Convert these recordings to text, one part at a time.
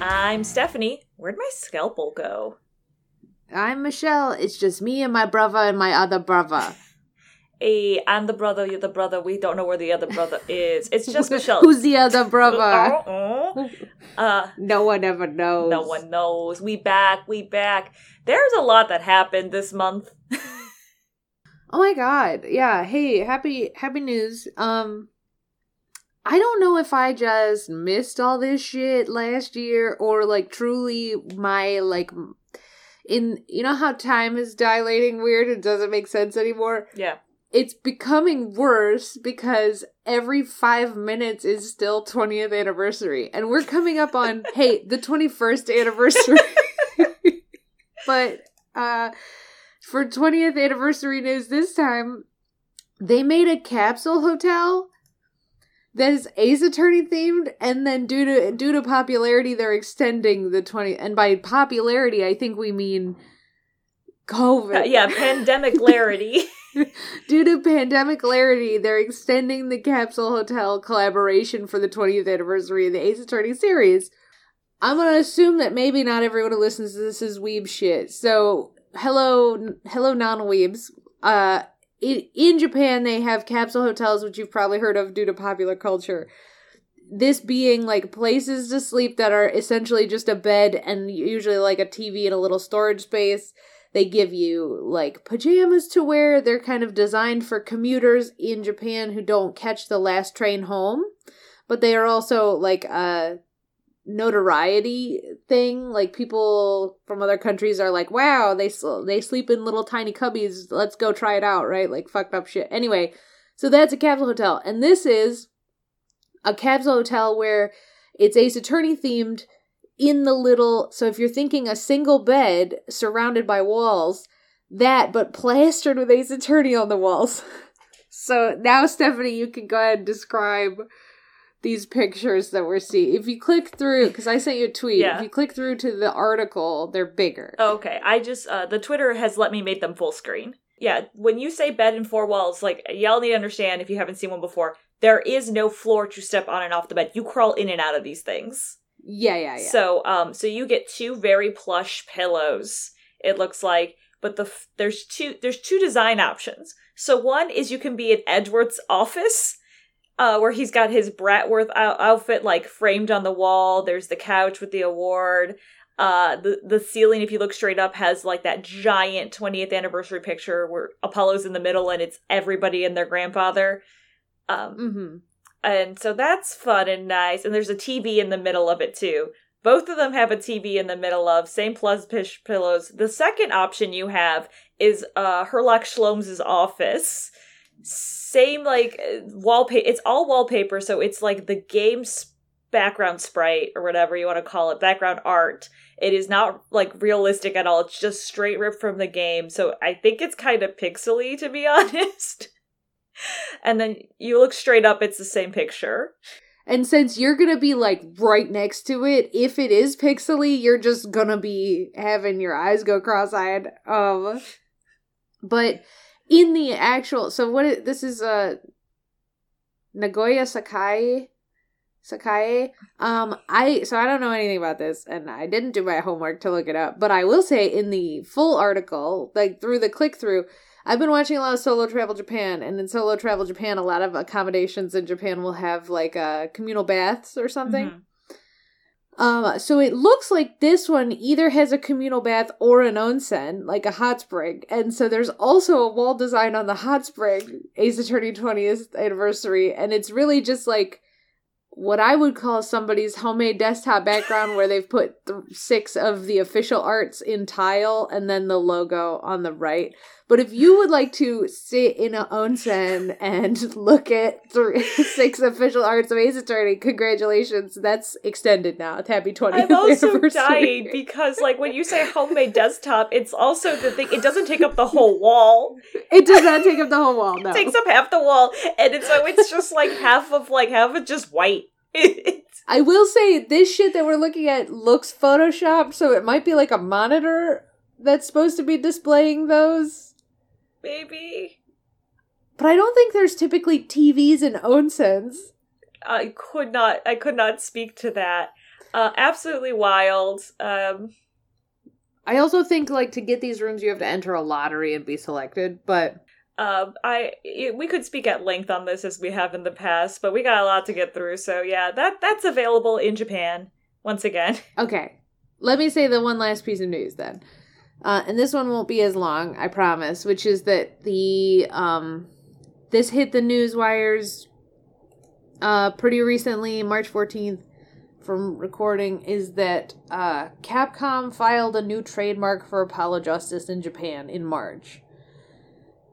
I'm Stephanie. Where'd my scalpel go? I'm Michelle. It's just me and my brother and my other brother. Hey, I'm the brother, you're the brother. We don't know where the other brother is. It's just Michelle. Who's the other brother? Uh-uh. Uh, no one ever knows. no one knows. We back, we back. There's a lot that happened this month. Oh my god. Yeah. Hey, happy happy news. Um I don't know if I just missed all this shit last year or like truly my like in you know how time is dilating weird it doesn't make sense anymore. yeah. It's becoming worse because every 5 minutes is still 20th anniversary and we're coming up on hey, the 21st anniversary. but uh for 20th anniversary news this time, they made a capsule hotel that is Ace Attorney themed, and then due to due to popularity, they're extending the 20. And by popularity, I think we mean COVID. Uh, yeah, pandemic larity. due to pandemic larity, they're extending the capsule hotel collaboration for the 20th anniversary of the Ace Attorney series. I'm gonna assume that maybe not everyone who listens to this is weeb shit. So hello, hello, non weebs. Uh, in, Japan, they have capsule hotels, which you've probably heard of due to popular culture. This being like places to sleep that are essentially just a bed and usually like a TV and a little storage space. They give you like pajamas to wear. They're kind of designed for commuters in Japan who don't catch the last train home. But they are also like a notoriety thing. Like people from other countries are like, "Wow, they they sleep in little tiny cubbies. Let's go try it out." Right? Like fucked up shit. Anyway, so that's a capsule hotel, and this is a capsule hotel where it's Ace Attorney themed in the little. So if you're thinking a single bed surrounded by walls, that but plastered with Ace Attorney on the walls. so now, Stephanie, you can go ahead and describe these pictures that we're seeing. If you click through, because I sent you a tweet, Yeah. if you click through to the article, they're bigger. Okay, I just uh the Twitter has let me make them full screen. Yeah, when you say bed and four walls, like y'all need to understand if you haven't seen one before, there is no floor to step on and off the bed. You crawl in and out of these things. Yeah, yeah, yeah. So, um, so you get two very plush pillows. It looks like, but the f- there's two there's two design options. So one is you can be in Edward's office, uh, where he's got his Bratworth out- outfit like framed on the wall. There's the couch with the award. Uh, the the ceiling, if you look straight up, has like that giant 20th anniversary picture where Apollo's in the middle and it's everybody and their grandfather. Um, mm-hmm. and so that's fun and nice. And there's a TV in the middle of it too. Both of them have a TV in the middle of same plus pish pillows. The second option you have is uh Herlock Sholmes' office. Same like wallpaper. It's all wallpaper, so it's like the game's background sprite or whatever you want to call it, background art. It is not like realistic at all. It's just straight ripped from the game. So I think it's kind of pixely to be honest. and then you look straight up, it's the same picture. And since you're gonna be like right next to it, if it is pixely, you're just gonna be having your eyes go cross-eyed. Um, but in the actual, so what? This is uh, Nagoya Sakae. Sakae. Um, I so I don't know anything about this, and I didn't do my homework to look it up. But I will say, in the full article, like through the click through, I've been watching a lot of Solo Travel Japan, and in Solo Travel Japan, a lot of accommodations in Japan will have like uh, communal baths or something. Mhm. Um, so it looks like this one either has a communal bath or an onsen, like a hot spring. And so there's also a wall design on the hot spring, Ace Attorney 20th anniversary, and it's really just like what I would call somebody's homemade desktop background where they've put th- six of the official arts in tile and then the logo on the right. But if you would like to sit in a onsen and look at three, six official arts of Ace Attorney, congratulations. That's extended now. Happy 20th I'm also dying because, like, when you say homemade desktop, it's also the thing. It doesn't take up the whole wall. It does not take up the whole wall, no. It takes up half the wall, and it's, so it's just like half of like half of just white. I will say this shit that we're looking at looks photoshopped, so it might be like a monitor that's supposed to be displaying those. Maybe But I don't think there's typically TVs in onsens. I could not. I could not speak to that. uh, absolutely wild. Um, I also think like to get these rooms you have to enter a lottery and be selected, but um, I it, we could speak at length on this as we have in the past, but we got a lot to get through. So yeah, that that's available in Japan once again. okay. Let me say the one last piece of news then. Uh, and this one won't be as long, I promise, which is that the um this hit the news wires uh pretty recently, March 14th from recording is that uh, Capcom filed a new trademark for Apollo Justice in Japan in March.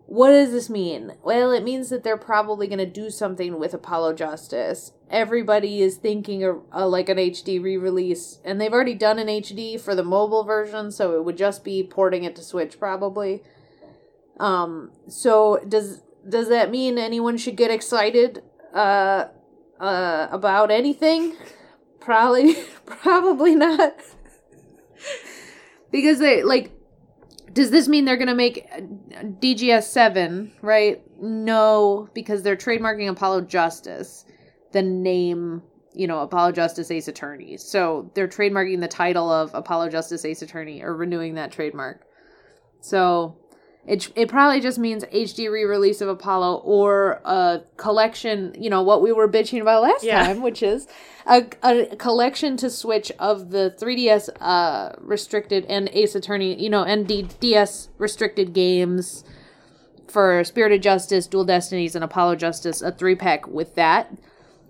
What does this mean? Well, it means that they're probably going to do something with Apollo Justice. Everybody is thinking of uh, like an HD re-release, and they've already done an HD for the mobile version, so it would just be porting it to Switch probably. Um, so does does that mean anyone should get excited uh, uh, about anything? Probably, probably not. because they like. Does this mean they're gonna make DGS seven? Right? No, because they're trademarking Apollo Justice, the name you know Apollo Justice Ace Attorney. So they're trademarking the title of Apollo Justice Ace Attorney or renewing that trademark. So it it probably just means HD re-release of Apollo or a collection, you know, what we were bitching about last Yeah. time, which is a, a collection to Switch of the 3DS uh restricted and Ace Attorney, you know, and D- DS restricted games for Spirit of Justice, Dual Destinies, and Apollo Justice, a three pack with that.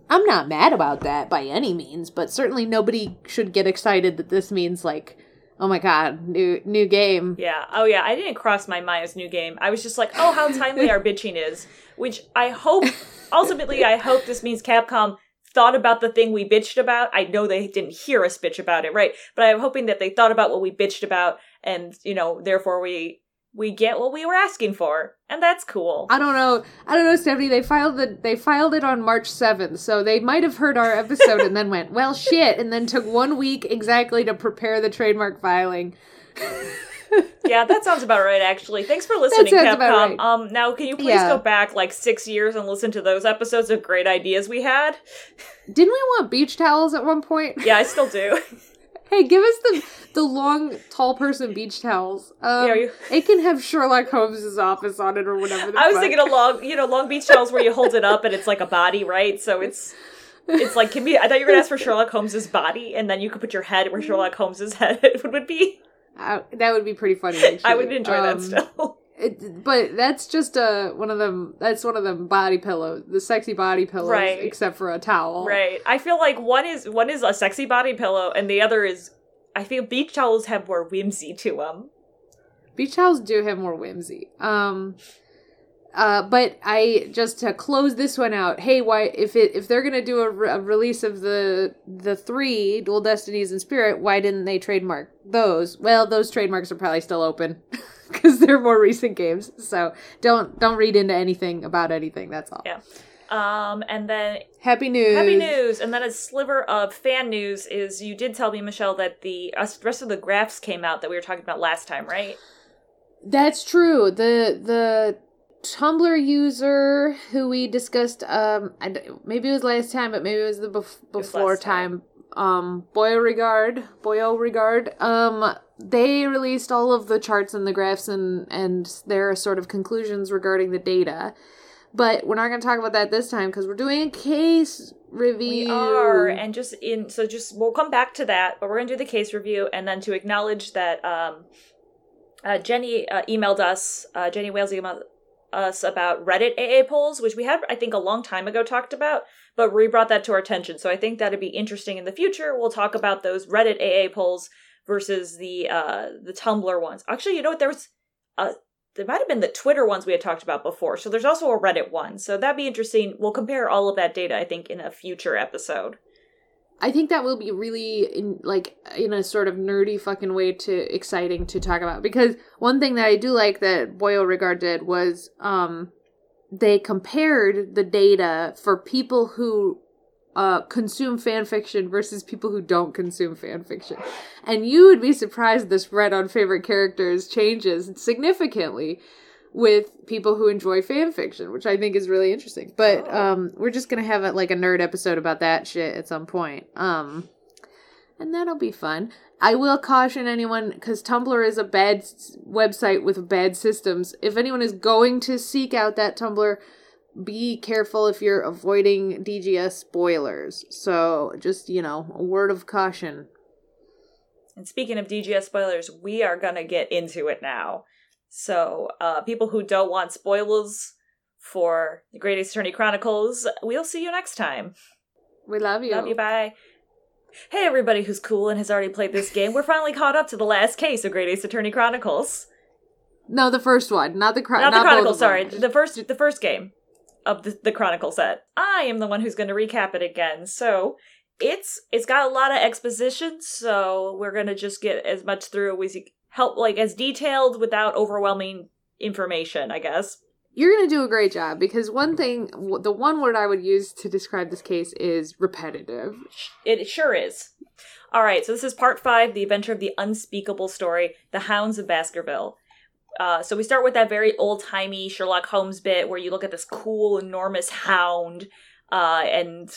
I'm not mad about that by any means, but certainly nobody should get excited that this means like, oh my god, new new game. Yeah. Oh, yeah. I didn't cross my mind as new game. I was just like, oh, how timely our bitching is. Which I hope, ultimately, I hope this means Capcom thought about the thing we bitched about. I know they didn't hear us bitch about it, right? But I'm hoping that they thought about what we bitched about, and you know, therefore we we get what we were asking for, and that's cool. I don't know. I don't know, Stephanie. They filed the they filed it on March seventh, so they might have heard our episode and then went, "Well, shit," and then took one week exactly to prepare the trademark filing. yeah, that sounds about right. Actually, thanks for listening, Capcom. about right. Um, now can you please Yeah. go back like six years and listen to those episodes of great ideas we had? Didn't we want beach towels at one point? Yeah, I still do. Hey, give us the the long, tall person beach towels. Um, Yeah, you- it can have Sherlock Holmes's office on it or whatever. The I was fuck. thinking a long, you know, Long Beach towels where you hold it up and it's like a body, right? So it's it's like can be. I thought you were gonna ask for Sherlock Holmes's body, and then you could put your head where Sherlock Holmes's head would be. Uh, that would be pretty funny. Actually. I would enjoy that Um, still. It, but that's just uh one of them. That's one of them body pillows, the sexy body pillows, Right. except for a towel. Right. I feel like one is one is a sexy body pillow, and the other is. I feel beach towels have more whimsy to them. Beach towels do have more whimsy. Um, uh, but I just to close this one out. Hey, why if it if they're gonna do a, re- a release of the the three Dual Destinies and Spirit, why didn't they trademark those? Well, those trademarks are probably still open because they're more recent games. So don't don't read into anything about anything. That's all. Yeah. Um, and then Happy news. Happy news, and then a sliver of fan news is you did tell me, Michelle, that the rest of the graphs came out that we were talking about last time, right? That's true. The the Tumblr user who we discussed um I maybe it was last time, but maybe it was the bef- was before last time. time. Um Boyo Regard, Boyo Regard. Um they released all of the charts and the graphs and and their sort of conclusions regarding the data. But we're not going to talk about that this time because we're doing a case review. We are, and just in so just we'll come back to that, but we're gonna do the case review, and then to acknowledge that um, uh, Jenny uh, emailed us, uh, Jenny Wales emailed us about Reddit AA polls, which we had I think a long time ago talked about, but we brought that to our attention. So I think that'd be interesting in the future. We'll talk about those Reddit AA polls versus the uh the Tumblr ones. Actually, you know what? There was uh there might have been the Twitter ones we had talked about before. So there's also a Reddit one. So that'd be interesting. We'll compare all of that data, I think, in a future episode. I think that will be really in like in a sort of nerdy fucking way to exciting to talk about because one thing that I do like that Boyle Regard did was um they compared the data for people who uh consume fan fiction versus people who don't consume fan fiction. And you would be surprised the spread on favorite characters changes significantly with people who enjoy fan fiction, which I think is really interesting. But um, we're just gonna have a, like a nerd episode about that shit at some point. Um, and that'll be fun. I will caution anyone because Tumblr is a bad website with bad systems. If anyone is going to seek out that Tumblr, be careful if you're avoiding DGS spoilers. So, just, you know, a word of caution. And speaking of DGS spoilers, we are gonna get into it now. So, uh, people who don't want spoilers for the Great Attorney Chronicles, we'll see you next time. We love you. Love you, bye. Hey, everybody who's cool and has already played this game. We're finally caught up to the last case of Great Ace Attorney Chronicles. No, the first one, not the chron- Not the both Chronicle, of them. sorry. The first the first game of the, the Chronicle set. I am the one who's going to recap it again. So, it's it's got a lot of exposition, so we're going to just get as much through as you help like as detailed without overwhelming information, I guess. You're going to do a great job because one thing, the one word I would use to describe this case is repetitive. It sure is. All right, so this is part five, the adventure of the unspeakable story, the Hounds of Baskerville. Uh, so we start with that very old timey Sherlock Holmes bit where you look at this cool, enormous hound, uh, and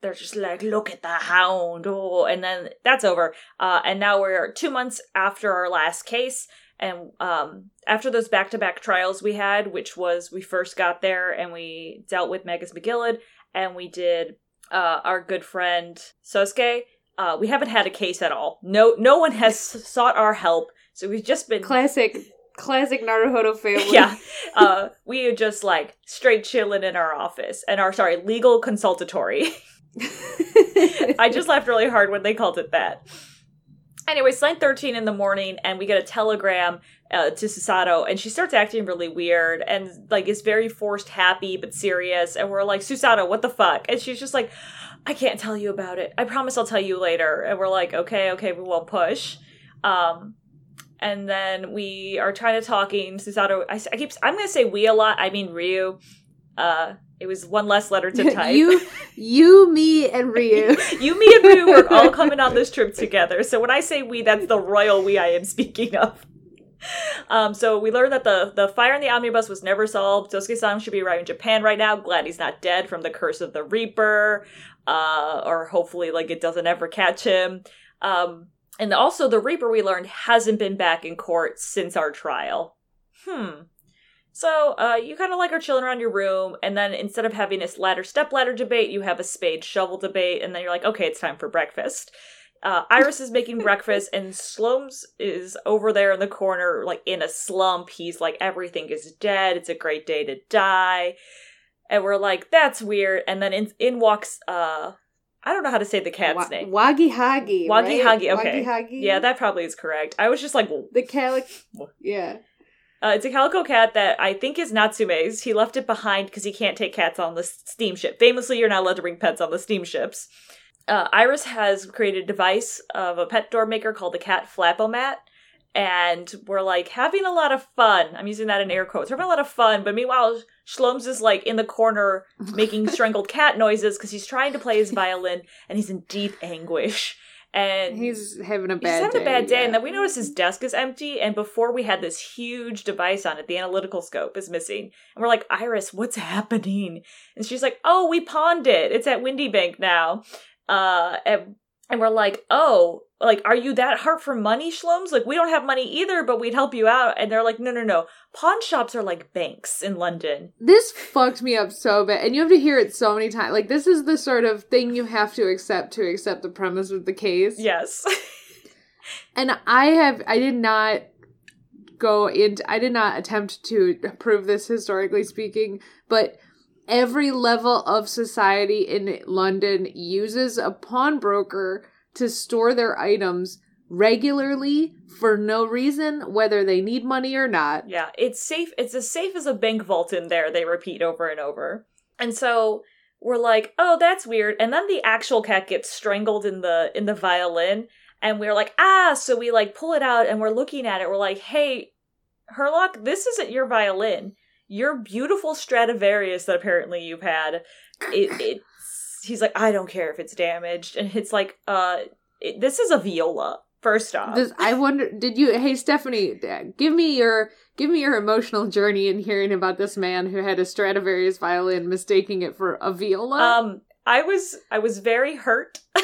they're just like, "Look at the hound!" Oh, and then that's over. Uh, and now we're two months after our last case, and um, after those back-to-back trials we had, which was we first got there and we dealt with Magnus McGilded, and we did uh, our good friend Soseki. Uh, we haven't had a case at all. No, no one has sought our help. So we've just been Classic, classic Naruhodo family. yeah. Uh, we are just like straight chilling in our office and our sorry legal consultatory. I just laughed really hard when they called it that. Anyway, it's 9.13 in the morning, and we get a telegram uh, to Susato, and she starts acting really weird, and, like, is very forced happy but serious, and we're like, Susato, what the fuck? And she's just like, I can't tell you about it. I promise I'll tell you later. And we're like, okay, okay, we won't push. Um, and then we are trying to talking. Susato, I, I keep, I'm going to say we a lot. I mean Ryu. Uh, it was one less letter to type. you, you, me, and Ryu. you, me, and Ryu are all coming on this trip together. So when I say we, that's the royal we I am speaking of. Um, so we learned that the the fire in the omnibus was never solved. Soseki-san should be arriving in Japan right now. Glad he's not dead from the curse of the Reaper, uh, or hopefully like it doesn't ever catch him. Um, and also the Reaper we learned hasn't been back in court since our trial. Hmm. So uh, you kind of like are chilling around your room, and then instead of having this ladder step ladder debate, you have a spade shovel debate, and then you're like, okay, it's time for breakfast. Uh, Iris is making breakfast, and Slomes is over there in the corner, like in a slump. He's like, everything is dead. It's a great day to die. And we're like, that's weird. And then in, in walks, uh, I don't know how to say the cat's Wa- name. Wagi Hagi. Wagi right? Hagi, okay. Wagi Hagi. Yeah, that probably is correct. I was just like, The calic. Yeah. Uh, it's a calico cat that I think is Natsume's. He left it behind because he can't take cats on the steamship. Famously, you're not allowed to bring pets on the steamships. Uh, Iris has created a device of a pet door maker called the Cat Flapomat, and we're like having a lot of fun. I'm using that in air quotes. We're having a lot of fun, but meanwhile, Shloms is like in the corner making strangled cat noises because he's trying to play his violin and he's in deep anguish. And He's having a bad He's having day. a bad day, yeah. and then we notice his desk is empty. And before we had this huge device on it, the analytical scope is missing. And we're like, Iris, what's happening? And she's like, Oh, we pawned it. It's at Windibank now. Uh, and, and we're like, Oh, like, are you that hard for money, Shloms? Like, we don't have money either, but we'd help you out. And they're like, No, no, no. Pawn shops are like banks in London. This fucked me up so bad, and you have to hear it so many times. Like this is the sort of thing you have to accept to accept the premise of the case. Yes. And I have, I did not go into, I did not attempt to prove this historically speaking, but every level of society in London uses a pawnbroker to store their items regularly for no reason, whether they need money or not. Yeah, it's safe. It's as safe as a bank vault in there, they repeat over and over. And so we're like, oh, that's weird. And then the actual cat gets strangled in the in the violin. And we're like, ah, so we like pull it out and we're looking at it. We're like, hey, Herlock, this isn't your violin. Your beautiful Stradivarius that apparently you've had. It, it's he's like, I don't care if it's damaged. And it's like, uh, it, this is a viola. First off, This, I wonder, did you? Hey, Stephanie, give me your give me your emotional journey in hearing about this man who had a Stradivarius violin, mistaking it for a viola. Um, I was I was very hurt.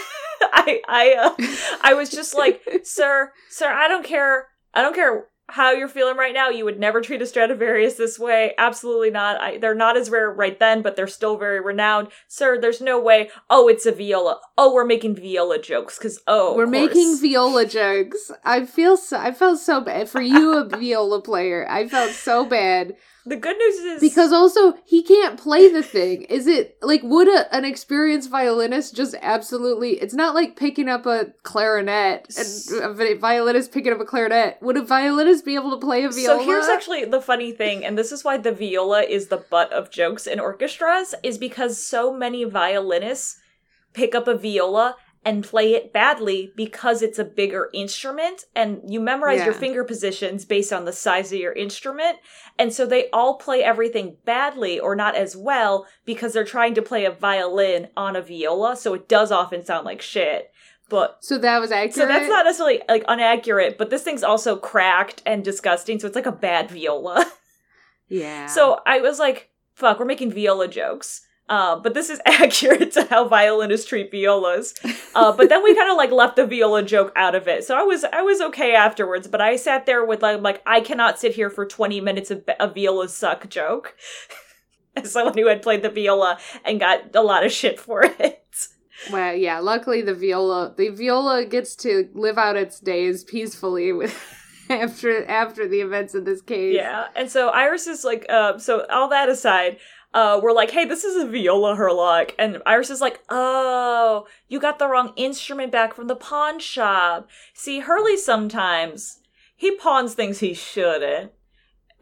I I uh, I was just like, sir, sir, I don't care. I don't care how you're feeling right now. You would never treat a Stradivarius this way. Absolutely not. I, they're not as rare right then, but they're still very renowned. Sir, there's no way. Oh, it's a viola. Oh, we're making viola jokes because oh, We're making viola jokes. I feel so, I felt so bad for you, a viola player. I felt so bad the good news is because also he can't play the thing. Is it like would a, an experienced violinist just absolutely? It's not like picking up a clarinet and a violinist picking up a clarinet. Would a violinist be able to play a viola? So here's actually the funny thing, and this is why the viola is the butt of jokes in orchestras, is because so many violinists pick up a viola and play it badly because it's a bigger instrument and you memorize your finger positions based on the size of your instrument. And so they all play everything badly or not as well because they're trying to play a violin on a viola, so it does often sound like shit. But so that was accurate. so that's not necessarily like inaccurate, but this thing's also cracked and disgusting, so it's like a bad viola. Yeah. so I was like, fuck, we're making viola jokes. Uh, but this is accurate to how violinists treat violas. Uh, but then we kind of like left the viola joke out of it. So I was I was okay afterwards, but I sat there with like like I cannot sit here for 20 minutes of a viola suck joke. As someone who had played the viola and got a lot of shit for it. Well, yeah. Luckily, the viola the viola gets to live out its days peacefully with after after the events of this case. Yeah, and so Iris is like, uh, so all that aside, uh, we're like, hey, this is a viola Herlock, and Iris is like, oh, you got the wrong instrument back from the pawn shop. See, Hurley sometimes he pawns things he shouldn't.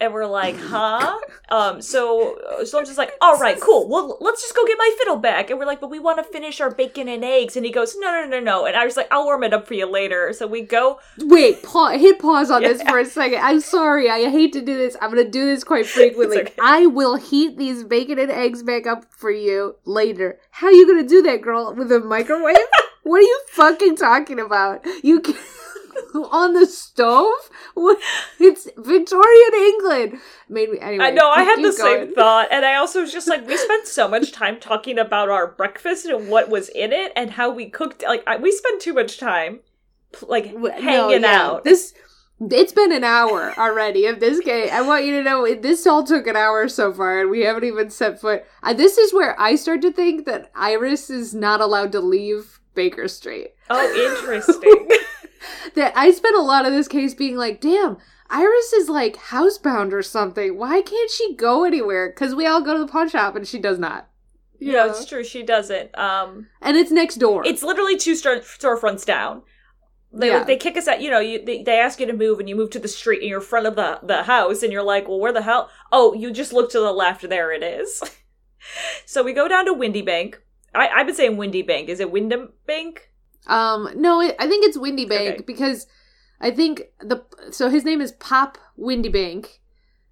And we're like, huh? um, so so I'm just like, all right, cool. Well, let's just go get my fiddle back. And we're like, but we want to finish our bacon and eggs. And he goes, no, no, no, no. And I was like, I'll warm it up for you later. So we go Wait, pa- hit pause on this for a second. I'm sorry. I hate to do this. I'm going to do this quite frequently. okay. I will heat these bacon and eggs back up for you later. How are you going to do that, girl? With a microwave? what are you fucking talking about? You can- on the stove? It's Victorian England. Made me anyway. I know, I had the keep same thought, and I also was just like, we spent so much time talking about our breakfast and what was in it and how we cooked. Like, I, we spent too much time, like, no, hanging yeah. out. This it's been an hour already of this game. I want you to know this all took an hour so far, and we haven't even set foot. Uh, this is where I start to think that Iris is not allowed to leave Baker Street. oh, interesting. That I spent a lot of this case being like, "Damn, Iris is like housebound or something. Why can't she go anywhere?" Because we all go to the pawn shop and she does not. you know, it's true. She doesn't. Um, and it's next door. it's literally two store- storefronts down. They Yeah. they kick us out. You know, you they, they ask you to move, and you move to the street, and you're in front of the the house, and you're like, well, where the hell? Oh, you just look to the left. There it is. so we go down to Windibank. I, I've been saying Windibank. Is it Wyndham Bank? Um, no, it, I think it's Windibank Okay. because I think the so his name is Pop Windibank,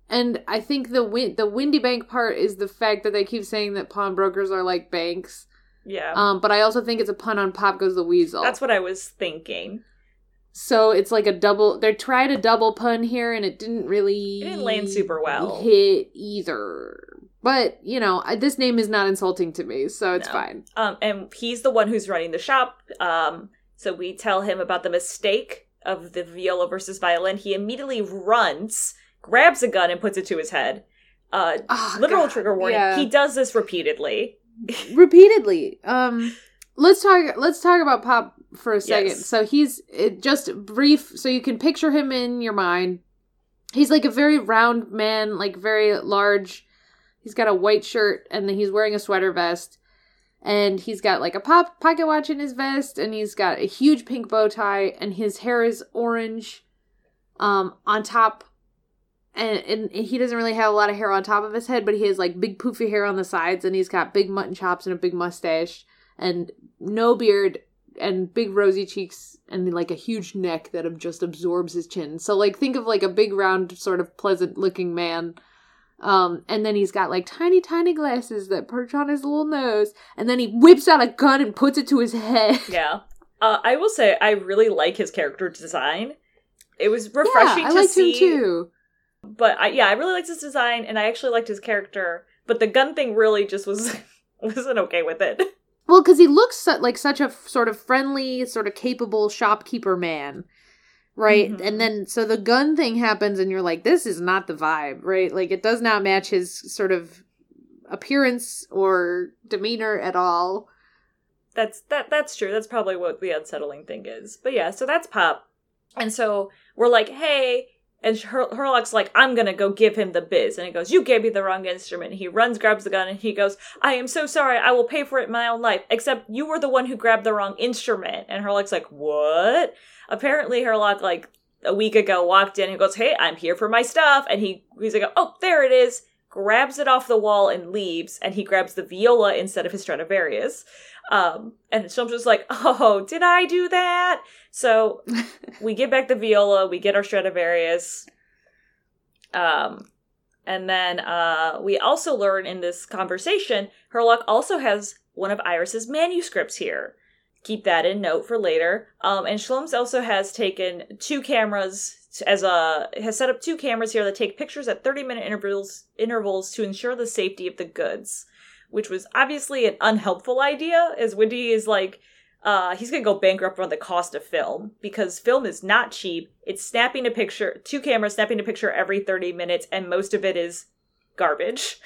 and I think the win the Windy Bank part is the fact that they keep saying that pawnbrokers are like banks. Yeah. Um, but I also think it's a pun on Pop Goes the Weasel. That's what I was thinking. so it's like a double. They tried a double pun here, and it didn't really It didn't land super well. hit either. But you know, I, this name is not insulting to me, so it's No. fine. Um, and he's the one who's running the shop. Um, so we tell him about the mistake of the viola versus violin. He immediately runs, grabs a gun, and puts it to his head. Uh, Oh, literal God, trigger warning. yeah. He does this repeatedly. repeatedly um let's talk let's talk about pop for a second Yes. so he's it, just brief so you can picture him in your mind he's like a very round man like very large he's got a white shirt and he's wearing a sweater vest and he's got like a pop pocket watch in his vest and he's got a huge pink bow tie and his hair is orange um on top and, and he doesn't really have a lot of hair on top of his head but he has like big poofy hair on the sides and he's got big mutton chops and a big mustache and no beard and big rosy cheeks and like a huge neck that just absorbs his chin. So like think of like a big round sort of pleasant looking man um, and then he's got like tiny, tiny glasses that perch on his little nose, and then he whips out a gun and puts it to his head. Yeah. Uh, I will say I really like his character design. It was refreshing yeah, I to liked see. him too. But I, yeah, I really liked his design, and I actually liked his character. But the gun thing really just was wasn't okay with it. Well, because he looks su- like such a f- sort of friendly, sort of capable shopkeeper man, right? Mhm. And then so the gun thing happens, and you're like, this is not the vibe, right? Like it does not match his sort of appearance or demeanor at all. That's that that's true. That's probably what the unsettling thing is. But yeah, so that's Pop. And so we're like, hey, and Her- Herlock's like, I'm gonna go give him the biz. And he goes, You gave me the wrong instrument. He runs, grabs the gun, and he goes, I am so sorry. I will pay for it in my own life. Except you were the one who grabbed the wrong instrument. And Herlock's like, What? Apparently, Herlock, like, a week ago walked in and goes, Hey, I'm here for my stuff. And he, he's like, Oh, there it is. Grabs it off the wall and leaves. And he grabs the viola instead of his Stradivarius. Um, and Sholmes just like, Oh, did I do that? So we get back the viola, we get our Stradivarius. Um, and then uh, we also learn in this conversation, Herlock also has one of Iris's manuscripts here. Keep that in note for later. Um, and Shloms also has taken two cameras as a has set up two cameras here that take pictures at 30 minute intervals intervals to ensure the safety of the goods, which was obviously an unhelpful idea, as Wendy is like, uh, he's gonna go bankrupt on the cost of film because film is not cheap. It's snapping a picture, two cameras snapping a picture every 30 minutes, and most of it is garbage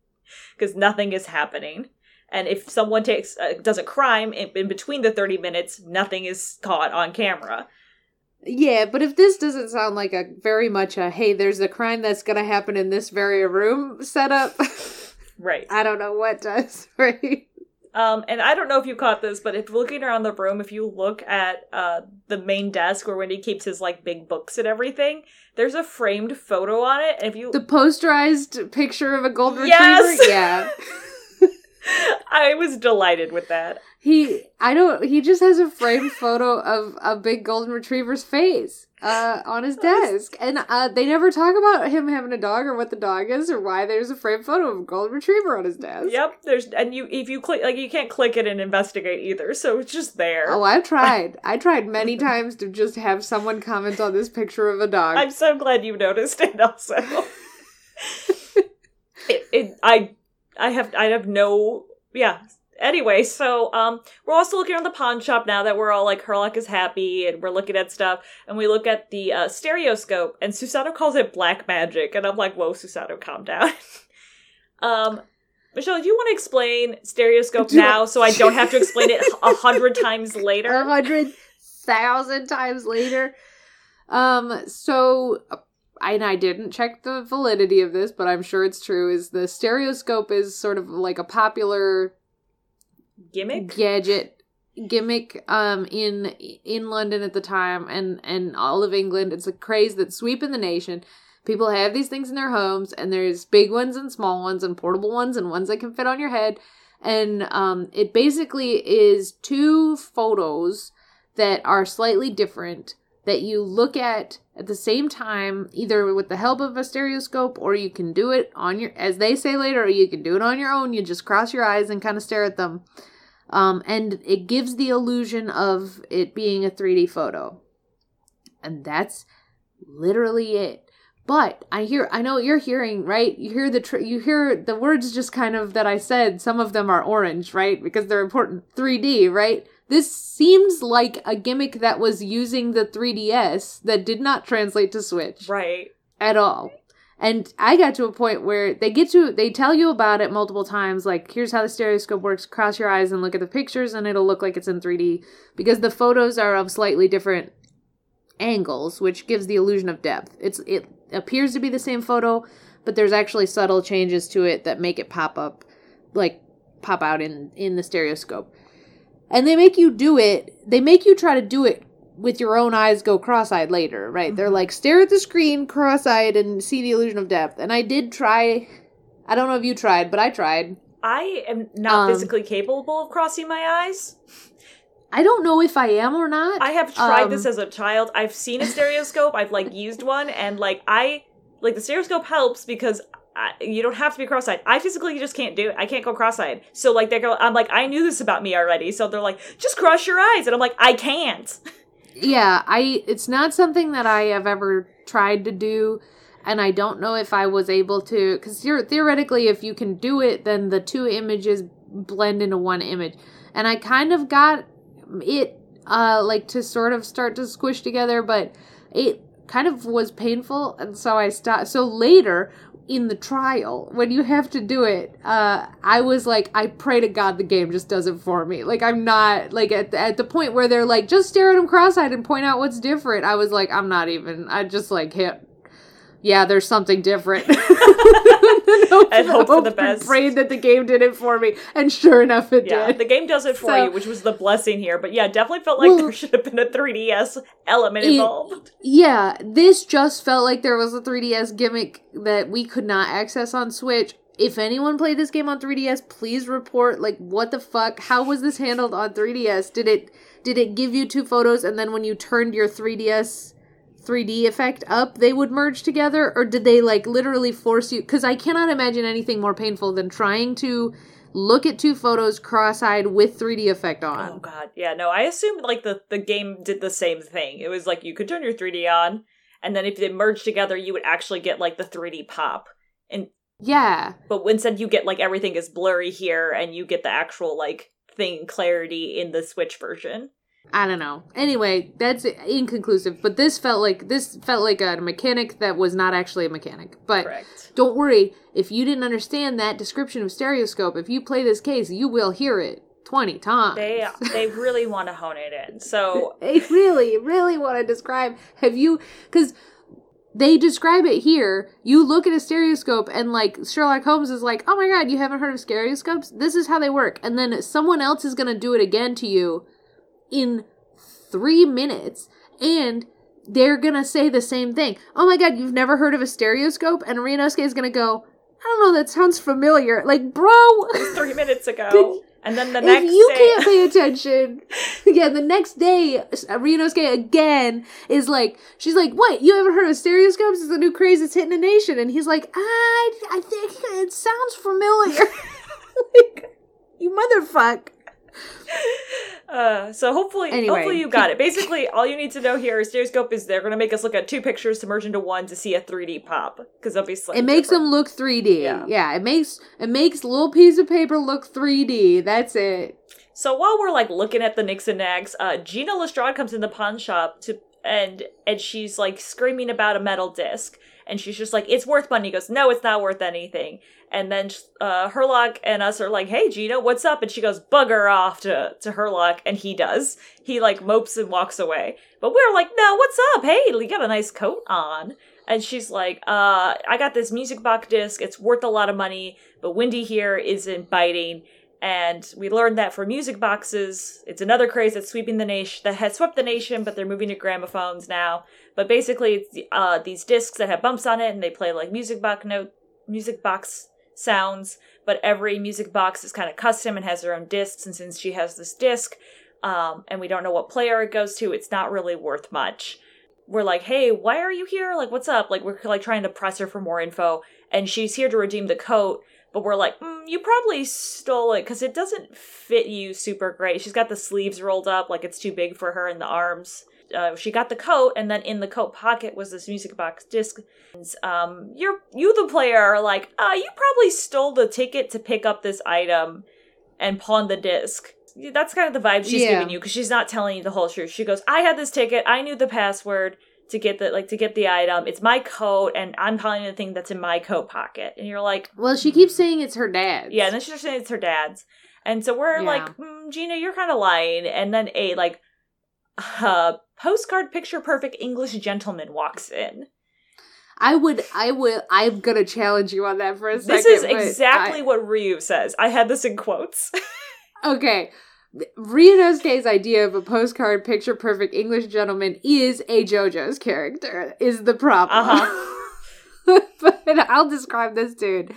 because nothing is happening. And if someone takes uh, does a crime in, in between the 30 minutes, nothing is caught on camera. Yeah, but if this doesn't sound like a very much a hey, there's a crime that's gonna happen in this very room setup, Right. I don't know what does, right? Um, and I don't know if you caught this, but if looking around the room, if you look at uh, the main desk where Wendy keeps his like big books and everything, there's a framed photo on it. And if you The posterized picture of a golden Yes! retriever? Yeah. I was delighted with that. He I don't he just has a framed photo of a big golden retriever's face uh on his desk. And uh they never talk about him having a dog or what the dog is or why there's a framed photo of a golden retriever on his desk. Yep, there's and you if you click like you can't click it and investigate either, so it's just there. Oh, I've tried. I tried many times to just have someone comment on this picture of a dog. I'm so glad you noticed it also. it, it I I have I have no yeah. Anyway, so um we're also looking at the pawn shop now that we're all like Herlock is happy and we're looking at stuff and we look at the uh, stereoscope and Susato calls it black magic and I'm like, whoa, Susato, calm down. um Michelle, do you want to explain stereoscope Do- now so I don't have to explain it a hundred times later? a hundred thousand times later. Um, so and I didn't check the validity of this, but I'm sure it's true. Is the stereoscope is sort of like a popular Gimmick? gadget gimmick um in in London at the time and and all of England. It's a craze that's sweeping the nation. People have these things in their homes and there's big ones and small ones and portable ones and ones that can fit on your head. And um it basically is two photos that are slightly different that you look at at the same time either with the help of a stereoscope or you can do it on your as they say later or you can do it on your own. You just cross your eyes and kind of stare at them. Um, and it gives the illusion of it being a 3d photo. And that's literally it. But i hear i know what you're hearing right? You hear the tr- you hear the words just kind of that i said. Some of them are orange right? Because they're important. 3d right this seems like a gimmick that was using the 3ds that did not translate to switch Right. at all. And I got to a point where they get to they tell you about it multiple times like here's how the stereoscope works cross your eyes and look at the pictures and it'll look like it's in 3D because the photos are of slightly different angles which gives the illusion of depth. It's it appears to be the same photo but there's actually subtle changes to it that make it pop up like pop out in in the stereoscope. And they make you do it. They make you try to do it with your own eyes go cross-eyed later, right? They're like stare at the screen cross-eyed and see the illusion of depth. And I did try I don't know if you tried, but I tried. I am not Um, physically capable of crossing my eyes. I don't know if I am or not. I have tried Um, this as a child. I've seen a stereoscope. I've like used one, and like I like the stereoscope helps because I, you don't have to be cross-eyed. I physically just can't do it. I can't go cross-eyed. So like they go, I'm like I knew this about me already. So they're like, just cross your eyes, and I'm like I can't. yeah, I it's not something that I have ever tried to do and I don't know if I was able to cuz you're theoretically if you can do it then the two images blend into one image. And I kind of got it uh like to sort of start to squish together, but it kind of was painful and so I stopped. So later in the trial when you have to do it uh i was like i pray to god the game just does it for me. Like i'm not like at, at the point where they're like just stare at him cross-eyed and point out what's different. I was like i'm not even i just like hit yeah there's something different and hope for the best. I prayed that the game did it for me, and sure enough, it yeah, did. the game does it for So- you, which was the blessing here. But yeah, definitely felt like Well- there should have been a 3DS element It- involved. Yeah, this just felt like there was a 3DS gimmick that we could not access on Switch. If anyone played this game on 3DS, please report like what the fuck? How was this handled on 3DS? Did it did it give you two photos and then when you turned your 3DS 3D effect up, they would merge together or did they like literally force you cuz I cannot imagine anything more painful than trying to look at two photos cross-eyed with 3D effect on. Oh god, yeah, no, I assumed like the the game did the same thing. It was like you could turn your 3D on, and then if they merged together, you would actually get like the 3D pop. And Yeah. but instead, you get like everything is blurry here, and you get the actual like thing clarity in the Switch version. I don't know. Anyway, that's inconclusive. But this felt like this felt like a mechanic that was not actually a mechanic. But Correct. don't worry, if you didn't understand that description of stereoscope, if you play this case, you will hear it twenty times. They they really want to hone it in. So they really, really want to describe. Have you? Because they describe it here. You look at a stereoscope, and like Sherlock Holmes is like, "Oh my god, you haven't heard of stereoscopes? This is how they work." And then someone else is gonna do it again to you in three minutes, and they're gonna say the same thing. Oh my god, you've never heard of a stereoscope? And Ryunosuke is gonna go, "I don't know. That sounds familiar." Like, bro. three minutes ago, and then the next if you day, can't pay attention, yeah, the next day, uh, Ryunosuke again is like, she's like, "What? You haven't heard of stereoscopes? It's the new craze that's hitting the nation." And he's like, "I, I think it sounds familiar." like, you motherfuck. Uh, so hopefully, Anyway. hopefully you got it. Basically, all you need to know here is stereoscope is they're going to make us look at two pictures to merge into one to see a 3D pop because they'll be obviously It makes them look 3D. Yeah. Yeah. it makes it makes little piece of paper look 3D. That's it. So while we're like looking at the nicks and nags, uh, Gina Lestrade comes in the pawn shop to and and she's like screaming about a metal disc. And she's just like, it's worth money. He goes, no, it's not worth anything. And then uh, Herlock and us are like, hey, Gina, what's up? And she goes, bugger off to, to Herlock. And he does. He like mopes and walks away. But we're like, no, what's up? Hey, you got a nice coat on. And she's like, uh, I got this music box disc. It's worth a lot of money, but Wendy here isn't biting. And we learned that for music boxes, it's another craze that's sweeping the nation, that has swept the nation, but they're moving to gramophones now. But basically, it's uh, these discs that have bumps on it, and they play like music box note, music box sounds. But every music box is kind of custom and has their own discs. And since she has this disc, um, and we don't know what player it goes to, it's not really worth much. We're like, hey, why are you here? Like, what's up? Like, we're like trying to press her for more info, and she's here to redeem the coat but we're like, mm, you probably stole it because it doesn't fit you super great. She's got the sleeves rolled up like it's too big for her in the arms. Uh, she got the coat, and then in the coat pocket was this music box disc. Um, you're you the player are like, uh, you probably stole the ticket to pick up this item and pawn the disc. That's kind of the vibe she's Yeah. giving you because she's not telling you the whole truth. She goes, I had this ticket, I knew the password to get the like to get the item. It's my coat, and I'm calling the thing that's in my coat pocket. And you're like, Well, she keeps saying it's her dad's. yeah, and then she's saying it's her dad's. And so we're Yeah. like, mm, Gina, you're kind of lying. And then a like uh, postcard picture perfect English gentleman walks in. I would, I would, I'm gonna challenge you on that for a second. This is exactly I- what Ryu says. I had this in quotes. okay. Ryunosuke's idea of a postcard picture perfect English gentleman is a JoJo's character, is the problem. Uh-huh. but I'll describe this dude.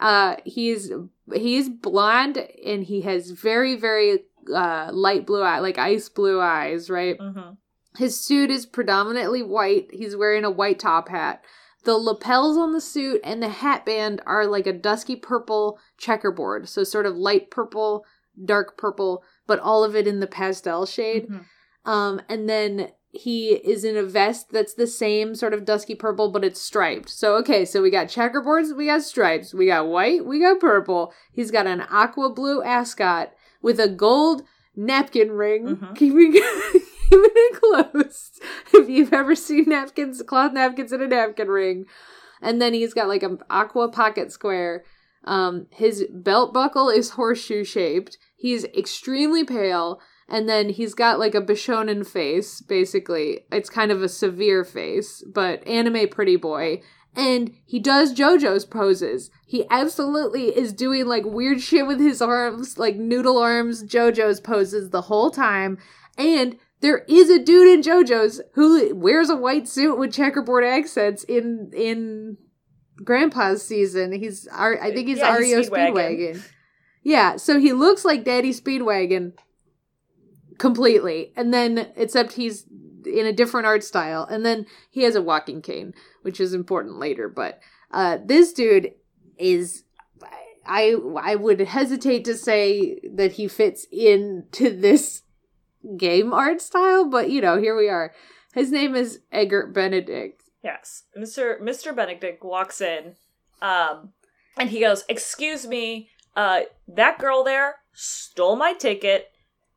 Uh, he's he's blonde and he has very very uh light blue eye, like ice blue eyes, right? hmm His suit is predominantly white. He's wearing a white top hat. The lapels on the suit and the hat band are like a dusky purple checkerboard. So sort of light purple, dark purple, but all of it in the pastel shade. Mhm. Um, and then he is in a vest that's the same sort of dusky purple, but it's striped. So, okay, so we got checkerboards, we got stripes, we got white, we got purple. He's got an aqua blue ascot with a gold napkin ring, Mhm. it close. If you've ever seen napkins, cloth napkins in a napkin ring. And then he's got like an aqua pocket square. Um, his belt buckle is horseshoe shaped. He's extremely pale. And then he's got like a Bishonen face, basically. It's kind of a severe face, but anime pretty boy. And he does JoJo's poses. He absolutely is doing like weird shit with his arms, like noodle arms, JoJo's poses the whole time. And there is a dude in JoJo's who wears a white suit with checkerboard accents in in Grandpa's season. He's I think he's Yeah, he's Ario Speedwagon. Speedwagon. Yeah, so he looks like Daddy Speedwagon completely. And then except he's in a different art style. And then he has a walking cane, which is important later, but uh this dude is I I would hesitate to say that he fits into this game art style, but you know, here we are. His name is Eggert Benedict. Yes. Mr. Mr. Benedict walks in, um, and he goes, Excuse me, uh, that girl there stole my ticket.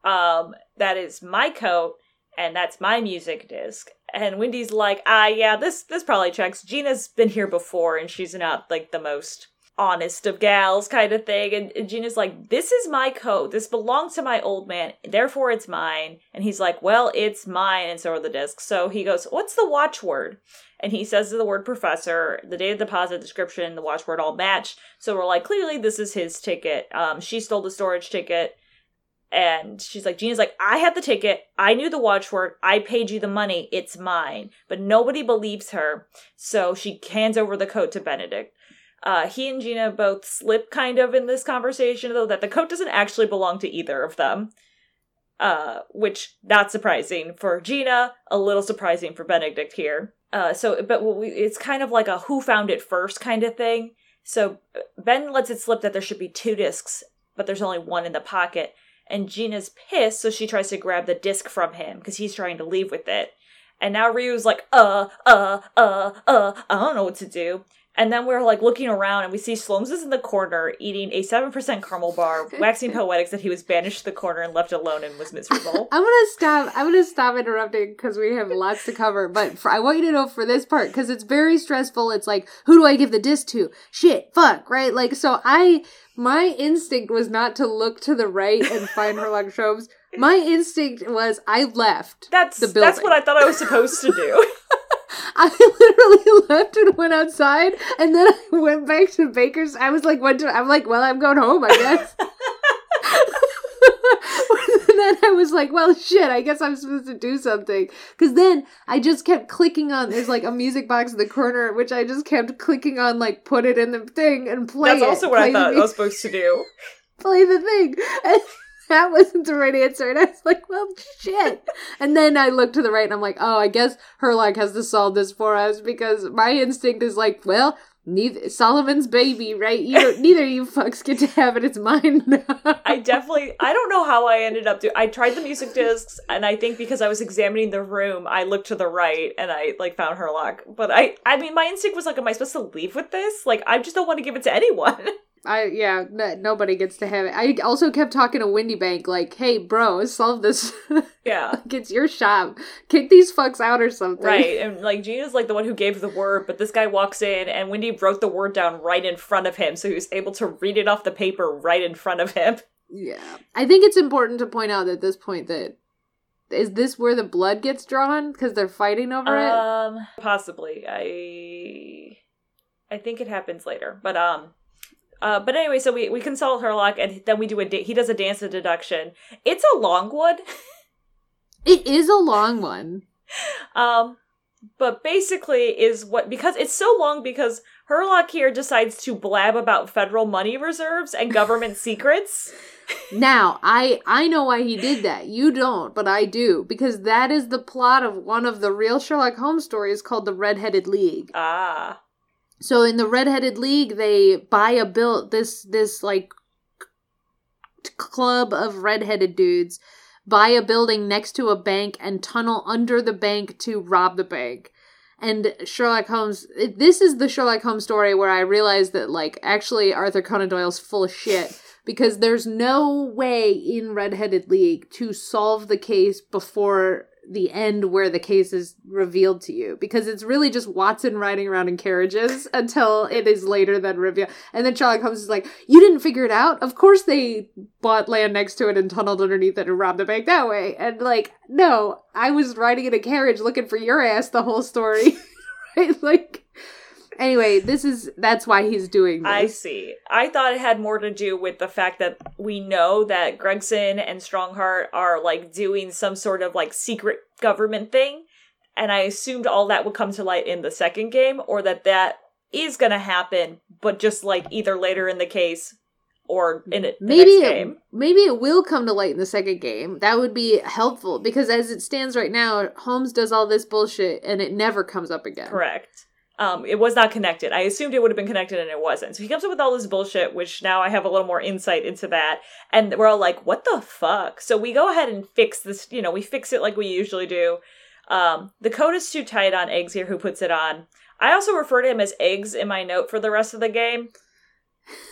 Um, that is my coat, and that's my music disc. And Wendy's like, ah, yeah, this this probably checks. Gina's been here before, and she's not like the most honest of gals kind of thing. And, and Gina's like, this is my coat. This belongs to my old man. Therefore, it's mine. And he's like, well, it's mine. And so are the discs. So he goes, what's the watchword? And he says the word professor, the date of deposit description, the watchword all match. So we're like, clearly this is his ticket. Um, she stole the storage ticket. And she's like, Gina's like, I had the ticket. I knew the watchword. I paid you the money. It's mine. But nobody believes her. So she hands over the coat to Benedict. Uh, he and Gina both slip kind of in this conversation, though, that the coat doesn't actually belong to either of them. Uh, which not surprising for Gina, a little surprising for Benedict here. Uh, so, but we, it's kind of like a who found it first kind of thing. So Ben lets it slip that there should be two discs, but there's only one in the pocket. And Gina's pissed, so she tries to grab the disc from him because he's trying to leave with it. And now Ryu's like, uh, uh, uh, uh, I don't know what to do. And then we're like looking around and we see Slomes is in the corner eating a 7% caramel bar, waxing poetics that he was banished to the corner and left alone and was miserable. I'm gonna stop. I'm gonna stop interrupting because we have lots to cover. But for, I want you to know for this part because it's very stressful. It's like, who do I give the disc to? Shit, fuck, right? Like, so I, my instinct was not to look to the right and find her Herlock. My instinct was I left. That's The that's what I thought I was supposed to do. I literally left and went outside, and then I went back to Baker's. I was like, "What?" Do, I'm like, "Well, I'm going home, I guess." and then I was like, "Well, shit, I guess I'm supposed to do something." Because then I just kept clicking on. There's like a music box in the corner, which I just kept clicking on, like put it in the thing and play. That's it, also what I thought I was supposed to do. play the thing. And that wasn't the right answer. And I was like, well, shit. And then I looked to the right and I'm like, oh, I guess Herlock has to solve this for us because my instinct is like, well, neither Solomon's baby, right? You neither of you fucks get to have it. It's mine now. I definitely I don't know how I ended up doing I tried the music discs and I think because I was examining the room I looked to the right and I like found Herlock. But I I mean my instinct was like am I supposed to leave with this? Like I just don't want to give it to anyone. I yeah, no, nobody gets to have it. I also kept talking to Windibank like, "Hey, bro, solve this. yeah. like, it's your shop. Kick these fucks out or something." Right. And like Gina's like the one who gave the word, but this guy walks in and Windy wrote the word down right in front of him, so he was able to read it off the paper right in front of him. Yeah. I think it's important to point out at this point that is this where the blood gets drawn because they're fighting over it? Um possibly. I I think it happens later. But um uh, but anyway, so we, we consult Herlock, and then we do a da- he does a dance of deduction. It's a long one, It is a long one. um, but basically is what because it's so long because Herlock here decides to blab about federal money reserves and government secrets. Now, I I know why he did that. You don't, but I do because that is the plot of one of the real Sherlock Holmes stories called The Red-Headed League. Ah, So in the Red-Headed League, they buy a built this this like club of red-headed dudes buy a building next to a bank and tunnel under the bank to rob the bank. And Sherlock Holmes, this is the Sherlock Holmes story where I realized that, like, actually Arthur Conan Doyle's full of shit because there's no way in Redheaded League to solve the case before the end where the case is revealed to you because it's really just Watson riding around in carriages until it is later than revealed. And then Sherlock Holmes is like, You didn't figure it out? Of course they bought land next to it and tunneled underneath it and robbed the bank that way. And like, no, I was riding in a carriage looking for your ass the whole story. right? Like Anyway, this is that's why he's doing this. I see. I thought it had more to do with the fact that we know that Gregson and Stronghart are like doing some sort of like secret government thing, and I assumed all that would come to light in the second game, or that that is going to happen, but just like either later in the case or in it maybe it, maybe it will come to light in the second game. That would be helpful because as it stands right now, Holmes does all this bullshit and it never comes up again. Correct. Um, it was not connected. I assumed it would have been connected and it wasn't. So he comes up with all this bullshit, which now I have a little more insight into that. And we're all like, what the fuck? So we go ahead and fix this, you know, we fix it like we usually do. Um, the coat is too tight on Eggs here, who puts it on. I also refer to him as Eggs in my note for the rest of the game.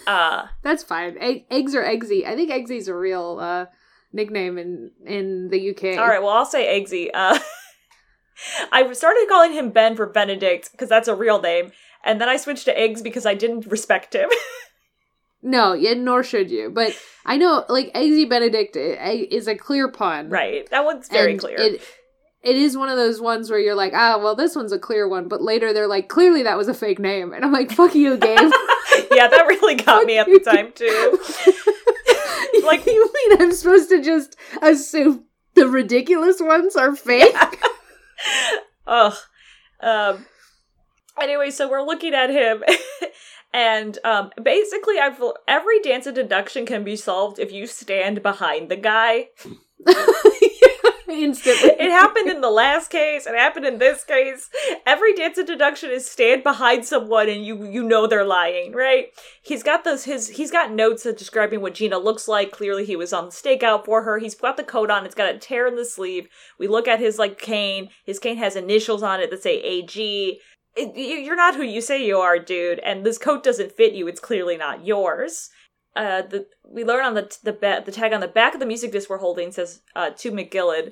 Uh That's fine. Egg- eggs or Eggsy. I think Eggsy's a real uh nickname in in the UK. All right, well, I'll say Eggsy. Uh I started calling him Ben for Benedict because that's a real name, and then I switched to Eggs because I didn't respect him. no, yeah, nor should you. But I know, like Eggsy Benedict is a clear pun, right? That one's very clear. It, it is one of those ones where you're like, ah, well, this one's a clear one, but later they're like, clearly that was a fake name, and I'm like, fuck you, game. yeah, that really got me at the time too. like, you mean I'm supposed to just assume the ridiculous ones are fake? Yeah. Ugh. Um. Anyway, so we're looking at him, and um, basically, I've every dance of deduction can be solved if you stand behind the guy. Instantly. It happened in the last case. It happened in this case. Every dance of deduction is stand behind someone and you you know they're lying, right? He's got those his he's got notes describing what Gina looks like. Clearly he was on the stakeout for her. He's got the coat on. It's got a tear in the sleeve. We look at his like cane. His cane has initials on it that say AG. It, you're not who you say you are, dude. And this coat doesn't fit you. It's clearly not yours uh, the we learn on the the ba- the tag on the back of the music disc we're holding says uh, to McGilded,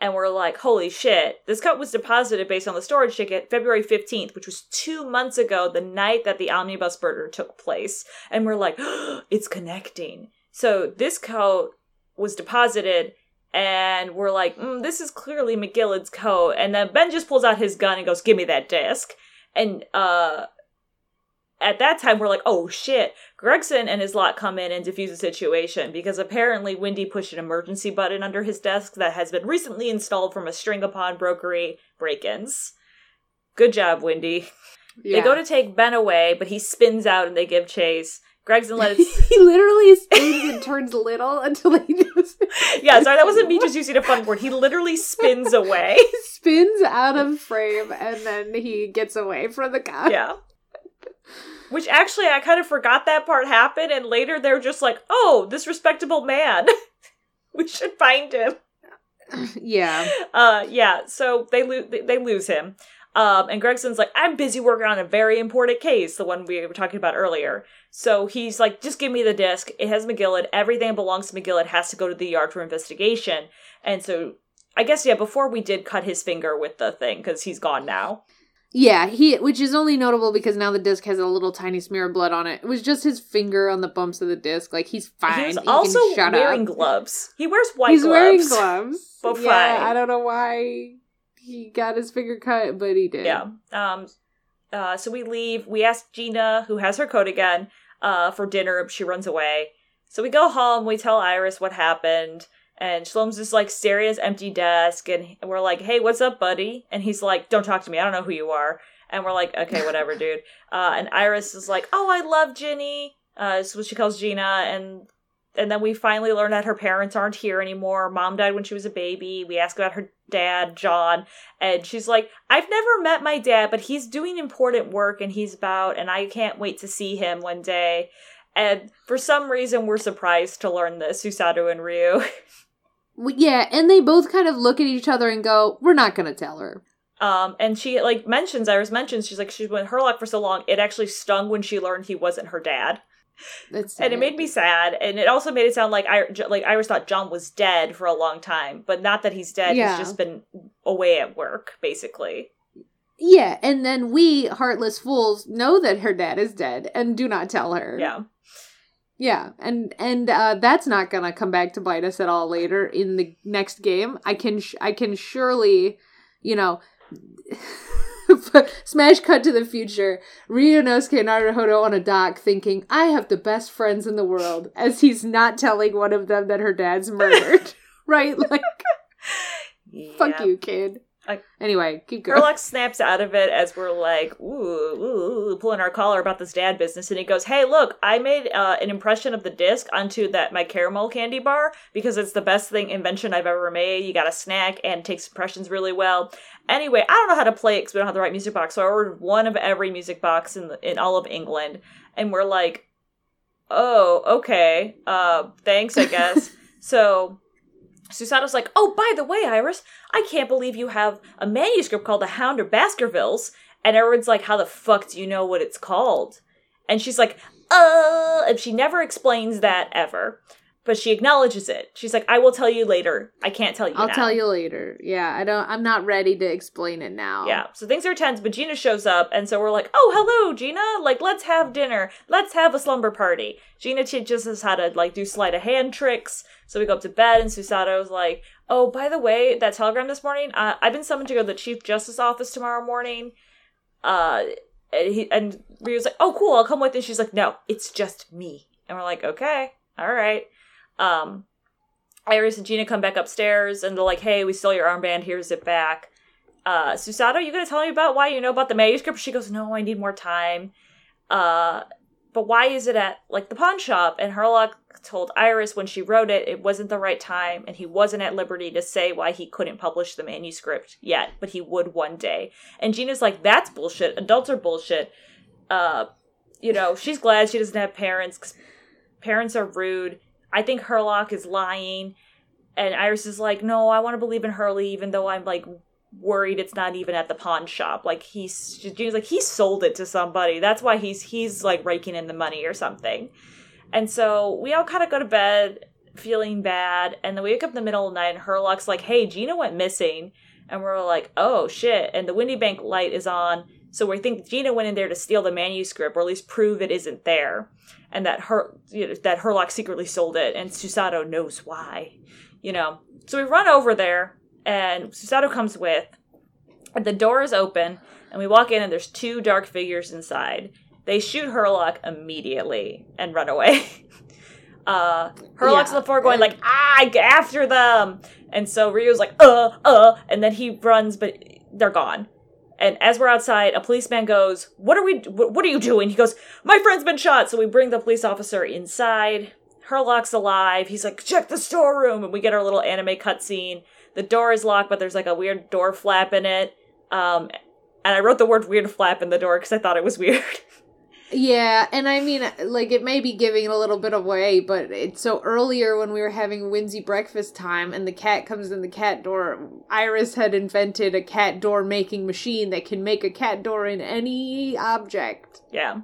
and we're like, holy shit! This cut was deposited based on the storage ticket February fifteenth, which was two months ago, the night that the omnibus murder took place, and we're like, oh, it's connecting. So this coat was deposited. And we're like, mm, this is clearly McGilded's coat. And then Ben just pulls out his gun and goes, give me that disc. And uh, at that time we're like, oh shit, Gregson and his lot come in and defuse the situation because apparently Windy pushed an emergency button under his desk that has been recently installed from a string of pawnbrokery break-ins. Good job, Windy. Yeah. They go to take Ben away, but he spins out and they give chase. Gregson lets he literally spins and turns little until he does. yeah, sorry, that wasn't me just using a fun word. He literally spins away. he spins out of frame and then he gets away from the guy. Yeah. Which actually, I kind of forgot that part happened, and later they're just like, "Oh, this respectable man, we should find him." Yeah. Uh, yeah. So they lose. They lose him. Um, and Gregson's like, I'm busy working on a very important case, the one we were talking about earlier. So he's like, just give me the disc. It has McGilded. Everything belongs to McGilded has to go to the yard for investigation. And so I guess, yeah, before we did cut his finger with the thing, because he's gone now. Yeah, he which is only notable because now the disc has a little tiny smear of blood on it. It was just his finger on the bumps of the disc. Like he's fine. He was he also wearing up. gloves. He wears white he's gloves. wearing gloves. But yeah, fine. I don't know why he got his finger cut, but he did. Yeah. Um uh so we leave. We ask Gina, who has her coat again, uh, for dinner. She runs away. So we go home, we tell Iris what happened. And Shlom's just like staring at his empty desk, and we're like, "Hey, what's up, buddy?" And he's like, "Don't talk to me. I don't know who you are." And we're like, "Okay, whatever, dude." Uh, and Iris is like, "Oh, I love Ginny." Uh, is what she calls Gina, and and then we finally learn that her parents aren't here anymore. Mom died when she was a baby. We ask about her dad, John, and she's like, I've never met my dad, but he's doing important work and he's about, and I can't wait to see him one day. And for some reason, we're surprised to learn this, Susato and Ryu. Yeah, and they both kind of look at each other and go, "We're not going to tell her." Um, and she like mentions Iris mentions she's like she's been Herlock for so long it actually stung when she learned he wasn't her dad, That's and it made me sad. And it also made it sound like I like Iris thought John was dead for a long time, but not that he's dead. Yeah. He's just been away at work, basically. Yeah, and then we, heartless fools, know that her dad is dead and do not tell her. Yeah. Yeah, and and uh, that's not gonna come back to bite us at all later in the next game. I can sh- I can surely, you know, smash cut to the future. Ryunosuke Naruhodo on a dock, thinking, "I have the best friends in the world," as he's not telling one of them that her dad's murdered. right? Like, fuck you, kid. I- anyway, keep going. Herlock snaps out of it as we're like, ooh, ooh, pulling our collar about this dad business, and he goes, "Hey, look, I made uh, an impression of the disc onto that my caramel candy bar because it's the best thing invention I've ever made. You got a snack and takes impressions really well. Anyway, I don't know how to play it because we don't have the right music box, so I ordered one of every music box in the, in all of England, and we're like, oh, okay, uh, thanks, I guess. so." Susato's like, oh, by the way, Iris, I can't believe you have a manuscript called The Hound of Baskervilles. And everyone's like, how the fuck do you know what it's called? And she's like, uh, and she never explains that ever. But she acknowledges it. She's like, I will tell you later. I can't tell you I'll now." tell you later. Yeah, I don't. I'm not ready to explain it now. Yeah, so things are tense, but Gina shows up, and so we're like, oh, hello, Gina. Like, let's have dinner. Let's have a slumber party. Gina teaches us how to, like, do sleight of hand tricks. So we go up to bed, and Susato's like, oh, by the way, that telegram this morning, uh, I've been summoned to go to the Chief Justice office tomorrow morning. Uh, and, he, and Ryu's like, oh, cool, I'll come with. And she's like, no, it's just me. And we're like, okay, all right. Um, Iris and Gina come back upstairs, and they're like, hey, we stole your armband. Here's it back uh Susato, you gonna tell me about why you know about the manuscript? She goes, No, I need more time. Uh but why is it at like the pawn shop? And Herlock told Iris when she wrote it, it wasn't the right time, and he wasn't at liberty to say why he couldn't publish the manuscript yet, but he would one day. And Gina's like, That's bullshit. Adults are bullshit. Uh you know, she's glad she doesn't have parents 'cause parents are rude. I think Herlock is lying. And Iris is like, no, I want to believe in Hurley, even though I'm like worried it's not even at the pawn shop. Like he's Gina's like he sold it to somebody. That's why he's he's like raking in the money or something. And so we all kind of go to bed feeling bad, and then we wake up in the middle of the night, and Herlock's like, "Hey, Gina went missing," and we're like, "Oh shit!" And the Windibank light is on, so we think Gina went in there to steal the manuscript, or at least prove it isn't there, and that her you know, that Herlock secretly sold it, and Susato knows why, you know. So we run over there, and Susato comes with. And the door is open, and we walk in, and there's two dark figures inside. They shoot Herlock immediately and run away. uh, Herlock's Yeah. on the floor going like, "Ah, get after them!" And so Ryu's like, "Uh, uh," and then he runs, but they're gone. And as we're outside, a policeman goes, "What are we? What are you doing?" He goes, "My friend's been shot." So we bring the police officer inside. Herlock's alive. He's like, "Check the storeroom," and we get our little anime cutscene. The door is locked, but there's like a weird door flap in it. Um, and I wrote the word "weird flap" in the door because I thought it was weird. Yeah, and I mean, like, it may be giving a little bit away, but it's so earlier when we were having whimsy breakfast time and the cat comes in the cat door, Iris had invented a cat door making machine that can make a cat door in any object. yeah.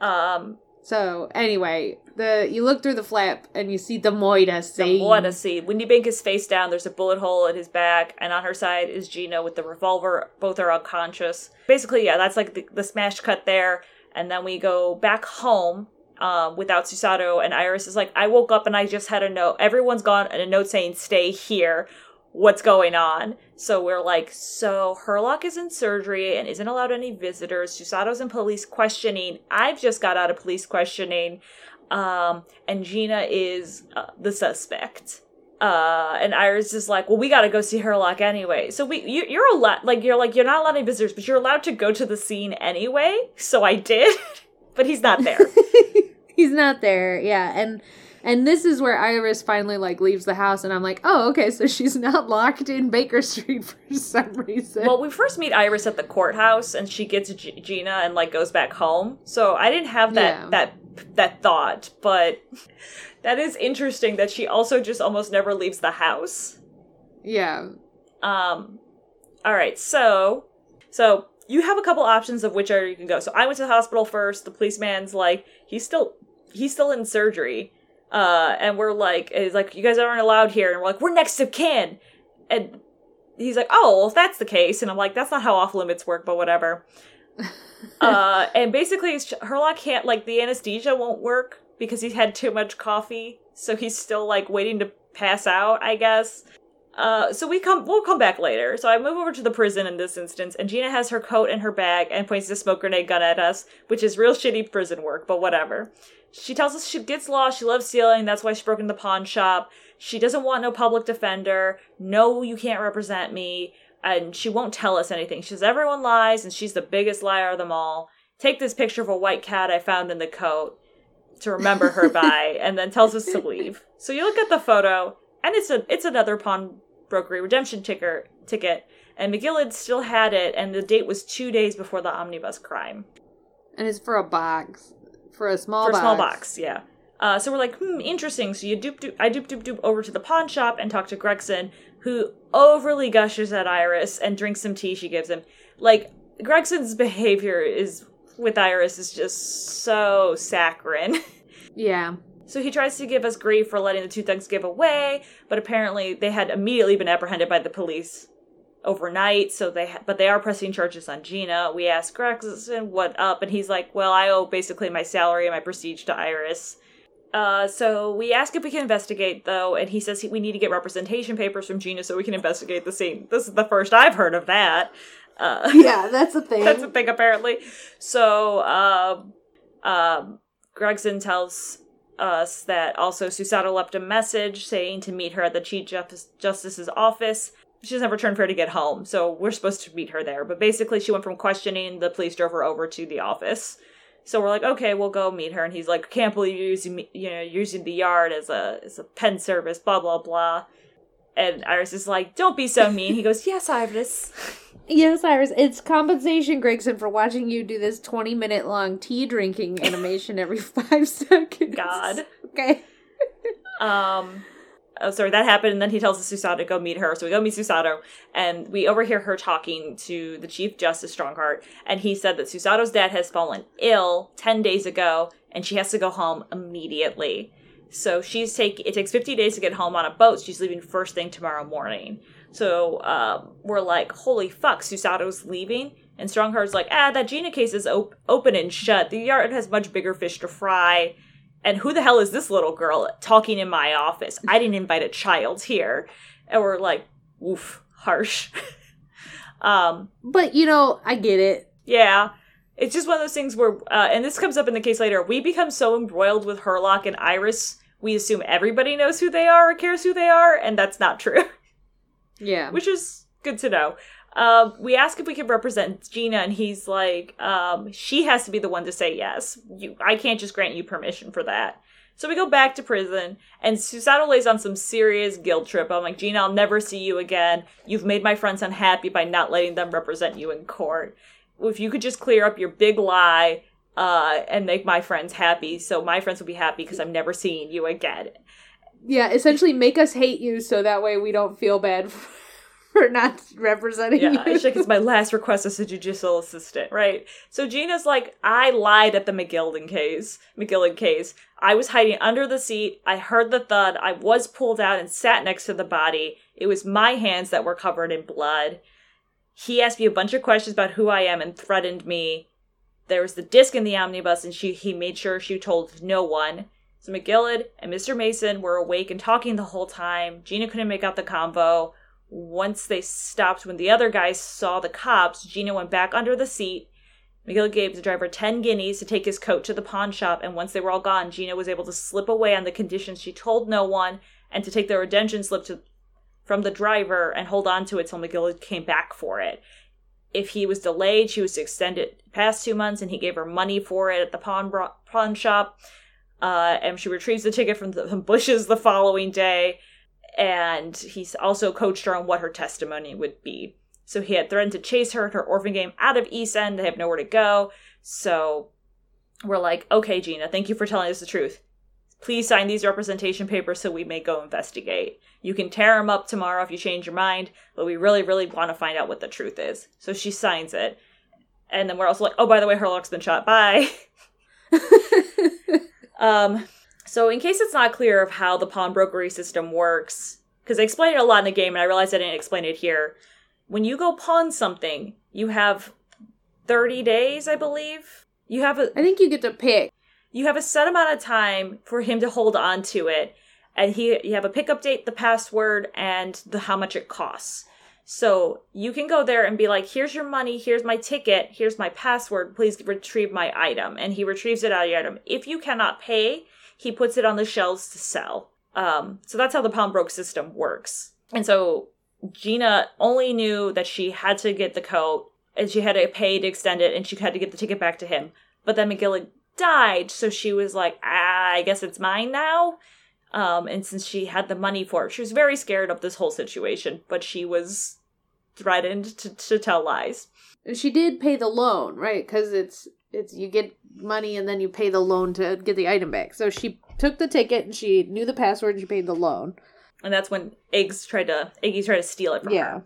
Um, So, anyway, the you look through the flap and you see the Moida the saying, more to see. Windibank is face down. There's a bullet hole in his back, and on her side is Gina with the revolver. Both are unconscious. Basically, yeah, that's like the, the smash cut there. And then we go back home um, without Susato, and Iris is like, I woke up and I just had a note. Everyone's gone, and a note saying, stay here. What's going on? So we're like, so Herlock is in surgery and isn't allowed any visitors. Susato's in police questioning. I've just got out of police questioning. Um, and Gina is uh, the suspect. Uh, and Iris is like, well, we gotta go see Herlock anyway. So we, you, you're allowed, like, you're like, you're not allowed any visitors, but you're allowed to go to the scene anyway. So I did, but he's not there. He's not there, yeah, and and this is where Iris finally like leaves the house, and I'm like, oh, okay, so she's not locked in Baker Street for some reason. well, we first meet Iris at the courthouse, and she gets G- Gina and like goes back home. So I didn't have that Yeah. that that thought, but that is interesting that she also just almost never leaves the house. Yeah. Um, all right, so so you have a couple options of which area you can go. So I went to the hospital first. The policeman's like, he's still he's still in surgery, uh, and we're like, he's like, you guys aren't allowed here, and we're like, we're next of kin, and he's like, oh, well, if that's the case, and I'm like, that's not how off limits work, but whatever. uh, and basically, Herlock can't like the anesthesia won't work because he's had too much coffee, so he's still like waiting to pass out, I guess. Uh, so we come, we'll come back later. So I move over to the prison in this instance, and Gina has her coat in her bag and points the smoke grenade gun at us, which is real shitty prison work, but whatever. She tells us she gets lost, she loves stealing, that's why she broke into the pawn shop. She doesn't want no public defender. No, you can't represent me. And she won't tell us anything. She says everyone lies, and she's the biggest liar of them all. Take this picture of a white cat I found in the coat to remember her by, and then tells us to leave. So you look at the photo, and it's a it's another pawn brokery redemption ticker, ticket, and McGillard still had it, and the date was two days before the omnibus crime. And it's for a box, for a small for box. a small box, yeah. Uh, so we're like, hmm, interesting. So you dupe, dupe, I dupe, dupe, dupe over to the pawn shop and talk to Gregson, who overly gushes at Iris and drinks some tea she gives him. Like Gregson's behavior is with Iris is just so saccharine. Yeah. So he tries to give us grief for letting the two thugs give away, but apparently they had immediately been apprehended by the police overnight. So they, ha- but they are pressing charges on Gina. We ask Gregson what up, and he's like, "Well, I owe basically my salary and my prestige to Iris." Uh, so we ask if we can investigate though, and he says he, we need to get representation papers from Gina so we can investigate the scene. This is the first I've heard of that. Uh, yeah, that's a thing. that's a thing apparently. So, um, um, Gregson tells us that also Susato left a message saying to meet her at the Chief Justice's office. She doesn't have returned for her to get home, so we're supposed to meet her there. But basically, she went from questioning, the police drove her over to the office. So we're like, okay, we'll go meet her. And he's like, can't believe you're using, you know, using the yard as a as a pen service, blah blah blah. And Iris is like, don't be so mean. He goes, yes, Iris. Yes, Iris. It's compensation, Gregson, for watching you do this 20 minute long tea drinking animation every five seconds. God. Okay. um, oh, sorry, that happened. And then he tells Susato to go meet her. So we go meet Susato, and we overhear her talking to the Chief Justice Stronghart. And he said that Susato's dad has fallen ill 10 days ago, and she has to go home immediately. So she's take it takes 50 days to get home on a boat. She's leaving first thing tomorrow morning. So um, we're like, holy fuck, Susato's leaving. And Stronghart's like, ah, that Gina case is op- open and shut. The yard has much bigger fish to fry. And who the hell is this little girl talking in my office? I didn't invite a child here. And we're like, oof, harsh. um, but you know, I get it. Yeah. It's just one of those things where, uh, and this comes up in the case later, we become so embroiled with Herlock and Iris, we assume everybody knows who they are or cares who they are, and that's not true. Yeah. Which is good to know. Um, we ask if we can represent Gina, and he's like, um, she has to be the one to say yes. You, I can't just grant you permission for that. So we go back to prison, and Susato lays on some serious guilt trip. I'm like, Gina, I'll never see you again. You've made my friends unhappy by not letting them represent you in court. If you could just clear up your big lie uh, and make my friends happy, so my friends will be happy because I'm never seeing you again. Yeah, essentially make us hate you so that way we don't feel bad for not representing yeah, you. it's like it's my last request as a judicial assistant, right? So Gina's like, I lied at the McGilden case, McGillen case. I was hiding under the seat. I heard the thud. I was pulled out and sat next to the body. It was my hands that were covered in blood. He asked me a bunch of questions about who I am and threatened me. There was the disc in the omnibus, and she he made sure she told no one. So McGilded and Mr. Mason were awake and talking the whole time. Gina couldn't make out the convo. Once they stopped, when the other guys saw the cops, Gina went back under the seat. McGilded gave the driver 10 guineas to take his coat to the pawn shop, and once they were all gone, Gina was able to slip away on the conditions she told no one and to take the redemption slip to, from the driver and hold on to it till McGill came back for it. If he was delayed, she was to extend it past two months, and he gave her money for it at the pawn, bro- pawn shop. Uh, and she retrieves the ticket from the bushes the following day. And he's also coached her on what her testimony would be. So he had threatened to chase her and her orphan game out of East End. They have nowhere to go. So we're like, okay, Gina, thank you for telling us the truth. Please sign these representation papers so we may go investigate. You can tear them up tomorrow if you change your mind, but we really, really want to find out what the truth is. So she signs it. And then we're also like, oh, by the way, Herlock's been shot. Bye. um, so in case it's not clear of how the pawnbrokery system works, because I explained it a lot in the game and I realized I didn't explain it here. When you go pawn something, you have 30 days, I believe. You have a I think you get to pick. You have a set amount of time for him to hold on to it and he you have a pickup date the password and the how much it costs. So you can go there and be like here's your money here's my ticket here's my password please retrieve my item. And he retrieves it out of your item. If you cannot pay he puts it on the shelves to sell. Um, so that's how the pawnbroke system works. And so gina only knew that she had to get the coat and she had to pay to extend it and she had to get the ticket back to him. But then mcgillig died, so she was like, ah, I guess it's mine now. Um, and since she had the money for it, she was very scared of this whole situation, but she was threatened to, to tell lies. And she did pay the loan, right? Because it's it's you get money and then you pay the loan to get the item back. So she took the ticket and she knew the password and she paid the loan. And that's when Eggs tried to Iggy tried to steal it from Yeah. her.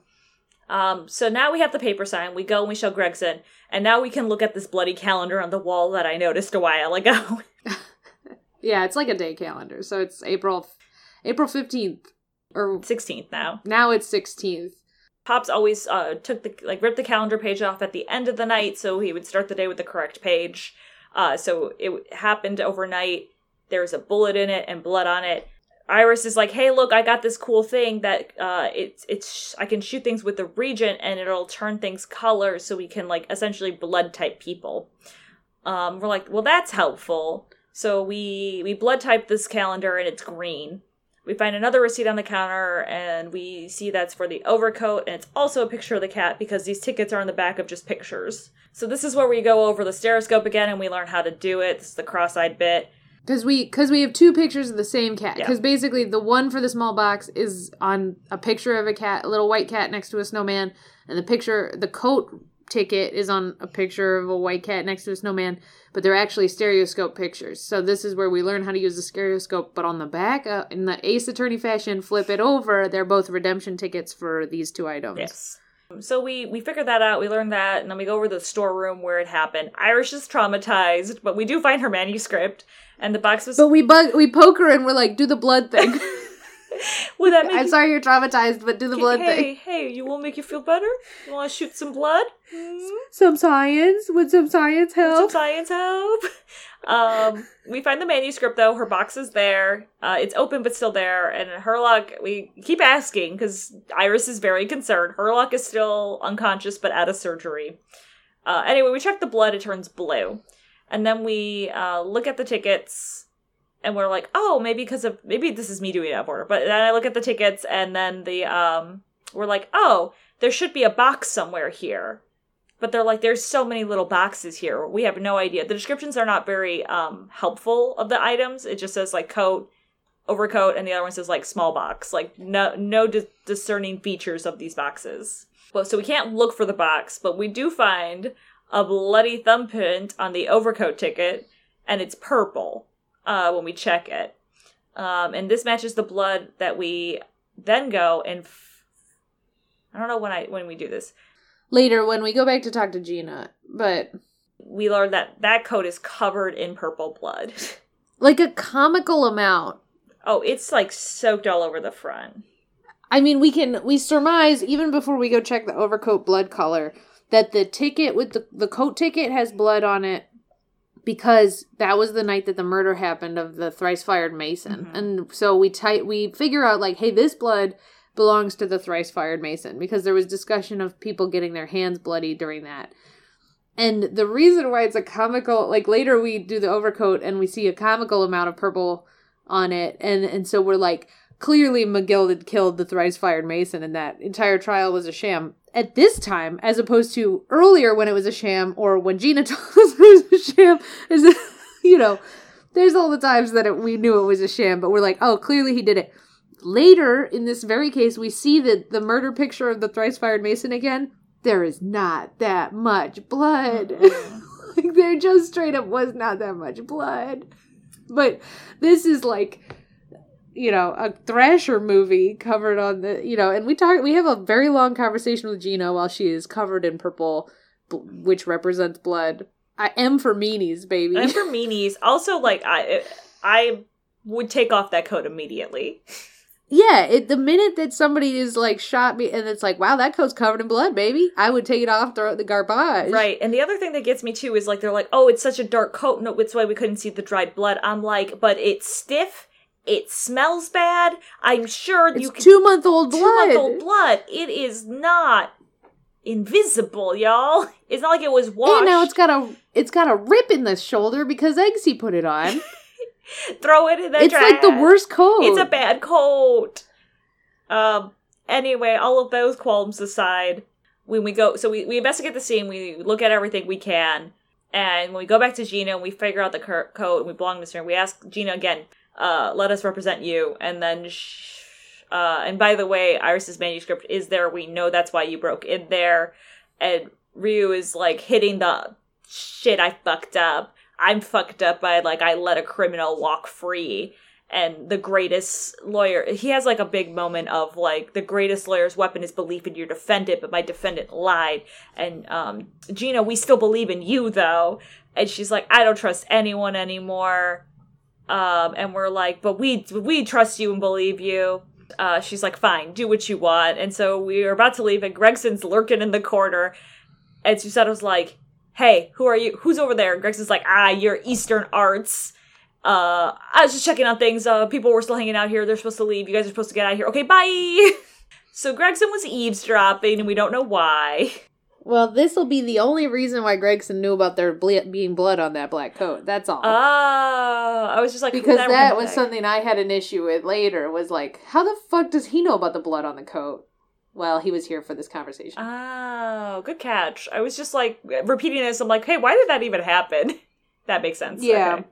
Um, so now we have the paper sign. We go and we show Gregson, and now we can look at this bloody calendar on the wall that I noticed a while ago. Yeah, it's like a day calendar. So it's April April 15th or 16th now. now it's 16th. Pops always uh, took the like ripped the calendar page off at the end of the night, so he would start the day with the correct page. Uh, so it happened overnight. There was a bullet in it and blood on it. Iris is like, "Hey, look, I got this cool thing that uh, it's it's I can shoot things with the reagent and it'll turn things color, so we can like essentially blood type people." Um, we're like, "Well, that's helpful." So we we blood type this calendar and it's green. We find another receipt on the counter and we see that's for the overcoat and it's also a picture of the cat because these tickets are on the back of just pictures. So this is where we go over the stereoscope again and we learn how to do it. This is the cross-eyed bit. Because we because we have two pictures of the same cat. Yeah. Because basically the one for the small box is on a picture of a cat, a little white cat next to a snowman, and the picture the coat ticket is on a picture of a white cat next to a snowman. But they're actually stereoscope pictures. So this is where we learn how to use the stereoscope. But on the back, uh, in the Ace Attorney fashion, flip it over. They're both redemption tickets for these two items. Yes. So we we figured that out. We learned that, and then we go over to the storeroom where it happened. Iris is traumatized, but we do find her manuscript, and the box was. But we bug we poke her and we're like, do the blood thing. Would that make I'm you- sorry you're traumatized, but do the blood hey, thing. hey, hey, you won't make you feel better? You want to shoot some blood? Hmm? Some science? Would some science Would some science help? Um, we find the manuscript though. Her box is there. Uh, it's open but still there. And Herlock, we keep asking because Iris is very concerned. Herlock is still unconscious but out of surgery. Uh, anyway, we check the blood. It turns blue, and then we uh, look at the tickets. And we're like, oh, maybe because of maybe this is me doing out of order. But then I look at the tickets, and then the um, we're like, oh, there should be a box somewhere here. But they're like there's so many little boxes here. We have no idea. The descriptions are not very um helpful of the items. It just says like coat overcoat and the other one says like small box. Like no no dis- discerning features of these boxes. Well so we can't look for the box but we do find a bloody thumbprint on the overcoat ticket and it's purple uh when we check it um and this matches the blood that we then go and f- i don't know when i when we do this Later, when we go back to talk to Gina, but we learned that that coat is covered in purple blood. like a comical amount. oh, it's like soaked all over the front. I mean, we can we surmise even before we go check the overcoat blood color that the ticket with the the coat ticket has blood on it because that was the night that the murder happened of the thrice fired mason. Mhm. And so we tight we figure out like, hey, this blood belongs to the thrice fired mason because there was discussion of people getting their hands bloody during that. And the reason why it's a comical like later we do the overcoat and we see a comical amount of purple on it and and so we're like clearly McGill had killed the thrice fired Mason and that entire trial was a sham. At this time, as opposed to earlier when it was a sham or when Gina told us it was a sham, is that, you know, there's all the times that it, we knew it was a sham, but we're like, oh, clearly he did it. Later, in this very case, we see that the murder picture of the thrice fired Mason again. There is not that much blood. Mm-hmm. like there just straight up was not that much blood. but this is like you know a thrasher movie covered on the you know and we talk we have a very long conversation with gina while she is covered in purple which represents blood i am for meanies baby And for meanies, also like I I would take off that coat immediately. yeah it, the minute that somebody is like shot me and it's like wow that coat's covered in blood baby i would take it off throw it in the garbage Right. And the other thing that gets me too is like they're like, oh, it's such a dark coat. No, it's why we couldn't see the dried blood. I'm like, but it's stiff. It smells bad. I'm sure it's you can two month old blood two month old blood. It is not invisible, y'all. It's not like it was washed. and now it's got a it's got a rip in the shoulder because eggsy put it on Throw it in the it's like the worst coat It's a bad coat. Um. Anyway, all of those qualms aside, when we go, so we, we investigate the scene, we look at everything we can, and when we go back to Gina and we figure out the cur- code and we belong to her, we ask Gina again, uh, let us represent you, and then, sh- uh, and by the way, Iris's manuscript is there. We know that's why you broke in there, and Ryu is like hitting the shit. I fucked up. I'm fucked up by like I let a criminal walk free and the greatest lawyer he has like a big moment of like the greatest lawyer's weapon is belief in your defendant but my defendant lied and um gina we still believe in you though and she's like i don't trust anyone anymore um and we're like but we we trust you and believe you uh she's like fine do what you want and so we are about to leave and gregson's lurking in the corner and susato's like hey who are you who's over there and gregson's like ah you're eastern arts uh, I was just checking on things. Uh, people were still hanging out here. They're supposed to leave. You guys are supposed to get out of here. Okay, bye. so Gregson was eavesdropping, and we don't know why. Well, this will be the only reason why Gregson knew about there ble- being blood on that black coat. That's all. Oh, I was just like because that that was something I had an issue with later. Was like, how the fuck does he know about the blood on the coat? Well, he was here for this conversation. Oh, good catch. I was just like repeating this. I'm like, hey, why did that even happen? that makes sense. Yeah. Okay.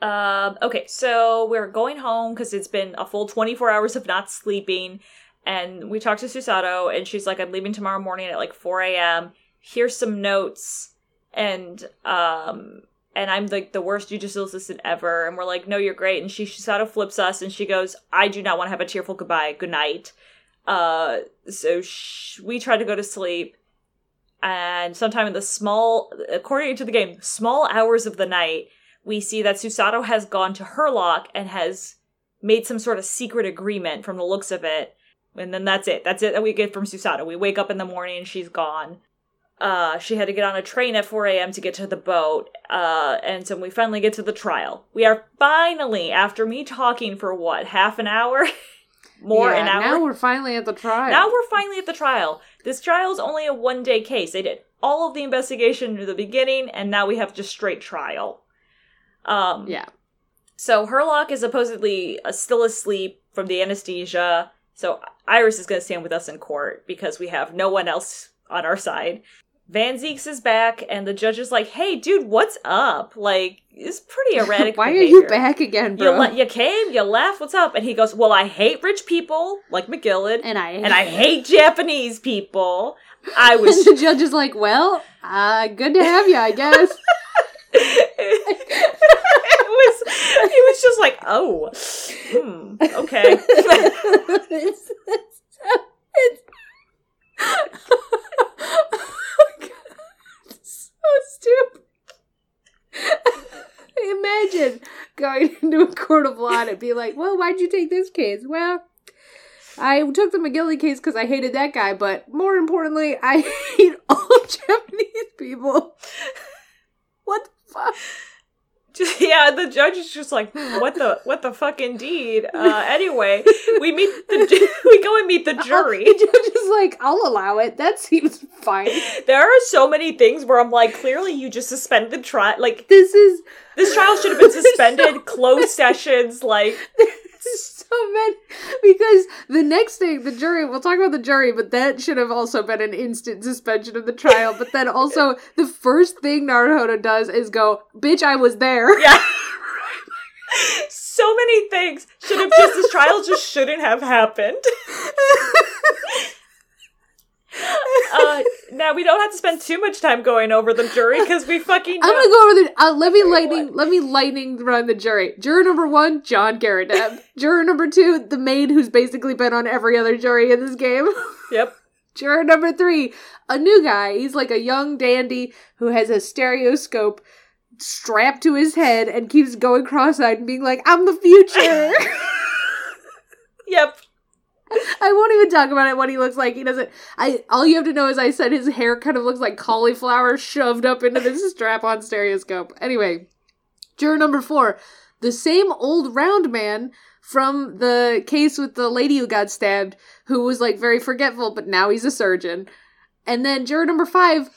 Um, okay, so we're going home because it's been a full 24 hours of not sleeping. And we talked to Susato, and she's like, I'm leaving tomorrow morning at like 4 a.m. Here's some notes. And, um, and I'm like the worst jujitsu assistant ever. And we're like, no, you're great. And she, Susato flips us and she goes, I do not want to have a tearful goodbye. Good night. Uh, so sh- we try to go to sleep. And sometime in the small, according to the game, small hours of the night, we see that Susato has gone to Herlock and has made some sort of secret agreement from the looks of it. And then that's it. That's it that we get from Susato. We wake up in the morning and she's gone. Uh, she had to get on a train at 4 a.m. to get to the boat. Uh, and so we finally get to the trial. We are finally, after me talking for what, half an hour? More yeah, an hour? Now we're finally at the trial. Now we're finally at the trial. This trial is only a one day case. They did all of the investigation in the beginning, and now we have just straight trial. Um, yeah. So Herlock is supposedly uh, still asleep from the anesthesia. So Iris is going to stand with us in court because we have no one else on our side. Van Zieks is back, and the judge is like, "Hey, dude, what's up? Like, it's pretty erratic. Why are you back again, You, bro? le- you came, you left. What's up?" And he goes, "Well, I hate rich people like McGillen, and I and I hate Japanese people. I was And the judge is like, "Well, uh, good to have you, I guess." he was just like, oh, hmm, okay. it's, it's, it's, it's so stupid. Imagine going into a court of law and be like, "Well, why'd you take this case?" Well. I took the McGilly case because I hated that guy, but more importantly, I hate all Japanese people. What the fuck? Just, yeah, the judge is just like, hmm, what the what the fuck indeed. Uh, anyway, we meet the we go and meet the jury. The judge is like, I'll allow it. That seems fine. There are so many things where I'm like, clearly you just suspended the trial. Like This is this trial should have been suspended, closed sessions. Like so many because the next thing the jury we'll talk about the jury but that should have also been an instant suspension of the trial but then also the first thing naruhodo does is go bitch i was there yeah. so many things should have just this trial just shouldn't have happened. uh, now we don't have to spend too much time going over the jury because we fucking. I'm gonna go over the. Uh, let me lightning. Let me lightning run the jury. Juror number one, John Garrett. Juror number two, the maid who's basically been on every other jury in this game. Yep. Juror number three, a new guy. He's like a young dandy who has a stereoscope strapped to his head and keeps going cross-eyed and being like, "I'm the future." Yep. I won't even talk about it. What he looks like. He doesn't. I. All you have to know is I said his hair kind of looks like cauliflower shoved up into this strap-on stereoscope. Anyway, juror number four, the same old round man from the case with the lady who got stabbed, who was like very forgetful, but now he's a surgeon. And then juror number five,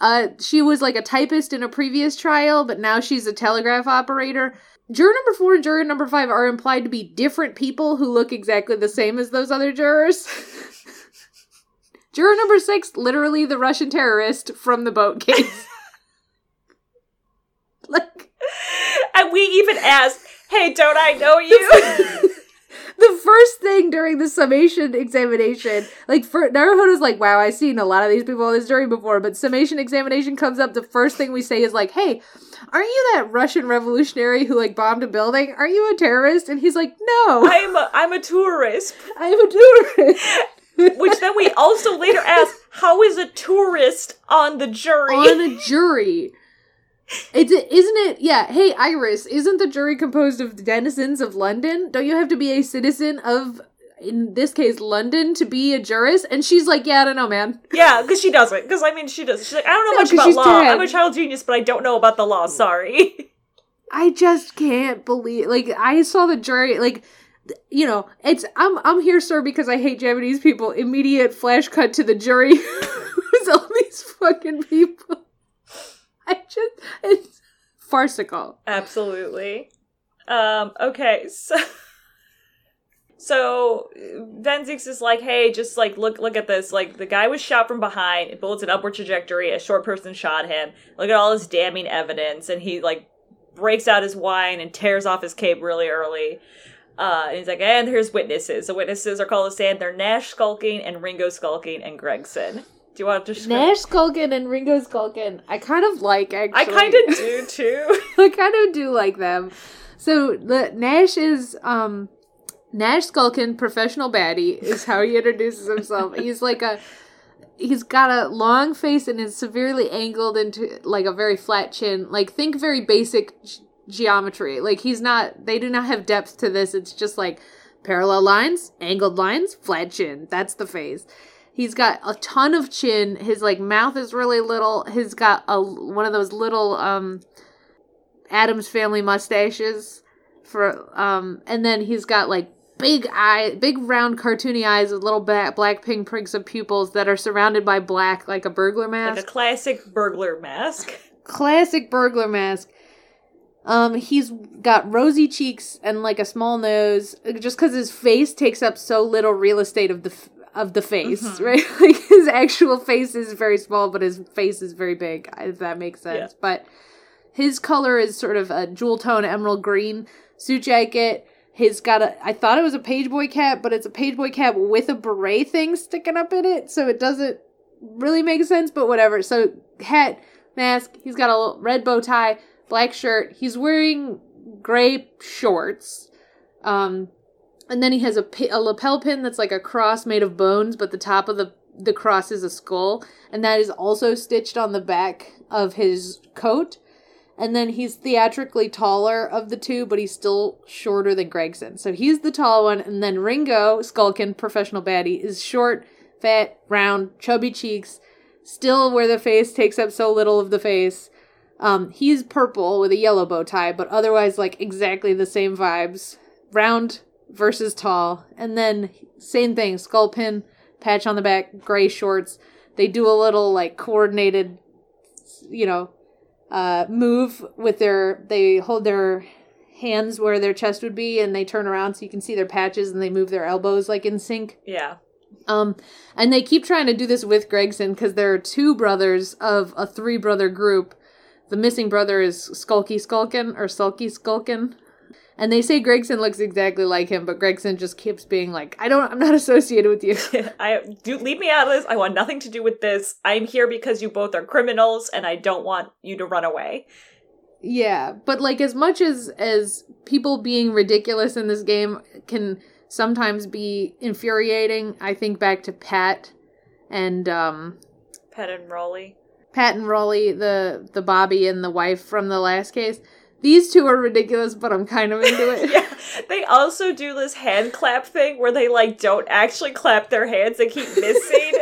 uh, she was like a typist in a previous trial, but now she's a telegraph operator. Juror number four and juror number five are implied to be different people who look exactly the same as those other jurors. juror number six, literally the Russian terrorist from the boat case. like, And we even asked, "Hey, don't I know you?" the first thing during the summation examination, like for Naruhodo's like, wow, I've seen a lot of these people on this jury before, but summation examination comes up. The first thing we say is like, hey, aren't you that Russian revolutionary who like bombed a building? Aren't you a terrorist? And he's like, no, I'm a, I'm a tourist. I am a tourist. Which then we also later asked, "How is a tourist on the jury?" on a jury. It's isn't it? Yeah. Hey, Iris, isn't the jury composed of denizens of London? Don't you have to be a citizen of, in this case, London to be a jurist? And she's like, yeah, I don't know, man. yeah, because she doesn't. Because I mean, she does. She's like, I don't know No, much about law. dead. I'm a child genius, but I don't know about the law. Sorry. I just can't believe. Like, I saw the jury. Like, you know, it's I'm I'm here, sir, because I hate Japanese people. Immediate flash cut to the jury. Who's all these fucking people? I just it's farcical. Absolutely. Um, okay, so so Van Venzix is like, hey, just like look look at this. Like the guy was shot from behind, it bullets an upward trajectory, a short person shot him. Look at all this damning evidence, and he like breaks out his wine and tears off his cape really early. Uh, and he's like, and here's witnesses. The witnesses are called to stand. They're Nash Skulkin and Ringo Skulkin and Gregson. Do you want to describe? Nash Skulkin and Ringo Skulkin, I kind of like actually. I kind of do too. I kind of do like them. So the Nash is um Nash Skulkin, professional baddie, is how he introduces himself. he's like a he's got a long face and is severely angled into like a very flat chin. Like think very basic g- geometry. Like he's not they do not have depth to this. It's just like parallel lines, angled lines, flat chin. That's the face. He's got a ton of chin. His like mouth is really little. He's got a one of those little um Adam's family mustaches for um and then he's got like big eye big round cartoony eyes with little black black pinpricks of pupils that are surrounded by black like a burglar mask. like a classic burglar mask. Classic burglar mask. Um he's got rosy cheeks and like a small nose just cuz his face takes up so little real estate of the f- of the face, Mhm. right? Like his actual face is very small but his face is very big if that makes sense. But his color is sort of a jewel tone emerald green suit jacket. He's got a I thought it was a pageboy cap, but it's a pageboy cap with a beret thing sticking up in it, so it doesn't really make sense, but whatever. So hat, mask, he's got a red bow tie, black shirt. He's wearing gray shorts. Um and then he has a, a lapel pin that's like a cross made of bones, but the top of the the cross is a skull, and that is also stitched on the back of his coat. And then he's theatrically taller of the two, but he's still shorter than Gregson. So he's the tall one, and then Ringo Skulkin, professional baddie, is short, fat, round, chubby cheeks, still where the face takes up so little of the face. Um, he's purple with a yellow bow tie, but otherwise like exactly the same vibes. Round versus tall. And then same thing, skull pin, patch on the back, gray shorts. They do a little like coordinated you know, uh, move with their they hold their hands where their chest would be and they turn around so you can see their patches and they move their elbows like in sync. Yeah. Um, and they keep trying to do this with Gregson because there are two brothers of a three brother group. The missing brother is Skulky Skulkin or Sulky Skulkin. And they say Gregson looks exactly like him, but Gregson just keeps being like, I don't, I'm not associated with you. I do leave me out of this. I want nothing to do with this. I'm here because you both are criminals, and I don't want you to run away. Yeah, but like as much as as people being ridiculous in this game can sometimes be infuriating, I think back to Pat and um Pat and Rolly. Pat and Rolly, the the Bobby and the wife from the last case. These two are ridiculous, but I'm kind of into it. yeah. They also do this hand clap thing where they like don't actually clap their hands and keep missing.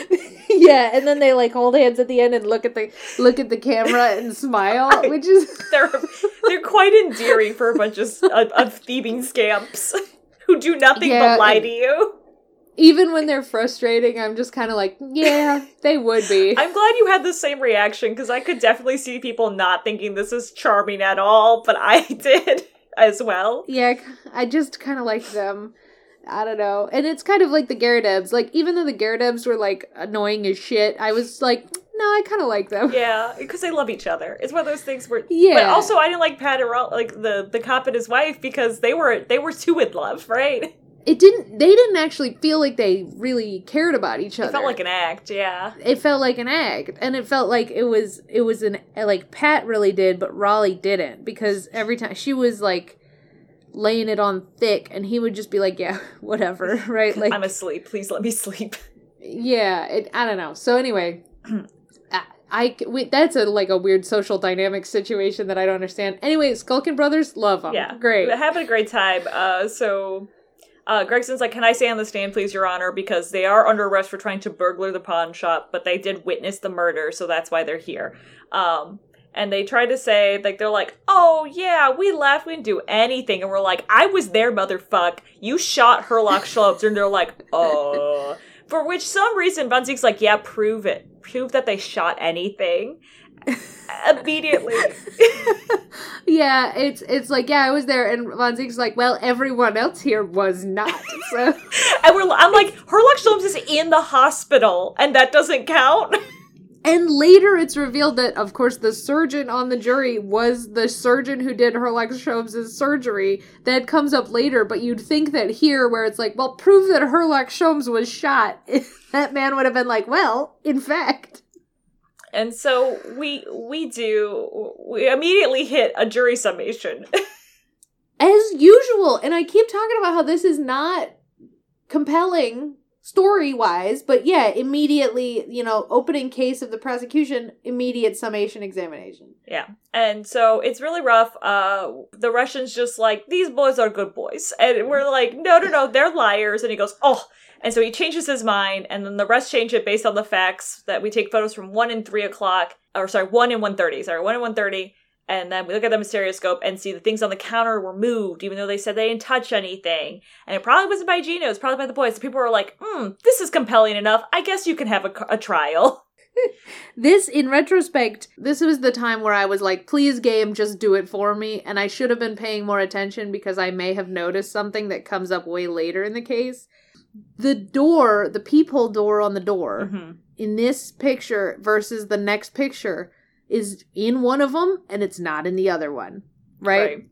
yeah, and then they like hold hands at the end and look at the look at the camera and smile, which is they're they're quite endearing for a bunch of of, of thieving scamps who do nothing Yeah, but lie and- to you. Even when they're frustrating, I'm just kind of like, yeah, they would be. I'm glad you had the same reaction because I could definitely see people not thinking this is charming at all, but I did as well. Yeah, I just kind of like them. I don't know. And it's kind of like the Gyarados. Like, even though the Gyarados were, like, annoying as shit, I was like, no, I kind of like them. Yeah, because they love each other. It's one of those things where, Yeah. But also, I didn't like Pat and Ro- like the the cop and his wife because they were they were too in love, right? It didn't, they didn't actually feel like they really cared about each other. It felt like an act. Yeah, it felt like an act and it felt like it was it was an like pat really did but raleigh didn't because every time she was like laying it on thick and he would just be like yeah whatever right like I'm asleep. Please let me sleep. yeah it, i don't know so anyway I, I we, that's a like a weird social dynamic situation that I don't understand. Anyway, Skulkin Brothers, love them. Yeah, great. Having a great time. Uh, so. Uh, Gregson's like, can I stay on the stand, please, Your Honor? Because they are under arrest for trying to burglar the pawn shop, but they did witness the murder, so that's why they're here. Um, and they try to say, like, they're like, oh, yeah, we left, we didn't do anything. And we're like, I was there, motherfuck. You shot Herlock Sholmes. And they're like, oh. For which some reason, Von like, yeah, prove it. Prove that they shot anything. Immediately. yeah, it's it's like yeah, I was there, and Von Ziek's like, well, everyone else here was not. So and we're, I'm like, Herlock Sholmes is in the hospital, and that doesn't count. And later it's revealed that, of course, the surgeon on the jury was the surgeon who did Herlock Sholmes' surgery. That comes up later, but you'd think that here, where it's like, well, prove that Herlock Sholmes was shot, that man would have been like, well, in fact. And so we we do we immediately hit a jury summation. As usual, and I keep talking about how this is not compelling story wise, but yeah, immediately, you know, opening case of the prosecution, immediate summation examination. yeah. And so it's really rough. Uh the Russians just like these boys are good boys. And we're like, no no no, they're liars. And he goes, "Oh." And so he changes his mind, and then the rest change it based on the facts that we take photos from one and three o'clock, or sorry, one and one thirty. Sorry, one and one thirty. And then we look at the mysteroscope and see the things on the counter were moved, even though they said they didn't touch anything. And it probably wasn't by Gino, it was probably by the boys. So people were like, hmm, this is compelling enough. I guess you can have a, a trial. This, in retrospect, this was the time where I was like, please, game, just do it for me. And I should have been paying more attention because I may have noticed something that comes up way later in the case. The door, the peephole door on the door, Mhm. in this picture versus the next picture is in one of them and it's not in the other one. Right?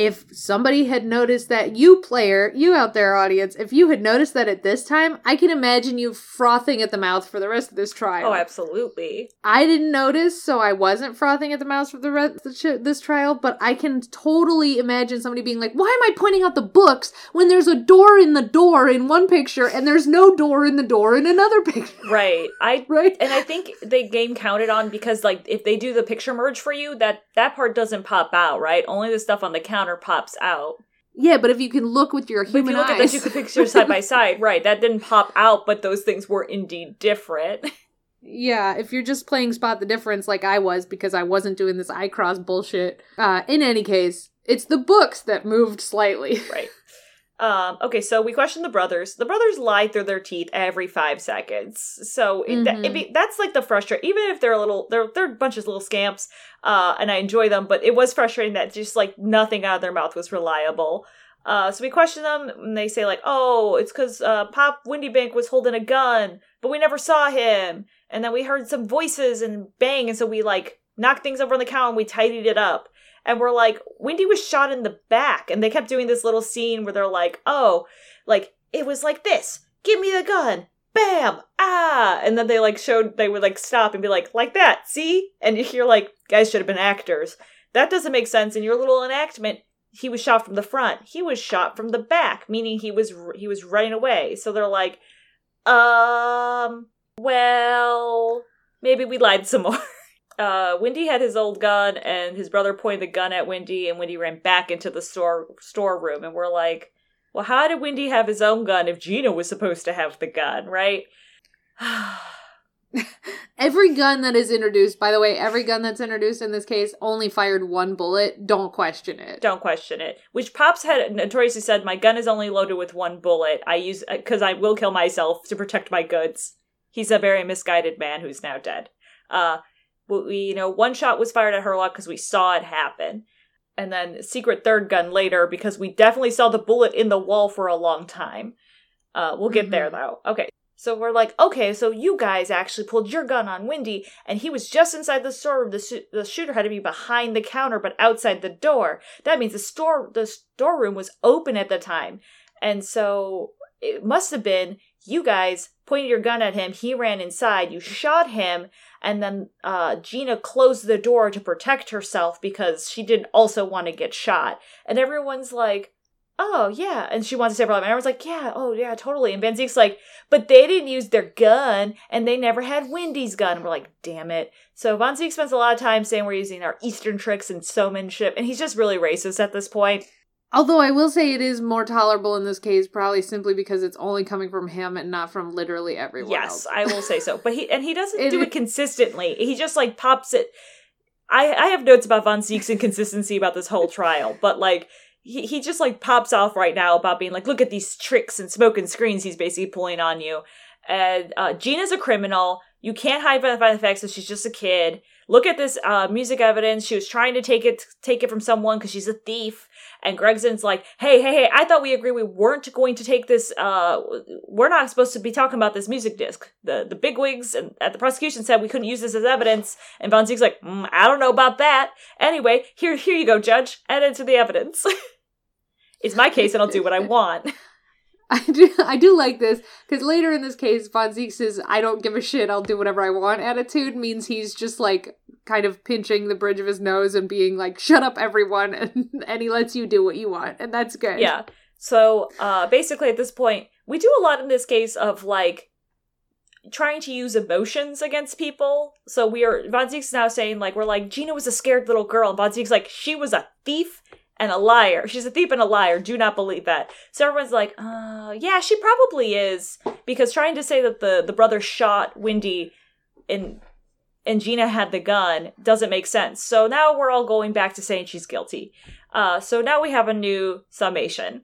If somebody had noticed that, you player, you out there, audience, if you had noticed that at this time, I can imagine you frothing at the mouth for the rest of this trial. Oh, absolutely. I didn't notice, so I wasn't frothing at the mouth for the rest of this trial. But I can totally imagine somebody being like, "Why am I pointing out the books when there's a door in the door in one picture and there's no door in the door in another picture?" Right. I Right? and I think the game counted on because like if they do the picture merge for you, that that part doesn't pop out, right? Only the stuff on the counter pops out. Yeah, but if you can look with your But if you human look at the eyes, two pictures side by side, right, that didn't pop out, but those things were indeed different. yeah, if you're just playing spot the difference like I was because I wasn't doing this eye cross bullshit. Uh, in any case, it's the books that moved slightly. right. Um, okay, so we questioned the brothers. The brothers lie through their teeth every five seconds. So it, that, it be, that's like the frustrating. Even if they're a little, they're they're a bunch of little scamps, uh, and I enjoy them. But it was frustrating that just like nothing out of their mouth was reliable. Uh, so we question them, and they say like, "Oh, it's because uh, Pop Windibank was holding a gun, but we never saw him." And then we heard some voices and bang, and so we like knocked things over on the counter and we tidied it up. And we're like, Wendy was shot in the back. And they kept doing this little scene where they're like, oh, like, it was like this. Give me the gun. Bam! Ah! And then they like showed, they would like stop and be like, like that, see? And you're like, guys should have been actors. That doesn't make sense. In your little enactment, he was shot from the front. He was shot from the back, meaning he was he was running away. So they're like, um, well, maybe we lied some more. Uh, Wendy had his old gun, and his brother pointed the gun at Wendy, and Wendy ran back into the store storeroom. And we're like, well, how did Wendy have his own gun if Gina was supposed to have the gun, right? every gun that is introduced, by the way, every gun that's introduced in this case only fired one bullet. Don't question it. Don't question it. Which Pops had notoriously said, "My gun is only loaded with one bullet. I use because I will kill myself to protect my goods." He's a very misguided man who's now dead. Uh, we, you know, one shot was fired at Herlock because we saw it happen. And then secret third gun later because we definitely saw the bullet in the wall for a long time. Uh, we'll get mm-hmm. there though. Okay. So we're like, okay, so you guys actually pulled your gun on Wendy, and he was just inside the storeroom. The, sh- the shooter had to be behind the counter, but outside the door. That means the store the storeroom was open at the time, and so it must have been you guys pointed your gun at him. He ran inside. You shot him, and then uh, Gina closed the door to protect herself because she didn't also want to get shot. And everyone's like, "Oh yeah," and she wants to save her life. And everyone's like, "Yeah, oh yeah, totally." And Van Ziek's like, "But they didn't use their gun, and they never had Wendy's gun." And we're like, "Damn it!" So Von Ziek spends a lot of time saying we're using our Eastern tricks and showmanship, and he's just really racist at this point. Although I will say it is more tolerable in this case, probably simply because it's only coming from him and not from literally everyone. Yes, else. I will say so. But he and he doesn't it, do it consistently. He just like pops it. I I have notes about Von Ziek's inconsistency about this whole trial, but like he he just like pops off right now about being like, look at these tricks and smoke and screens he's basically pulling on you. And uh, Gina's a criminal. You can't hide by the fact that she's just a kid. Look at this uh, music evidence. She was trying to take it take it from someone because she's a thief. And Gregson's like, hey, hey, hey, I thought we agreed we weren't going to take this, uh, we're not supposed to be talking about this music disc. The, the bigwigs at the prosecution said we couldn't use this as evidence. And Von Ziek's like, mm, I don't know about that. Anyway, here, here you go, judge. Add it to the evidence. it's my case and I'll do what I want. I do, I do like this because later in this case, Von Ziek says, "I don't give a shit. I'll do whatever I want." Attitude means he's just like kind of pinching the bridge of his nose and being like, "Shut up, everyone," and, and he lets you do what you want, and that's good. Yeah. So uh, basically, at this point, we do a lot in this case of like trying to use emotions against people. So we are Von Ziek's now saying like we're like Gina was a scared little girl, and Von Ziek's like she was a thief and a liar. She's a thief and a liar. Do not believe that. So everyone's like, uh, yeah, she probably is. Because trying to say that the, the brother shot Wendy and and Gina had the gun doesn't make sense. So now we're all going back to saying she's guilty. Uh, so now we have a new summation.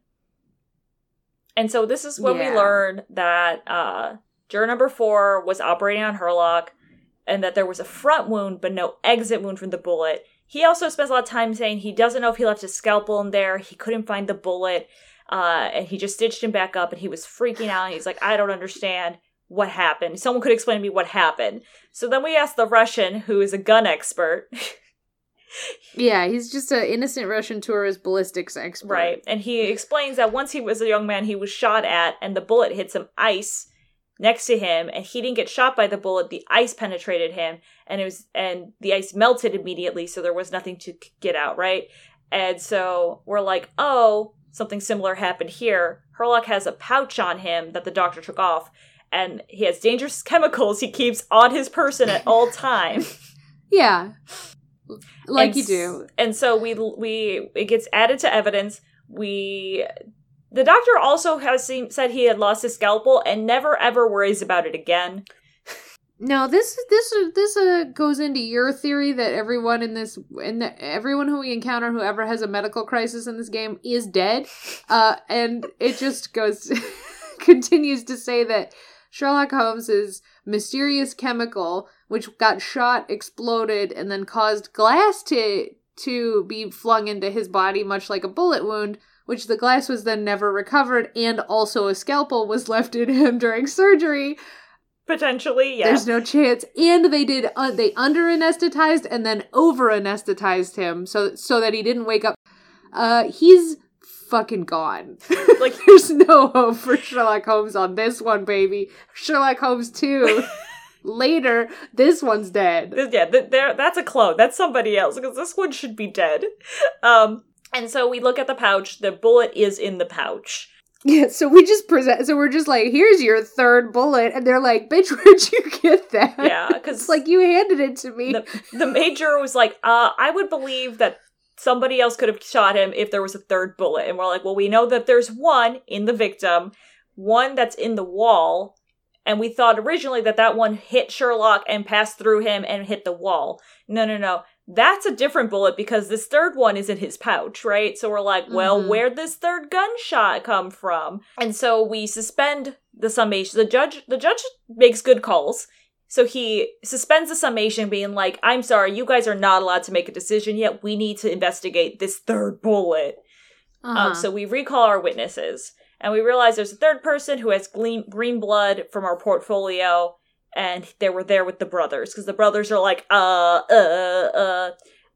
And so this is when yeah. we learn that uh, juror number four was operating on Herlock and that there was a front wound but no exit wound from the bullet he also spends a lot of time saying he doesn't know if he left his scalpel in there. He couldn't find the bullet. Uh, and he just stitched him back up and he was freaking out. he's like, I don't understand what happened. Someone could explain to me what happened. So then we asked the Russian, who is a gun expert. yeah, he's just an innocent Russian tourist ballistics expert. Right. And he explains that once he was a young man, he was shot at and the bullet hit some ice next to him and he didn't get shot by the bullet the ice penetrated him and it was and the ice melted immediately so there was nothing to get out right? And so we're like oh something similar happened here. Herlock has a pouch on him that the doctor took off and he has dangerous chemicals he keeps on his person at all time. Yeah. Like and, you do. and so we we it gets added to evidence. We the doctor also has seen, said he had lost his scalpel and never ever worries about it again. Now this this this uh, goes into your theory that everyone in this and everyone who we encounter who ever has a medical crisis in this game is dead, uh, and it just goes continues to say that Sherlock Holmes's mysterious chemical, which got shot, exploded, and then caused glass to to be flung into his body, much like a bullet wound, which the glass was then never recovered, and also a scalpel was left in him during surgery. Potentially, yeah. There's no chance. And they did uh, they under anesthetized and then over anesthetized him so so that he didn't wake up. Uh he's fucking gone. like there's no hope for Sherlock Holmes on this one, baby. Sherlock Holmes 2 later this one's dead. Yeah, th- there that's a clone. That's somebody else because this one should be dead. Um and so we look at the pouch. The bullet is in the pouch. Yeah, so we just present. So we're just like, "Here's your third bullet," and they're like, "Bitch, where'd you get that?" Yeah, because like you handed it to me. The, the major was like, "Uh, I would believe that somebody else could have shot him if there was a third bullet." And we're like, "Well, we know that there's one in the victim, one that's in the wall." And we thought originally that that one hit Sherlock and passed through him and hit the wall. No, no, no that's a different bullet because this third one is in his pouch, right? So we're like, well, mm-hmm. where'd this third gunshot come from? And so we suspend the summation. The judge, the judge makes good calls. So he suspends the summation, being like, I'm sorry, you guys are not allowed to make a decision yet. We need to investigate this third bullet. Um, uh-huh. Um, so we recall our witnesses. And we realize there's a third person who has green, green blood from our portfolio and they were there with the brothers because the brothers are like, uh, uh, uh.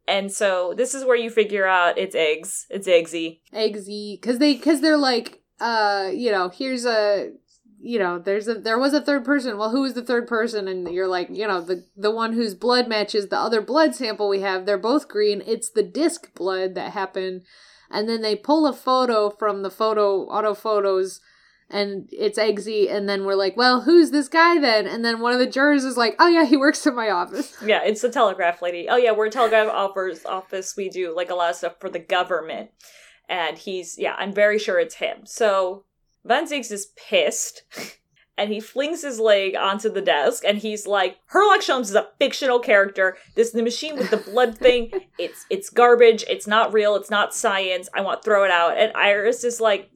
And so this is where you figure out it's eggs. It's eggsy. Eggsy. Because they, because they're like, uh, you know, here's a, you know, there's a, there was a third person. Well, who is the third person? And you're like, you know, the, the one whose blood matches the other blood sample we have. They're both green. It's the disc blood that happened. And then they pull a photo from the photo, auto photos and it's Eggsy, and then we're like, well, who's this guy then? And then one of the jurors is like, oh yeah, he works in my office. Yeah, it's the telegraph lady. Oh yeah, we're a telegraph office. Office. We do like a lot of stuff for the government, and he's yeah, I'm very sure it's him. So Van Zieks is pissed. and he flings his leg onto the desk and he's like Herlock Sholmes is a fictional character this is the machine with the blood thing it's it's garbage it's not real it's not science i want to throw it out and iris is like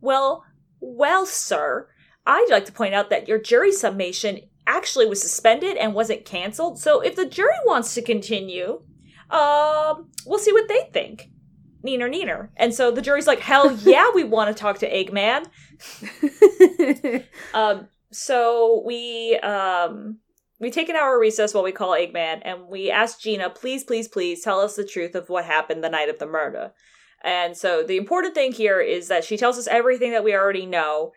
well well, sir, I'd like to point out that your jury summation actually was suspended and wasn't canceled. So if the jury wants to continue, um, we'll see what they think. Neener, neener. And so the jury's like, hell yeah, we want to talk to Eggman. um, so we um we take an hour recess while we call Eggman, and we ask Gina, please, please, please tell us the truth of what happened the night of the murder. And so the important thing here is that she tells us everything that we already know.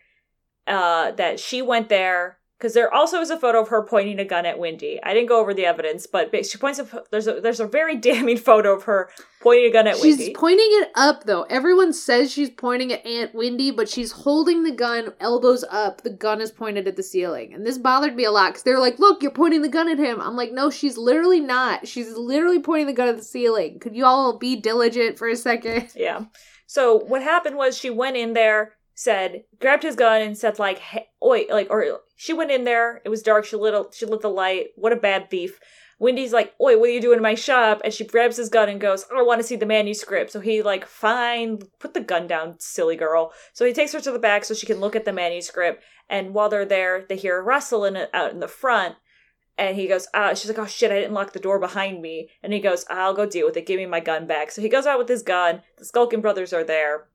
Uh, that she went there because there also is a photo of her pointing a gun at Wendy. I didn't go over the evidence, but she points a there's a there's a very damning photo of her pointing a gun at she's Wendy. She's pointing it up though. Everyone says she's pointing at Aunt Wendy, but she's holding the gun elbows up. The gun is pointed at the ceiling, and this bothered me a lot because they're like, "Look, you're pointing the gun at him." I'm like, "No, she's literally not. She's literally pointing the gun at the ceiling." Could you all be diligent for a second? Yeah. So what happened was she went in there said grabbed his gun and said like hey, oi like or she went in there it was dark she lit a, she lit the light what a bad thief wendy's like oi what are you doing in my shop and she grabs his gun and goes i want to see the manuscript so he like fine put the gun down silly girl so he takes her to the back so she can look at the manuscript and while they're there they hear a rustle in out in the front and he goes, ah, she's like, oh shit, I didn't lock the door behind me. And he goes, I'll go deal with it. Give me my gun back. So he goes out with his gun. The Skulkin brothers are there.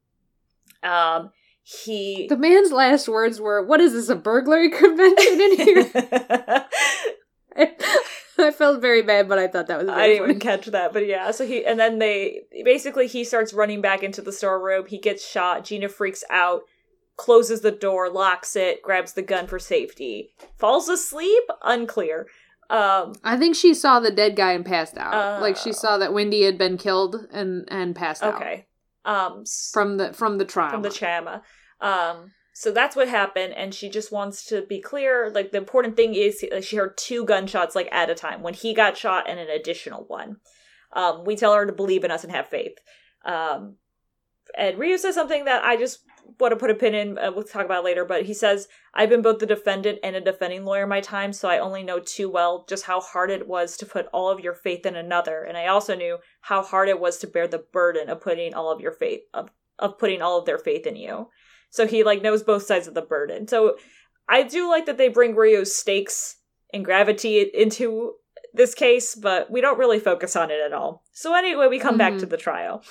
Um, he the man's last words were what is this a burglary convention in here I, felt very bad but i thought that was i didn't even catch that but yeah so he and then they basically he starts running back into the storeroom he gets shot gina freaks out closes the door locks it grabs the gun for safety falls asleep unclear um, I think she saw the dead guy and passed out. Uh, like she saw that Wendy had been killed and and passed okay. out. Okay. Um, from the from the trauma. From the trauma. Um, so that's what happened, and she just wants to be clear. Like the important thing is, like, she heard two gunshots like at a time when he got shot, and an additional one. Um, we tell her to believe in us and have faith. Um, and Ryu says something that I just want to put a pin in. Uh, we'll talk about later, but he says, "I've been both the defendant and a defending lawyer my time, so I only know too well just how hard it was to put all of your faith in another, and I also knew how hard it was to bear the burden of putting all of your faith of of putting all of their faith in you." So he like knows both sides of the burden. So I do like that they bring Ryu's stakes and gravity into this case, but we don't really focus on it at all. So anyway, we come mm-hmm. back to mm-hmm. the trial.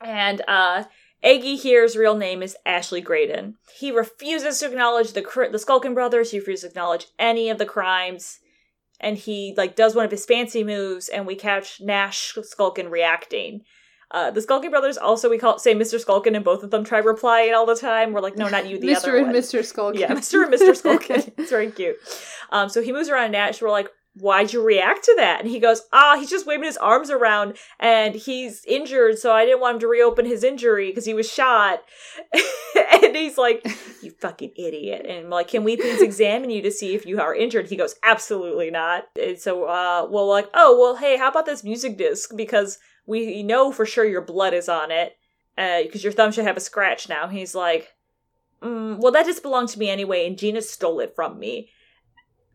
And uh Eggy here's real name is Ashley Graydon. He refuses to acknowledge the cr- the Skulkin brothers. He refuses to acknowledge any of the crimes, and he like does one of his fancy moves, and we catch Nash Skulkin reacting. Uh, the Skulkin brothers also we call say Mr. Skulkin, and both of them try replying all the time. We're like, no, not you, the other. Mr. other and one. Mr. Skulkin. Yeah, Mr. and Mr. Skulkin. it's very cute. Um, so he moves around Nash. We're like, why'd you react to that? And he goes, ah, he's just waving his arms around and he's injured. So I didn't want him to reopen his injury because he was shot. and he's like, you fucking idiot. And I'm like, can we please examine you to see if you are injured? He goes, absolutely not. And so, uh, well, like, oh, well, hey, how about this music disc? Because we know for sure your blood is on it. Because your thumb should have a scratch now. He's like, mm, well, that just belonged to me anyway, and Gina stole it from me.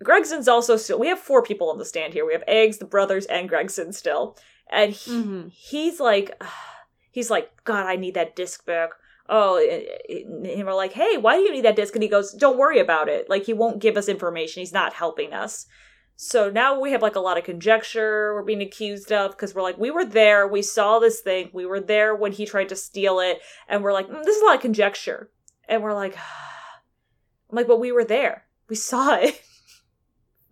Gregson's also still. We have four people on the stand here. We have Eggs, the brothers, and Gregson still, and he, Mhm. he's like, he's like, God, I need that disc back. Oh, and we're like, hey, why do you need that disc? And he goes, don't worry about it. Like he won't give us information. He's not helping us. So now we have like a lot of conjecture we're being accused of because we're like, we were there, we saw this thing, we were there when he tried to steal it, and we're like, mm, this is a lot of conjecture. And we're like, I'm like, but we were there, we saw it.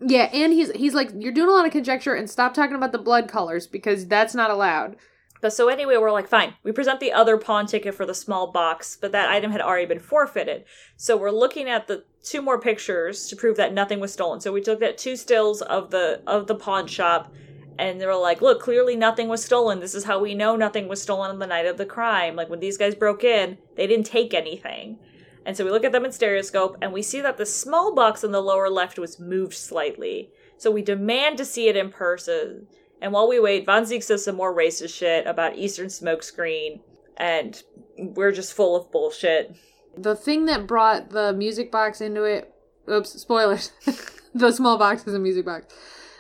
Yeah, and he's he's like, you're doing a lot of conjecture, and stop talking about the blood colors because that's not allowed. But so anyway, we're like, fine. We present the other pawn ticket for the small box, but that item had already been forfeited. So we're looking at the two more pictures to prove that nothing was stolen. So we looked at two stills of the of the pawn shop, and they were like, look, clearly nothing was stolen. This is how we know nothing was stolen on the night of the crime. Like when these guys broke in, they didn't take anything. And so we look at them in stereoscope, and we see that the small box in the lower left was moved slightly. So we demand to see it in person. And while we wait, Von Zeke says some more racist shit about Eastern Smokescreen, and we're just full of bullshit. The thing that brought the music box into it, oops, spoilers. the small box is a music box.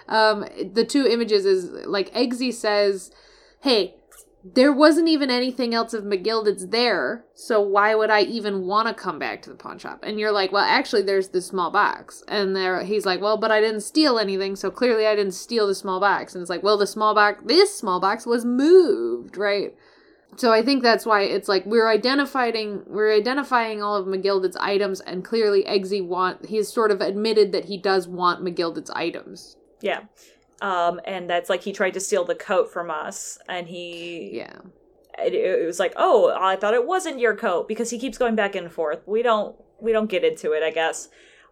Um, the two images is like Eggsy says, "Hey, there wasn't even anything else of McGilded's there, so why would I even want to come back to the pawn shop?" And you're like, "Well, actually, there's this small box." And there, he's like, "Well, but I didn't steal anything, so clearly I didn't steal the small box." And it's like, "Well, the small box, this small box was moved, right?" So I think that's why it's like we're identifying we're identifying all of McGilded's items, and clearly Eggsy want he's sort of admitted that he does want McGilded's items. Yeah. Um, and that's like he tried to steal the coat from us, and he Yeah. it, it was like, oh, I thought it wasn't your coat because he keeps going back and forth. We don't we don't get into it, I guess.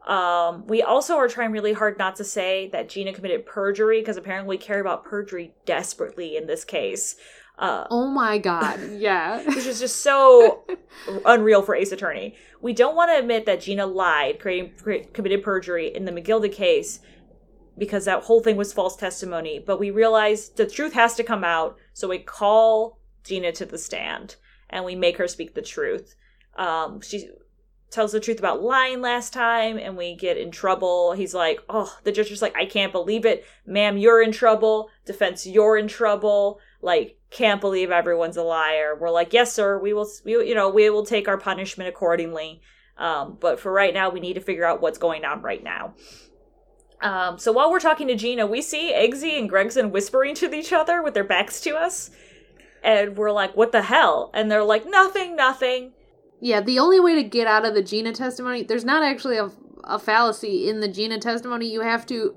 Um, we also are trying really hard not to say that Gina committed perjury because apparently we care about perjury desperately in this case. Uh, Oh my god. Yeah. which is just so unreal for Ace Attorney. We don't want to admit that Gina lied, creating, cre- committed perjury in the McGilded case because that whole thing was false testimony. But we realize the truth has to come out, so we call Gina to the stand and we make her speak the truth. Um, she tells the truth about lying last time, and we get in trouble. He's like, "Oh," the judge is like, "I can't believe it, ma'am. You're in trouble. Defense, you're in trouble." Like, can't believe everyone's a liar. We're like, "Yes, sir. We will. We, you know, we will take our punishment accordingly." Um, but for right now, we need to figure out what's going on right now. Um, so while we're talking to Gina, we see Eggsy and Gregson whispering to each other with their backs to us. And we're like, what the hell? And they're like, nothing, nothing. Yeah, the only way to get out of the Gina testimony, there's not actually a, a fallacy in the Gina testimony. You have to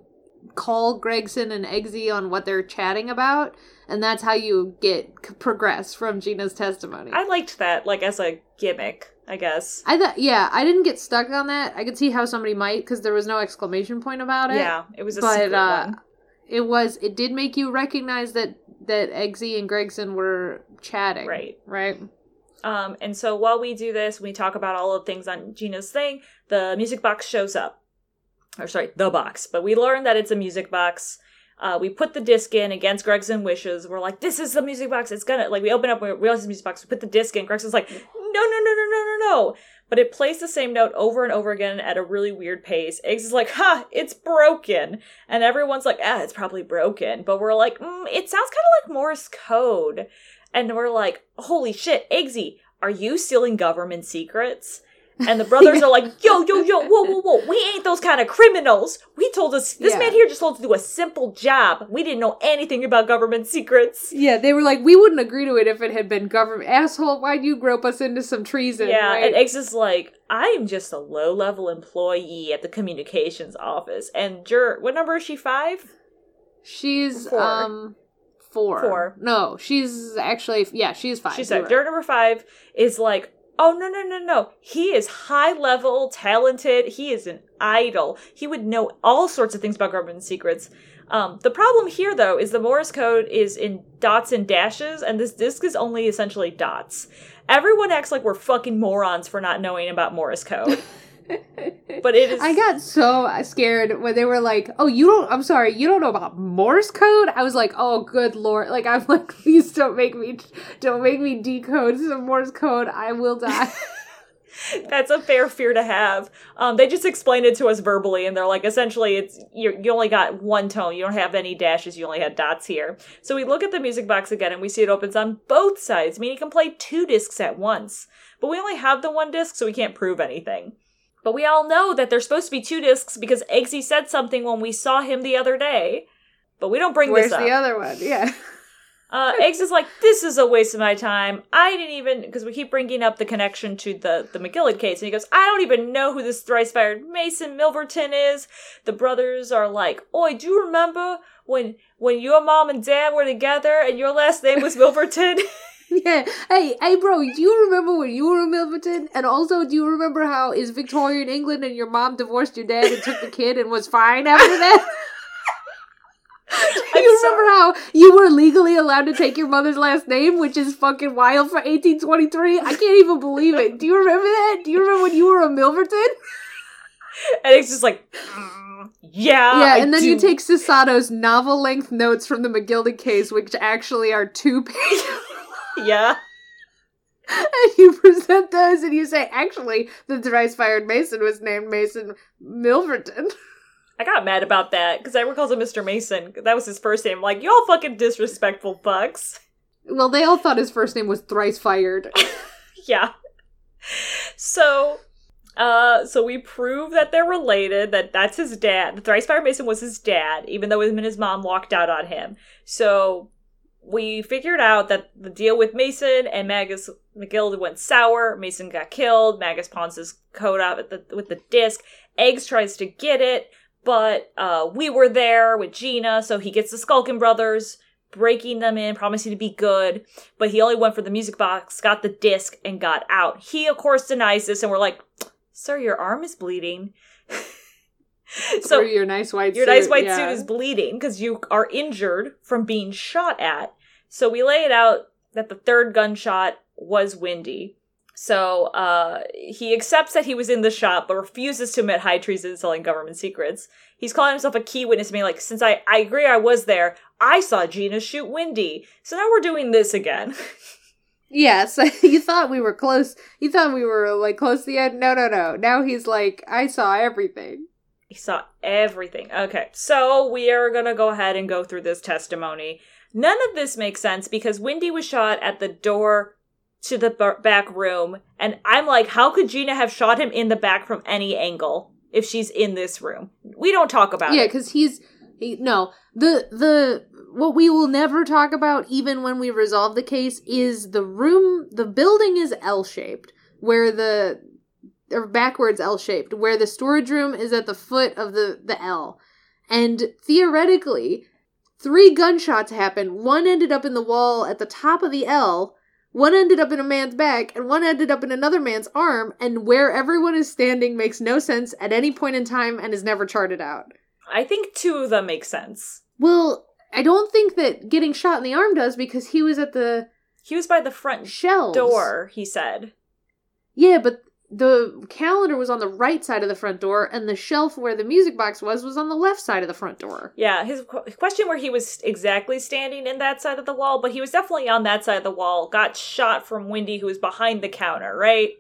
call Gregson and Eggsy on what they're chatting about, and that's how you get c- progress from Gina's testimony. I liked that, like, as a gimmick, I guess. I thought, yeah, I didn't get stuck on that. I could see how somebody might because there was no exclamation point about it. Yeah, it was a but secret uh, one. it was. It did make you recognize that that Eggsy and Gregson were chatting. Right. Right. Um, and so while we do this, we talk about all of things on Gina's thing. The music box shows up, or sorry, the box. But we learn that it's a music box. Uh, we put the disc in against Gregson wishes. We're like, this is the music box. It's gonna like we open up, we realize it's the music box. We put the disc in. Gregson's like, no, no, no, no, no, no, no. But it plays the same note over and over again at a really weird pace. Eggs is like, ha, it's broken. And everyone's like, ah, it's probably broken. But we're like, mm, it sounds kind of like Morse code. And we're like, holy shit, Eggsy, are you stealing government secrets? And the brothers are like, yo, yo, yo, whoa, whoa, whoa, we ain't those kind of criminals. We told us, this Yeah. man here just told us to do a simple job. We didn't know anything about government secrets. Yeah, they were like, we wouldn't agree to it if it had been government. Asshole, why'd you grope us into some treason? Yeah, right? and Eggs is like, I am just a low level employee at the communications office. And Jur, what number is she? Five? she's Four. um four. Four. No, she's actually yeah, she's five. She You're said, right. Jur number five is like, oh, no, no, no, no. He is high level, talented. He is an idol. He would know all sorts of things about government secrets. Um, the problem here, though, is the Morse code is in dots and dashes, and this disk is only essentially dots. Everyone acts like we're fucking morons for not knowing about Morse code. but it is. I got so scared when they were like, "Oh, you don't." I'm sorry, you don't know about Morse code. I was like, "Oh, good lord!" Like I'm like, please don't make me, don't make me decode some Morse code. I will die. That's a fair fear to have. Um, they just explained it to us verbally, and they're like, essentially, it's you. You only got one tone. You don't have any dashes. You only had dots here. So we look at the music box again, and we see it opens on both sides, meaning you can play two discs at once. But we only have the one disc, so we can't prove anything. But we all know that there's supposed to be two discs because Eggsy said something when we saw him the other day. But we don't bring Where's this up. the other one? Yeah. Uh, Eggs is like, this is a waste of my time. I didn't even because we keep bringing up the connection to the the McGilded case, and he goes, I don't even know who this thrice fired Mason Milverton is. The brothers are like, Oi, do you remember when when your mom and dad were together and your last name was Milverton? Yeah. Hey, hey, bro. Do you remember when you were in Milverton? And also, do you remember how is Victorian England and your mom divorced your dad and took the kid and was fine after that? Do you remember how you were legally allowed to take your mother's last name, which is fucking wild for 1823? I can't even believe it. Do you remember that? Do you remember when you were a Milverton? and it's just like, "Mm, yeah, yeah, I and then you take Susato's novel-length notes from the McGilded case, which actually are two pages. Yeah. and you present those and you say, actually, the thrice fired Mason was named Mason Milverton. I got mad about that because everyone calls him Mr. Mason. That was his first name. Like, y'all fucking disrespectful fucks. Well, they all thought his first name was thrice fired. yeah. So, uh, so we prove that they're related. That that's his dad. The thrice fired Mason was his dad, even though him and his mom walked out on him. So we figured out that the deal with Mason and Magus McGill went sour. Mason got killed. Magus pawns his coat out with the with the disc. Eggs tries to get it, but uh, we were there with Gina, so he gets the Skulkin brothers, breaking them in, promising to be good. But he only went for the music box, got the disc, and got out. He, of course, denies this, and we're like, "Sir, your arm is bleeding." so your nice white your suit. nice white yeah. suit is bleeding because you are injured from being shot at. So we lay it out that the third gunshot was Windy. So uh, he accepts that he was in the shop, but refuses to admit high treason and selling government secrets. He's calling himself a key witness, being like, "Since I, I agree, I was there. I saw Gina shoot Windy. So now we're doing this again." yes, you thought we were close. You thought we were like close to the end. No, no, no. Now he's like, I saw everything. He saw everything. Okay, so we are gonna go ahead and go through this testimony. None of this makes sense because Wendy was shot at the door to the b- back room, and I'm like, how could Gina have shot him in the back from any angle if she's in this room? We don't talk about Yeah, it. because he's he, no the the what we will never talk about, even when we resolve the case, is the room. The building is L shaped, where the or backwards L shaped, where the storage room is at the foot of the the L, and theoretically, three gunshots happened. One ended up in the wall at the top of the L. One ended up in a man's back, and one ended up in another man's arm, and where everyone is standing makes no sense at any point in time and is never charted out. I think two of them make sense. Well, I don't think that getting shot in the arm does because he was at the He was by the front shelves. door, he said. Yeah, but the calendar was on the right side of the front door, and the shelf where the music box was was on the left side of the front door. Yeah, his qu- question where he was exactly standing in that side of the wall, but he was definitely on that side of the wall. Got shot from Wendy, who was behind the counter, right?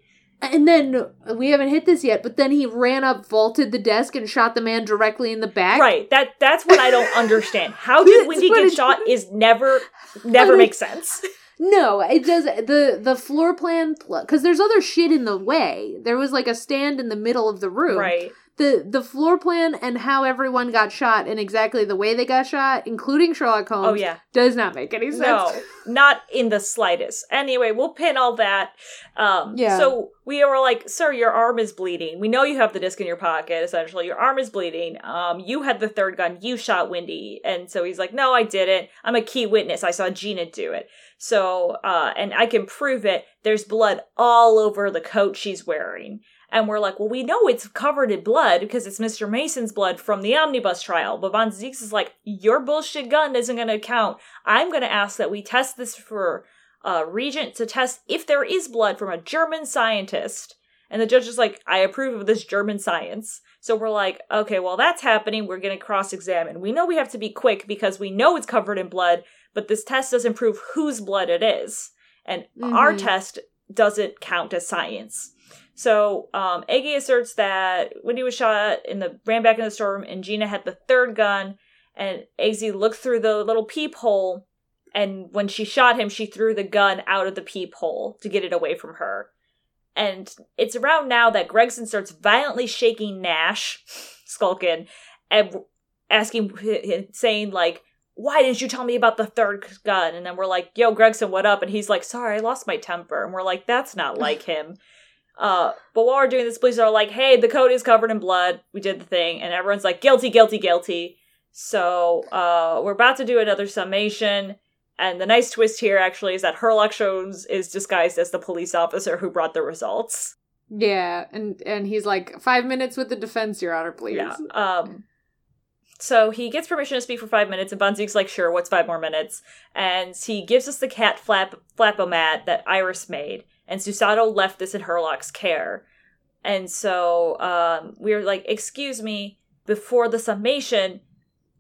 And then we haven't hit this yet, but then he ran up, vaulted the desk, and shot the man directly in the back. Right. That that's what I don't understand. How did Wendy get shot is never never makes sense. No, it does the the floor plan because there's other shit in the way. There was like a stand in the middle of the room. Right. The the floor plan and how everyone got shot and exactly the way they got shot, including Sherlock Holmes, Oh yeah. does not make any sense. No, not in the slightest. Anyway, we'll pin all that. Um, Yeah. So we were like, "Sir, your arm is bleeding. We know you have the disc in your pocket. Essentially, your arm is bleeding. Um, you had the third gun. You shot Wendy." And so he's like, "No, I didn't. I'm a key witness. I saw Gina do it. So, uh, and I can prove it. There's blood all over the coat she's wearing." And we're like, well, we know it's covered in blood because it's Mr. Mason's blood from the omnibus trial. But Von Zieks is like, your bullshit gun isn't going to count. I'm going to ask that we test this for uh, reagent to test if there is blood from a German scientist. And the judge is like, I approve of this German science. So we're like, okay, well, that's happening. We're going to cross examine. We know we have to be quick because we know it's covered in blood, but this test doesn't prove whose blood it is. And our Mhm. test doesn't count as science. So um, Eggy asserts that Wendy was shot in the ran back in the storeroom, and Gina had the third gun. And Eggsy looked through the little peephole, and when she shot him, she threw the gun out of the peephole to get it away from her. And it's around now that Gregson starts violently shaking Nash, Skulkin, and asking, saying like, "Why didn't you tell me about the third gun?" And then we're like, "Yo, Gregson, what up?" And he's like, "Sorry, I lost my temper." And we're like, "That's not like him." Uh, but while we're doing this, police are like, "Hey, the coat is covered in blood. We did the thing," and everyone's like, "Guilty, guilty, guilty." So uh, we're about to do another summation. And the nice twist here actually is that Herlock Jones is disguised as the police officer who brought the results. Yeah, and and he's like five minutes with the defense, Your Honor, please. Yeah. Um so he gets permission to speak for five minutes, and Bunzi's like, sure, what's five more minutes? And he gives us the cat flap flapomat that Iris made, and Susato left this in Herlock's care. And so um, we were like, excuse me, before the summation,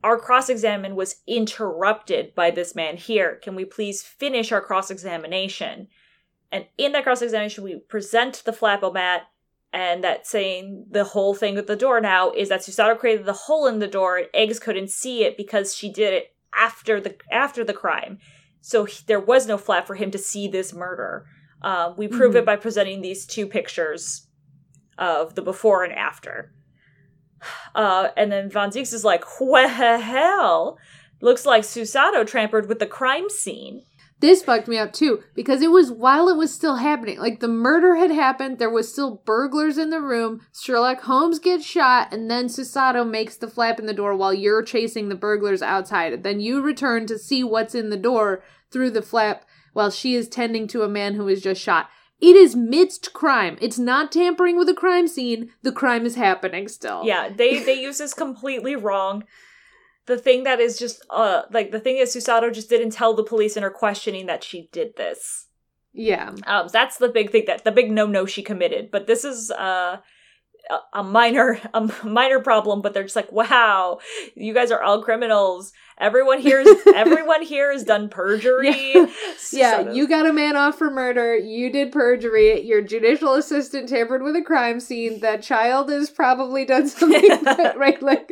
our cross examine was interrupted by this man here. Can we please finish our cross examination? And in that cross examination, we present the flapomat, and that saying the whole thing with the door now is that Susato created the hole in the door, and Eggs couldn't see it because she did it after the after the crime. So he- there was no flat for him to see this murder. Uh, we prove Mhm. it by presenting these two pictures of the before and after. Uh, and then Von Zieks is like, well, looks like Susato tampered with the crime scene. This fucked me up too because it was while it was still happening. Like the murder had happened, there was still burglars in the room. Sherlock Holmes gets shot, and then Susato makes the flap in the door while you're chasing the burglars outside. Then you return to see what's in the door through the flap while she is tending to a man who is just shot. It is midst crime. It's not tampering with a crime scene. The crime is happening still. Yeah, they they use this completely wrong. The thing that is just uh like the thing is Susato just didn't tell the police in her questioning that she did this. Yeah. Um, that's the big thing that the big no no she committed. But this is uh a- a minor a minor problem. But they're just like, wow, you guys are all criminals. Everyone here is everyone here has done perjury. Yeah. Yeah, Susato- you got a man off for murder. You did perjury. Your judicial assistant tampered with a crime scene. That child has probably done something that, right. Like,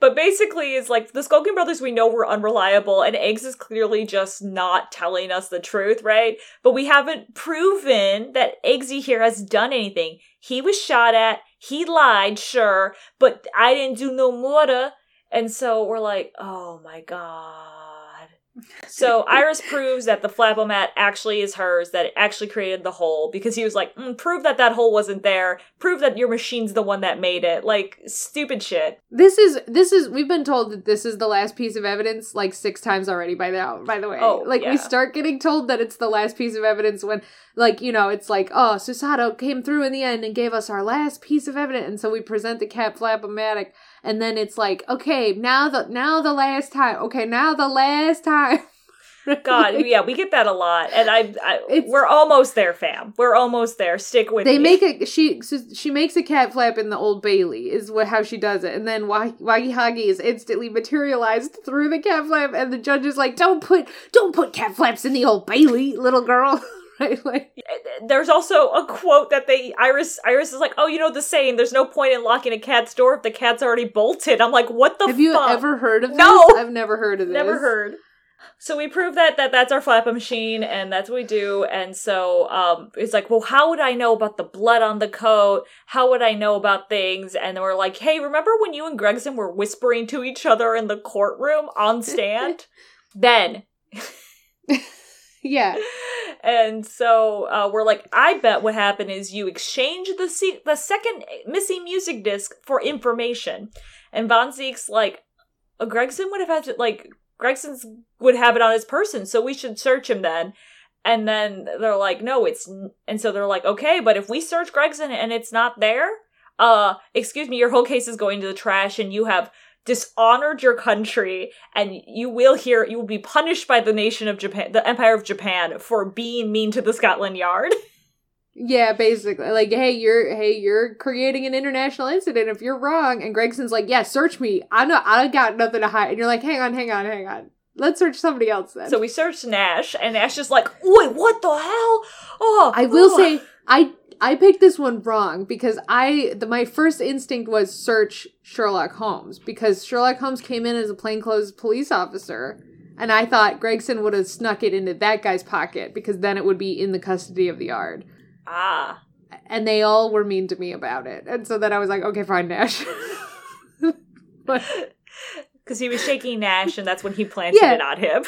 But basically, it's like the Skulkin brothers we know were unreliable, and Eggs is clearly just not telling us the truth, right? But we haven't proven that Eggsy here has done anything. He was shot at, he lied, sure, but I didn't do no murder. And so we're like, oh my god. So Iris proves that the flapomat actually is hers, that it actually created the hole, because he was like, mm, prove that that hole wasn't there, prove that your machine's the one that made it. Like, stupid shit. this is this is we've been told that this is the last piece of evidence like six times already by now. By the way, Oh, like yeah. we start getting told that it's the last piece of evidence when, like you know, it's like oh Susato came through in the end and gave us our last piece of evidence, and so we present the cat flapomatic, and then it's like okay now the now the last time, okay now the last time. God, Like, yeah, we get that a lot, and I, I we're almost there, fam. We're almost there. Stick with They me. make a she so she makes a cat flap in the old Bailey is what how she does it, and then Wa- Wagahai is instantly materialized through the cat flap, and the judge is like, "Don't put don't put cat flaps in the old Bailey, little girl." right? Like, There's also a quote that they Iris Iris is like, oh, you know the saying, there's no point in locking a cat's door if the cat's already bolted. I'm like, what the have you ever heard of this? No! I've never heard of this. Never heard. So we prove that that that's our flapper machine, and that's what we do. And so um, it's like, well, how would I know about the blood on the coat? How would I know about things? And we're like, hey, remember when you and Gregson were whispering to each other in the courtroom on stand? then. yeah. And so uh, we're like, I bet what happened is you exchange the se- the second missing music disc for information. And Von Ziek's like, uh, Gregson would have had to like Gregson's would have it on his person, so we should search him then. And then they're like, no, it's, and so they're like, okay, but if we search Gregson and it's not there, uh, excuse me, your whole case is going to the trash and you have dishonored your country and you will hear, you will be punished by the nation of Japan, the Empire of Japan for being mean to the Scotland Yard. Yeah, basically. Like, hey, you're hey, you're creating an international incident if you're wrong. And Gregson's like, yeah, search me. I know I got nothing to hide. And you're like, hang on, hang on, hang on. Let's search somebody else then. So we searched Nash, and Nash is like, wait, what the hell? Oh, I will oh. say I I picked this one wrong because I the, my first instinct was search Sherlock Holmes because Sherlock Holmes came in as a plainclothes police officer. And I thought Gregson would have snuck it into that guy's pocket because then it would be in the custody of the yard. Ah. And they all were mean to me about it. And so then I was like, okay, fine, Nash. but Because he was shaking Nash, and that's when he planted Yeah. it on him.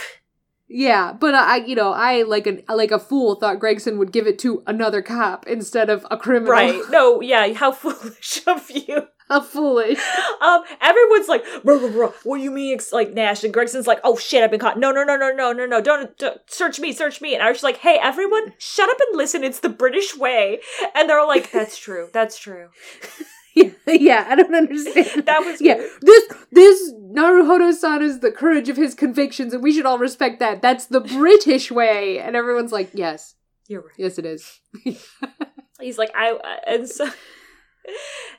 Yeah, but I, you know, I like an like a fool thought Gregson would give it to another cop instead of a criminal. Right. No, yeah, how foolish of you. How foolish. Um, everyone's like, bro, bro, bro, what do you mean? It's like Nash and Gregson's like, oh shit, I've been caught. No, no, no, no, no, no, no, don't, don't search me, search me. And I was just like, hey, everyone, shut up and listen. It's the British way. And they're like, that's true, that's true. yeah, yeah, I don't understand. That was yeah. This this Naruhodo-san is the courage of his convictions, and we should all respect that. That's the British way. And everyone's like, yes, You're right. yes, it is. He's like, I, and so.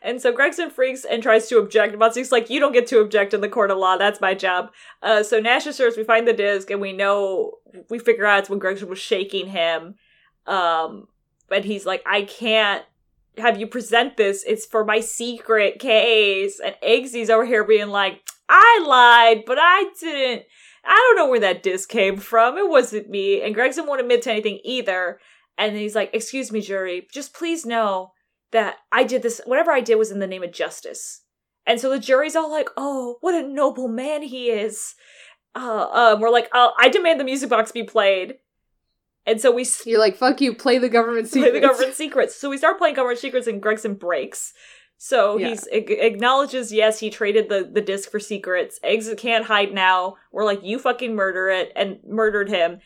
And so Gregson freaks and tries to object. Matsu's like, you don't get to object in the court of law. That's my job. Uh, so Nash asserts we find the disc and we know, we figure out it's when Gregson was shaking him. Um, but he's like, I can't have you present this. It's for my secret case. And Eggsy's over here being like, I lied, but I didn't. I don't know where that disc came from. It wasn't me. And Gregson won't admit to anything either. And he's like, Excuse me, jury, just please know that I did this, whatever I did was in the name of justice. And so the jury's all like, Oh, what a noble man he is. Uh, um, we're like, oh, I demand the music box be played. And so we You're like, fuck you, play the government play the government secrets. So we start playing government secrets, and Gregson breaks. So Yeah. he's ag- acknowledges yes, he traded the the disc for secrets. Eggs can't hide now. We're like, you fucking murder it and murdered him.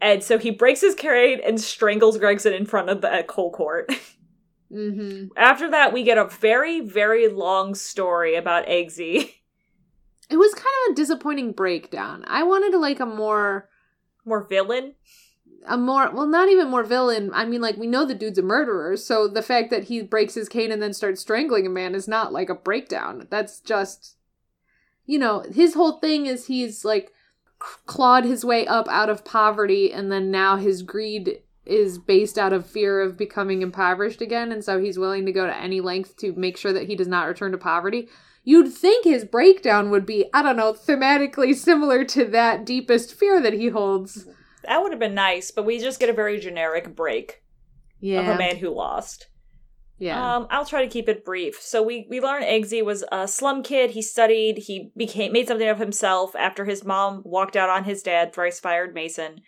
And so he breaks his crate and strangles Gregson in front of the whole court. Mm-hmm. After that, we get a very very long story about Eggsy. It was kind of a disappointing breakdown. I wanted like a more, More villain. A more, well, not even more villain. I mean, like we know the dude's a murderer, so the fact that he breaks his cane and then starts strangling a man is not like a breakdown. That's just, you know, his whole thing is he's like clawed his way up out of poverty, and then now his greed is based out of fear of becoming impoverished again, and so he's willing to go to any length to make sure that he does not return to poverty. You'd think his breakdown would be, I don't know, thematically similar to that deepest fear that he holds. That would have been nice, but we just get a very generic break Yeah. of a man who lost. Yeah. Um, I'll try to keep it brief. So we we learn Eggsy was a slum kid. He studied. He became made something of himself after his mom walked out on his dad, thrice fired Mason,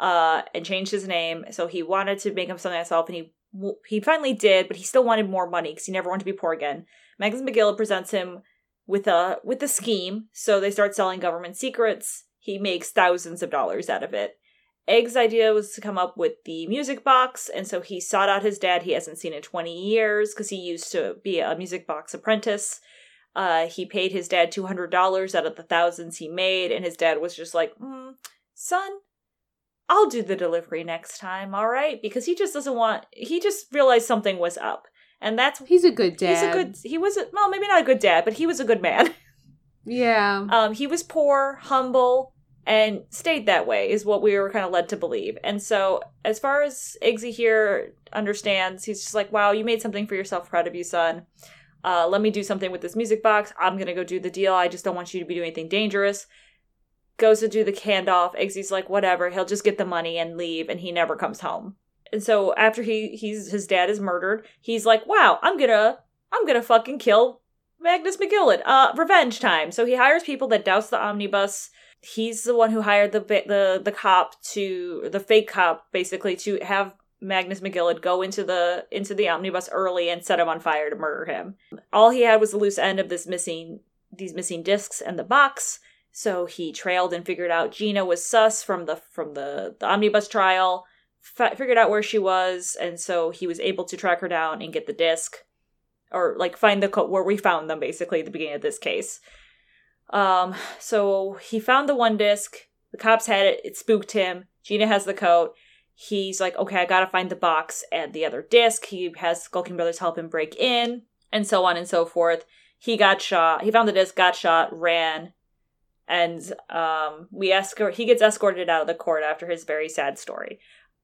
uh, and changed his name. So he wanted to make him something of himself, and he he finally did. But he still wanted more money because he never wanted to be poor again. Magnus McGilded presents him with a with a scheme. So they start selling government secrets. He makes thousands of dollars out of it. Egg's idea was to come up with the music box, and so he sought out his dad. He hasn't seen in 20 years because he used to be a music box apprentice. Uh, he paid his dad $200 out of the thousands he made, and his dad was just like, mm, Son, I'll do the delivery next time, all right? Because he just doesn't want, he just realized something was up. And that's, he's a good dad. he's a good, he was, a, well, maybe not a good dad, but he was a good man. Yeah. Um, he was poor, humble, and stayed that way, is what we were kind of led to believe. And so, as far as Eggsy here understands, he's just like, wow, you made something for yourself. Proud of you, son. Uh, let me do something with this music box. I'm going to go do the deal. I just don't want you to be doing anything dangerous. goes to do the handoff. Eggsy's like, whatever, he'll just get the money and leave, and he never comes home. And so after he he's his dad is murdered, he's like, wow, I'm gonna I'm gonna fucking kill Magnus McGilded. Uh, revenge time. So he hires people that douse the omnibus. He's the one who hired the the the cop to the fake cop basically to have Magnus McGilded go into the into the omnibus early and set him on fire to murder him. All he had was the loose end of this missing these missing discs and the box. So he trailed and figured out Gina was sus from the from the, the omnibus trial. F- figured out where she was, and so he was able to track her down and get the disc, or like find the code where we found them basically at the beginning of this case. Um, so he found the one disc. The cops had it. It spooked him. Gina has the coat he's like, okay, I gotta find the box and the other disc. He has Skulkin Brothers help him break in, and so on and so forth. He got shot. He found the disc, got shot, ran, and um, we escort. He gets escorted out of the court after his very sad story.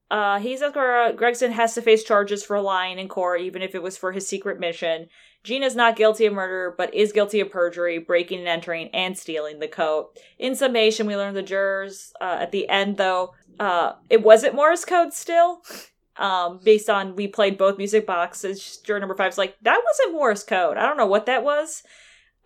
Uh, he's escorted. Gregson has to face charges for lying in court, even if it was for his secret mission. Gina's not guilty of murder, but is guilty of perjury, breaking and entering, and stealing the coat. In summation, we learn the jurors uh, at the end, though, uh, it wasn't Morse code still. Um, based on we played both music boxes. Juror number five is like, that wasn't Morse code. I don't know what that was.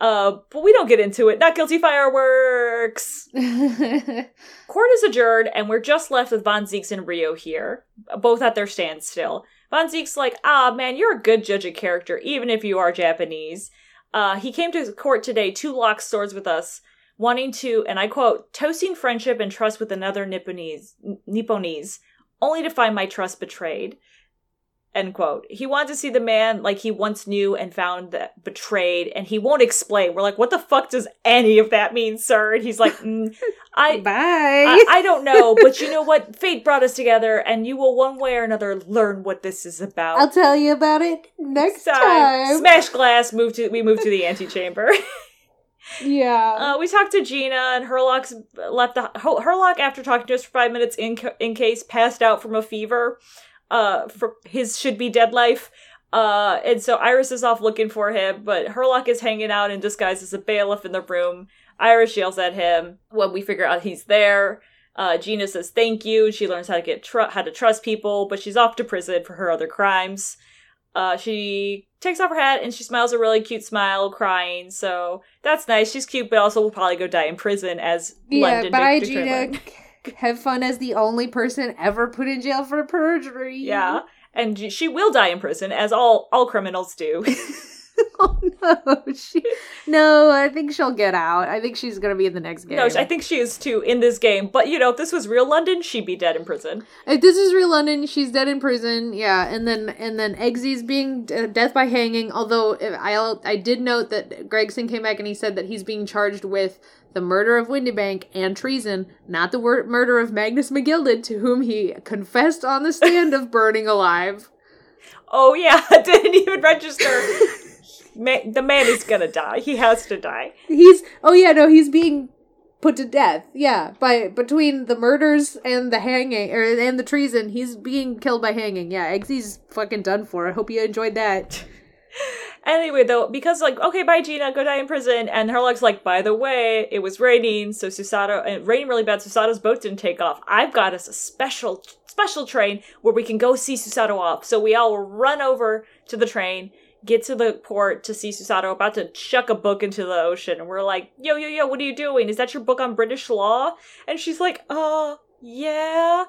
Uh, but we don't get into it. Not guilty fireworks. Court is adjourned, and we're just left with Von Zieks and Rio here, both at their standstill. Von Zieks like, ah, man, you're a good judge of character, even if you are Japanese. Uh, he came to court today to lock swords with us, wanting to, and I quote, toasting friendship and trust with another Nipponese, Nipponese, only to find my trust betrayed. End quote. He wanted to see the man like he once knew and found that betrayed, and he won't explain. We're like, what the fuck does any of that mean, sir? And he's like, mm, I, Bye. I, I don't know, but you know what? Fate brought us together, and you will one way or another learn what this is about. I'll tell you about it next time. Smash glass. Move to we move to the antechamber. Yeah. Uh, we talked to Gina, and Herlock's left the Herlock after talking to us for five minutes. In in case passed out from a fever, uh, for his should be dead life. Uh, and so Iris is off looking for him, but Herlock is hanging out in disguise as a bailiff in the room. Iris yells at him when we figure out he's there. Uh, Gina says thank you. She learns how to get tr- how to trust people, but she's off to prison for her other crimes. Uh, she takes off her hat and she smiles a really cute smile, crying. So that's nice. She's cute, but also will probably go die in prison as yeah, London. bye, Victor Gina. Have fun as the only person ever put in jail for perjury. Yeah, and she will die in prison, as all all criminals do. oh no, she, no. I think she'll get out. I think she's gonna be in the next game. no, I think she is too in this game. But you know, if this was real London, she'd be dead in prison. If this is real London, she's dead in prison. Yeah, and then and then Eggsy's being d- death by hanging. Although I I did note that Gregson came back and he said that he's being charged with the murder of Windibank and treason, not the wor- murder of Magnus McGilded, to whom he confessed on the stand of burning alive. Oh yeah, didn't even register. Ma- the man is gonna die. He has to die. He's oh yeah no he's being put to death yeah by between the murders and the hanging or and the treason he's being killed by hanging yeah Eggsy's fucking done for. I hope you enjoyed that. Anyway, though, because like, okay, bye Gina, go die in prison, and Herlock's like, by the way, it was raining, so Susato and uh, raining really bad. Susato's boat didn't take off. I've got us a special special train where we can go see Susato off. So we all run over to the train, get to the port to see Susato about to chuck a book into the ocean, and we're like, yo yo yo, what are you doing? Is that your book on British law? And she's like, uh, yeah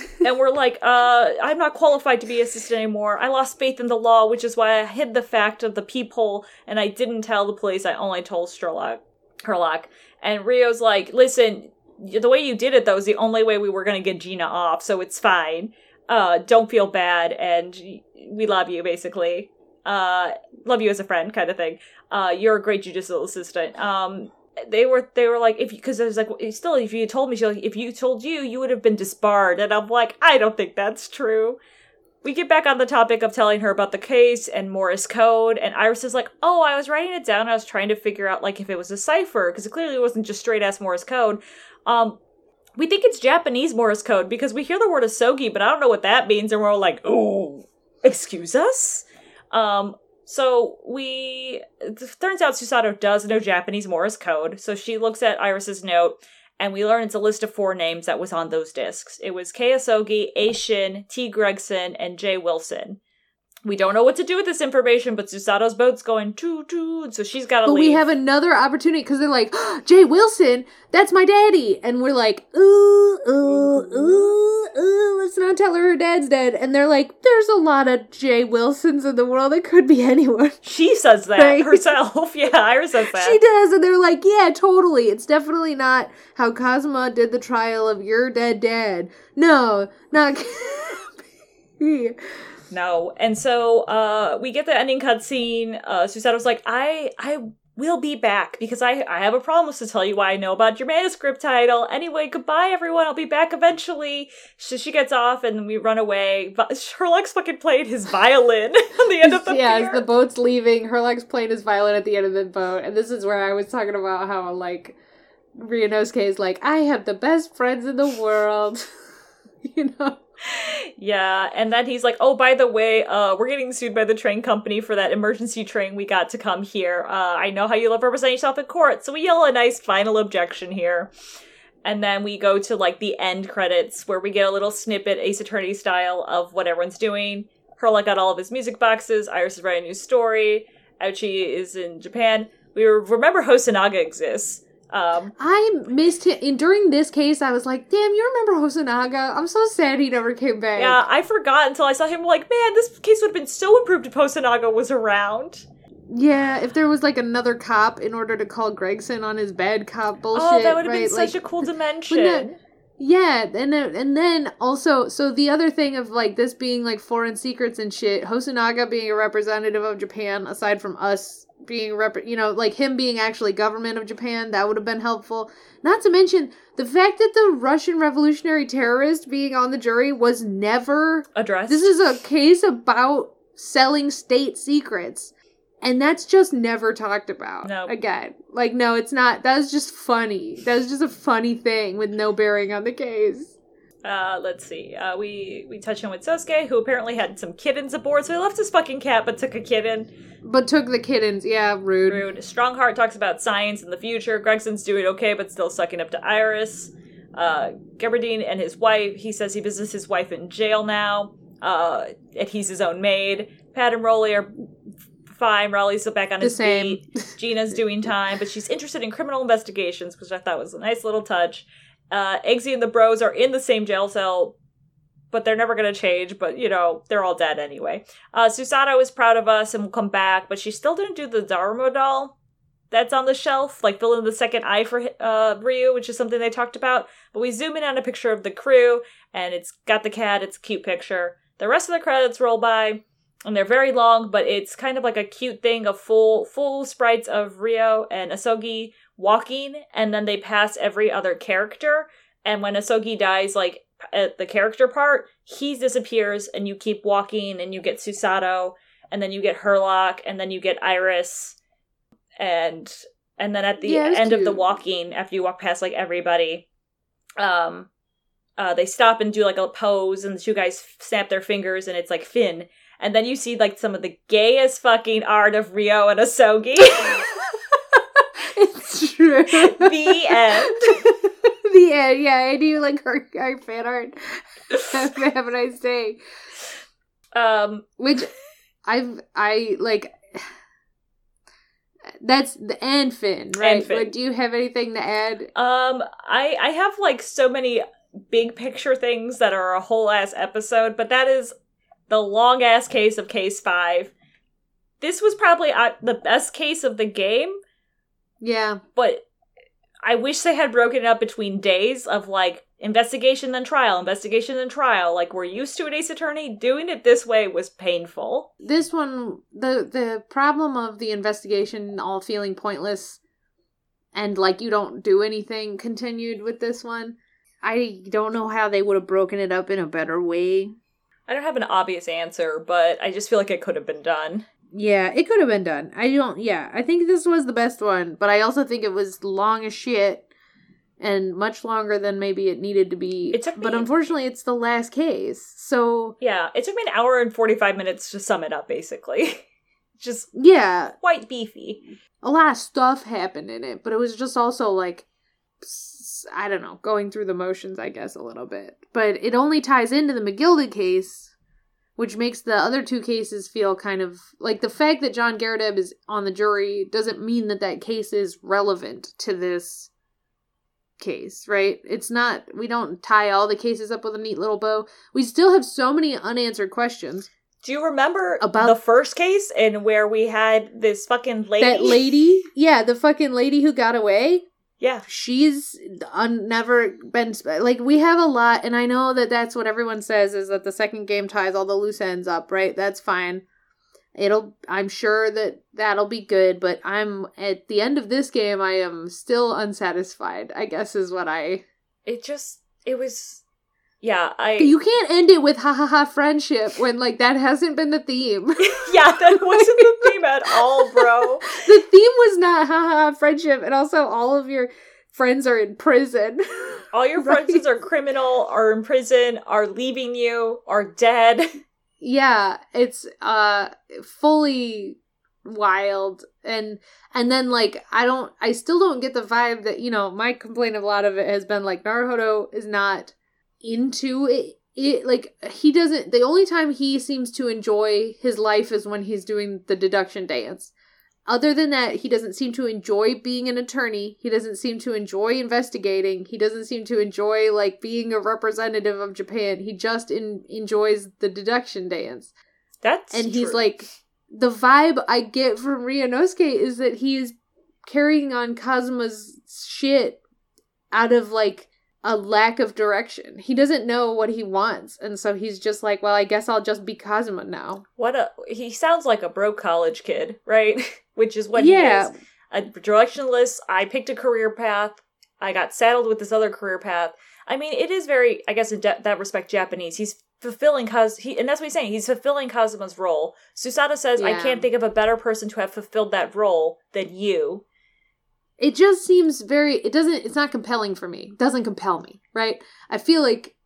and we're like, uh, I'm not qualified to be assistant anymore. I lost faith in the law, which is why I hid the fact of the peephole and I didn't tell the police. I only told Sherlock, Herlock. And Rio's like, listen, the way you did it though is the only way we were gonna get Gina off, so it's fine. Uh, don't feel bad, and we love you, basically. Uh, love you as a friend, kind of thing. Uh, you're a great judicial assistant. Um, they were they were like if because I was like still if you told me she like if you told you you would have been disbarred and I'm like I don't think that's true. We get back on the topic of telling her about the case and Morse code and Iris is like oh I was writing it down I was trying to figure out like if it was a cipher because it clearly wasn't just straight ass Morse code. Um, we think it's Japanese Morse code because we hear the word asogi but I don't know what that means and we're all like oh excuse us. Um, so we turns out Susato does know Japanese Morse code, so she looks at Iris's note and we learn it's a list of four names that was on those discs. It was Kei Asogi, A Shin, T. Gregson, and Jay Wilson. We don't know what to do with this information, but Susato's boat's going toot toot, so she's got to leave. But we have another opportunity because they're like, Jay Wilson, that's my daddy. And we're like, ooh, ooh, ooh, ooh, let's not tell her her dad's dead. And they're like, there's a lot of Jay Wilsons in the world. It could be anyone. she says that Right. herself. Yeah, Iris says that. She does. And they're like, yeah, totally. It's definitely not how Cosma did the trial of your dead dad. No, not. No. And so uh we get the ending cutscene. Uh Susato's like, I I will be back because I I have a promise to tell you why I know about your manuscript title. Anyway, goodbye everyone. I'll be back eventually. So she gets off and we run away. But Sherlock's fucking playing his violin on the end of the yeah, pier. as the boat's leaving, Herlock's playing his violin at the end of the boat, and this is where I was talking about how like Ryunosuke is like, I have the best friends in the world. you know? Yeah, and then he's like, "Oh, by the way, uh, we're getting sued by the train company for that emergency train we got to come here. Uh, I know how you love representing yourself in court, so we yell a nice final objection here." And then we go to like the end credits where we get a little snippet, Ace Attorney style, of what everyone's doing. Herlock got all of his music boxes. Iris is writing a new story. Ouchi is in Japan. We remember Hosonaga exists. Um, I missed him. And during this case, I was like, damn, you remember Hosonaga? I'm so sad he never came back. yeah, I forgot until I saw him. Like, man, this case would have been so improved if Hosonaga was around. Yeah, if there was like another cop in order to call Gregson on his bad cop bullshit. oh, that would have right? been such like, a cool dimension. no- Yeah, and then, and then also, so the other thing of like this being like foreign secrets and shit, Hosonaga being a representative of Japan, aside from us being rep, you know, like him being actually government of Japan, that would have been helpful. Not to mention the fact that the Russian revolutionary terrorist being on the jury was never. Addressed. This is a case about selling state secrets. And that's just never talked about. No. Again. Like, no, it's not. That was just funny. That was just a funny thing with no bearing on the case. Uh, let's see. Uh, we we touch on with Soseki, who apparently had some kittens aboard, so he left his fucking cat but took a kitten. But took the kittens. Yeah, rude. Rude. Stronghart talks about science and the future. Gregson's doing okay, but still sucking up to Iris. Uh, Geberdine and his wife. He says he visits his wife in jail now. Uh, and he's his own maid. Pat and Rolly are fine. Raleigh's still back on The his same. feet. Gina's doing time, but she's interested in criminal investigations, which I thought was a nice little touch. Uh, Eggsy and the bros are in the same jail cell, but they're never going to change. But, you know, they're all dead anyway. Uh, Susato is proud of us and will come back, but she still didn't do the Dharma doll that's on the shelf, like fill in the second eye for uh, Ryu, which is something they talked about. But we zoom in on a picture of the crew, and it's got the cat. It's a cute picture. The rest of the credits roll by, and they're very long, but it's kind of like a cute thing of full full sprites of Rio and Asogi walking, and then they pass every other character. And when Asogi dies, like at the character part, he disappears, and you keep walking, and you get Susato, and then you get Herlock, and then you get Iris, and and then at the Yeah, end of the walking, after you walk past like everybody, um, uh, they stop and do like a pose, and the two guys snap their fingers, and it's like Finn. And then you see like some of the gayest fucking art of Rio and Asogi. it's true. the end. the end. Yeah, I do like our, our fan art. have, have a nice day. Um, Which I've I like. That's the end, Finn, right? Finn. Like, do you have anything to add? Um, I I have like so many big picture things that are a whole ass episode, but that is the long ass case of case five. This was probably uh, the best case of the game, Yeah, but I wish they had broken it up between days of like investigation then trial, investigation then trial. Like we're used to an Ace Attorney. Doing it this way was painful. this one the the problem of the investigation all feeling pointless and like you don't do anything continued with this one. I don't know how they would have broken it up in a better way. I don't have an obvious answer, but I just feel like it could have been done. Yeah, it could have been done. I don't. Yeah, I think this was the best one, but I also think it was long as shit and much longer than maybe it needed to be. It took but unfortunately, it's the last case. So Yeah, it took me an hour and 45 minutes to sum it up, basically. just yeah, quite beefy. a lot of stuff happened in it, but it was just also like I don't know, going through the motions, I guess, a little bit. But it only ties into the McGilded case, which makes the other two cases feel kind of like the fact that John Garadeb is on the jury doesn't mean that that case is relevant to this case, right? It's not, we don't tie all the cases up with a neat little bow. We still have so many unanswered questions. Do you remember About- the first case and where we had this fucking lady? That lady, yeah, the fucking lady who got away, Yeah. she's un- never been sp- like we have a lot and i know that that's what everyone says is that the second game ties all the loose ends up right that's fine it'll i'm sure that that'll be good but i'm at the end of this game i am still unsatisfied i guess is what i It just, it was, yeah, I. you can't end it with ha ha ha friendship when like that hasn't been the theme yeah, that wasn't the theme at all, bro. the theme was not ha ha ha friendship and also all of your friends are in prison All your Right. friends are criminal, are in prison, are leaving you, are dead. yeah it's uh fully wild and and then like i don't i still don't get the vibe that you know my complaint of a lot of it has been like naruhodo is not into it it like he doesn't the only time he seems to enjoy his life is when he's doing the deduction dance. Other than that he doesn't seem to enjoy being an attorney. He doesn't seem to enjoy investigating. He doesn't seem to enjoy like being a representative of japan. He just in, enjoys the deduction dance. That's and he's true. like the vibe I get from Ryunosuke is that he is carrying on Kazuma's shit out of like a lack of direction. He doesn't know what he wants, and so he's just like, "Well, I guess I'll just be Kazuma now." what a he sounds like a broke college kid, right? Which is what yeah, he is. A directionless. I picked a career path. I got saddled with this other career path. I mean, it is very, I guess, in de- that respect, Japanese. He's fulfilling Kaz, he, and that's what he's saying. He's fulfilling Kazuma's role. Susato says, "I can't think of a better person to have fulfilled that role than you." It just seems very. It doesn't. It's not compelling for me. It doesn't compel me, right? I feel like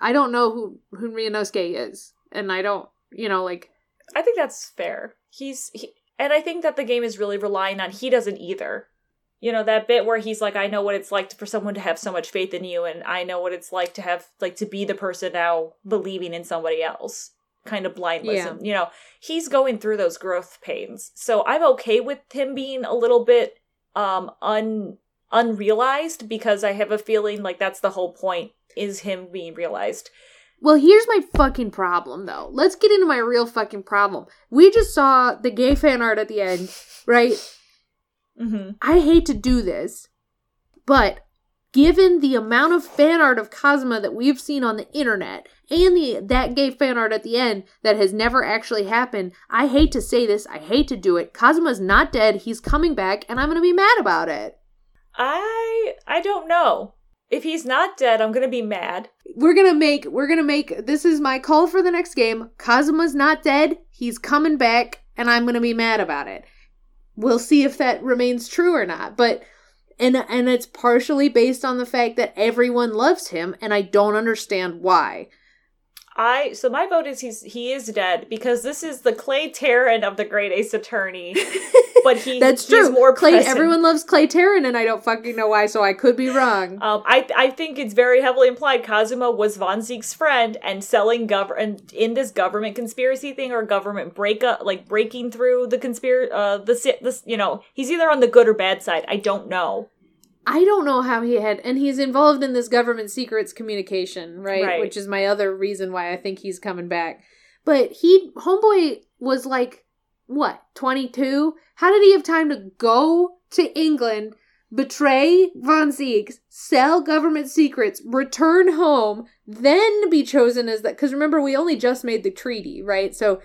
I don't know who who Ryunosuke is, and I don't, you know, like I think that's fair. He's, he, and I think that the game is really relying on he doesn't either. You know that bit where he's like, "I know what it's like for someone to have so much faith in you, and I know what it's like to have like to be the person now believing in somebody else." Kind of blindless, Yeah. and you know he's going through those growth pains. So I'm okay with him being a little bit um un unrealized because I have a feeling like that's the whole point is him being realized. Well, here's my fucking problem, though. Let's get into my real fucking problem. We just saw the gay fan art at the end, right? Mm-hmm. I hate to do this, but given the amount of fan art of Kazuma that we've seen on the internet and the that gay fan art at the end that has never actually happened, I hate to say this, I hate to do it. Kazuma's not dead, he's coming back, and I'm gonna be mad about it. I I don't know. If he's not dead, I'm gonna be mad. We're gonna make we're gonna make this is my call for the next game. Kazuma's not dead, he's coming back, and I'm gonna be mad about it. We'll see if that remains true or not. But and and it's partially based on the fact that everyone loves him, and I don't understand why. I so my vote is he's he is dead because this is the Clay Terran of the Great Ace Attorney, but he That's he's true. more Clay, present. everyone loves Clay Terran, and I don't fucking know why, so I could be wrong. Um, I I think it's very heavily implied Kazuma was Von Ziek's friend and selling government in this government conspiracy thing or government breakup, like breaking through the conspiracy. Uh, the this you know he's either on the good or bad side. I don't know. I don't know how he had, and he's involved in this government secrets communication, right? Right. Which is my other reason why I think he's coming back. But he, homeboy, was like, what, 22? How did he have time to go to England, betray Von Ziek's, sell government secrets, return home, then be chosen as that? Because remember, we only just made the treaty, right? So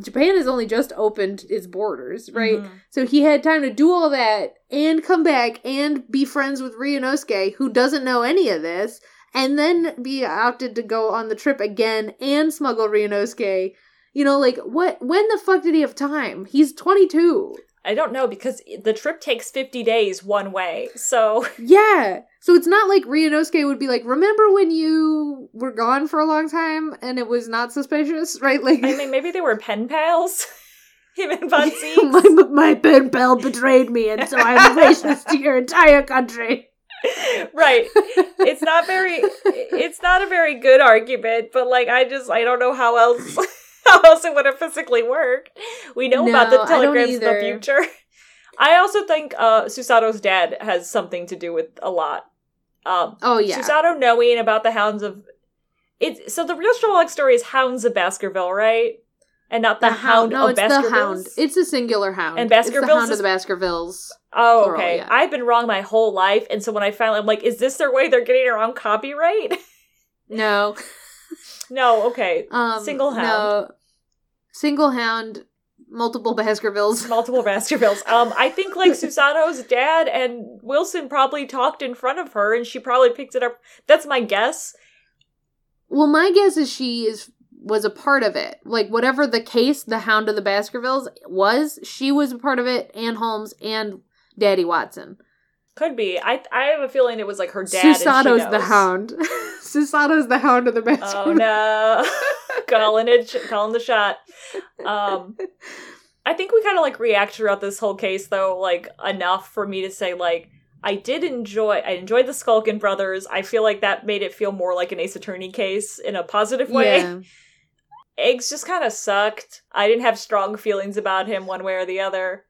Japan has only just opened its borders, right? Mhm. So he had time to do all that and come back and be friends with Ryunosuke, who doesn't know any of this, and then be opted to go on the trip again and smuggle Ryunosuke. You know, like what? When the fuck did he have time? He's twenty two. I don't know because the trip takes fifty days one way. So Yeah. So it's not like Ryunosuke would be like, "Remember when you were gone for a long time and it was not suspicious?" Right? Like, I mean, maybe they were pen pals. Him and Von my my pen pal betrayed me, and so I'm racist to your entire country. right. It's not very it's not a very good argument, but like I just I don't know how else how else it would have physically worked. We know about the No, I don't telegrams in the future. I also think uh Susato's dad has something to do with a lot. Um Oh yeah. Susato knowing about the hounds of it's so the real Sherlock story is Hounds of Baskerville, right? And not the, hound, No, of it's Baskervilles. the hound. It's a singular hound. And It's the hound is- of the Baskervilles. Oh, Plural, okay. yeah. I've been wrong my whole life, and so when I finally, I'm like, is this their way they're getting around copyright? No. no, okay. Um, Single hound. No. Single hound. Multiple Baskervilles. Multiple Baskervilles. Um, I think like Susato's dad and Wilson probably talked in front of her, and she probably picked it up. That's my guess. Well, my guess is she is was a part of it. Like whatever the case, the Hound of the Baskervilles was, she was a part of it. Anne Holmes and Daddy Watson. Could be. I I have a feeling it was like her dad. Susato's the. Hound. Susato's the Hound of the Baskervilles. Oh no, calling it, calling the shot. Um, I think we kind of like react throughout this whole case, though, like enough for me to say like I did enjoy. I enjoyed the Skulkin brothers. I feel like that made it feel more like an Ace Attorney case in a positive way. Yeah. Eggs just kind of sucked. I didn't have strong feelings about him one way or the other.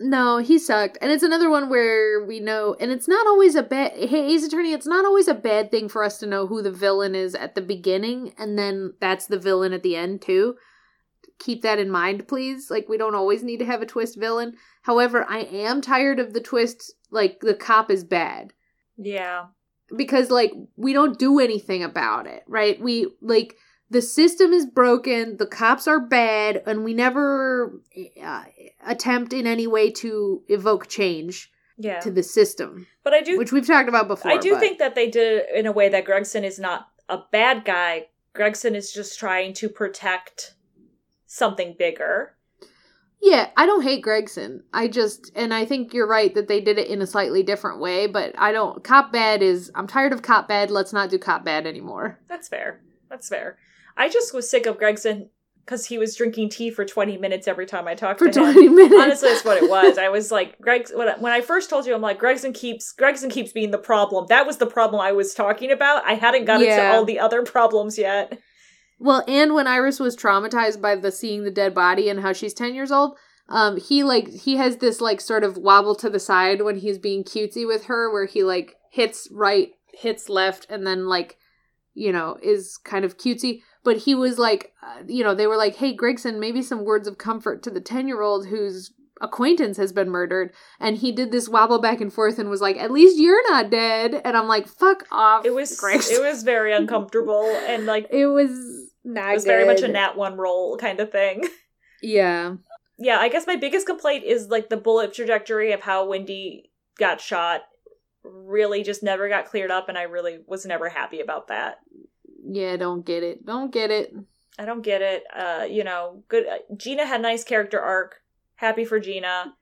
No, he sucked. And it's another one where we know, and it's not always a bad, hey, Ace Attorney, it's not always a bad thing for us to know who the villain is at the beginning, and then that's the villain at the end, too. Keep that in mind, please. Like, we don't always need to have a twist villain. However, I am tired of the twist, like, the cop is bad. Yeah. Because, like, we don't do anything about it, right? We, like, the system is broken, the cops are bad, and we never uh, attempt in any way to evoke change Yeah. to the system, But I do which we've talked about before. I do but- think that they did it in a way that Gregson is not a bad guy. Gregson is just trying to protect something bigger. yeah, I don't hate Gregson. I just, and I think you're right that they did it in a slightly different way, but I don't. Cop bad is, I'm tired of cop bad. Let's not do cop bad anymore. That's fair. That's fair. I just was sick of Gregson because he was drinking tea for 20 minutes every time I talked For to him. 20 minutes. Honestly, that's what it was. I was like, Greg. When I, first told you, I'm like, Gregson keeps Gregson keeps being the problem. That was the problem I was talking about. I hadn't gotten Yeah. all the other problems yet. Well, and when Iris was traumatized by the seeing the dead body and how she's 10 years old, um, he like he has this like sort of wobble to the side when he's being cutesy with her where he like hits right, hits left, and then like, you know, is kind of cutesy. But he was like, uh, you know, they were like, hey, Gregson, maybe some words of comfort to the 10 year old whose acquaintance has been murdered. And he did this wobble back and forth and was like, at least you're not dead. And I'm like, fuck off. It was Gregson. it was very uncomfortable and like It was not it was very much a nat one roll kind of thing. Yeah. yeah, I guess my biggest complaint is like the bullet trajectory of how Wendy got shot really just never got cleared up and I really was never happy about that. Yeah, don't get it. Don't get it. I don't get it. Uh, you know, good uh, Gina had a nice character arc. Happy for Gina.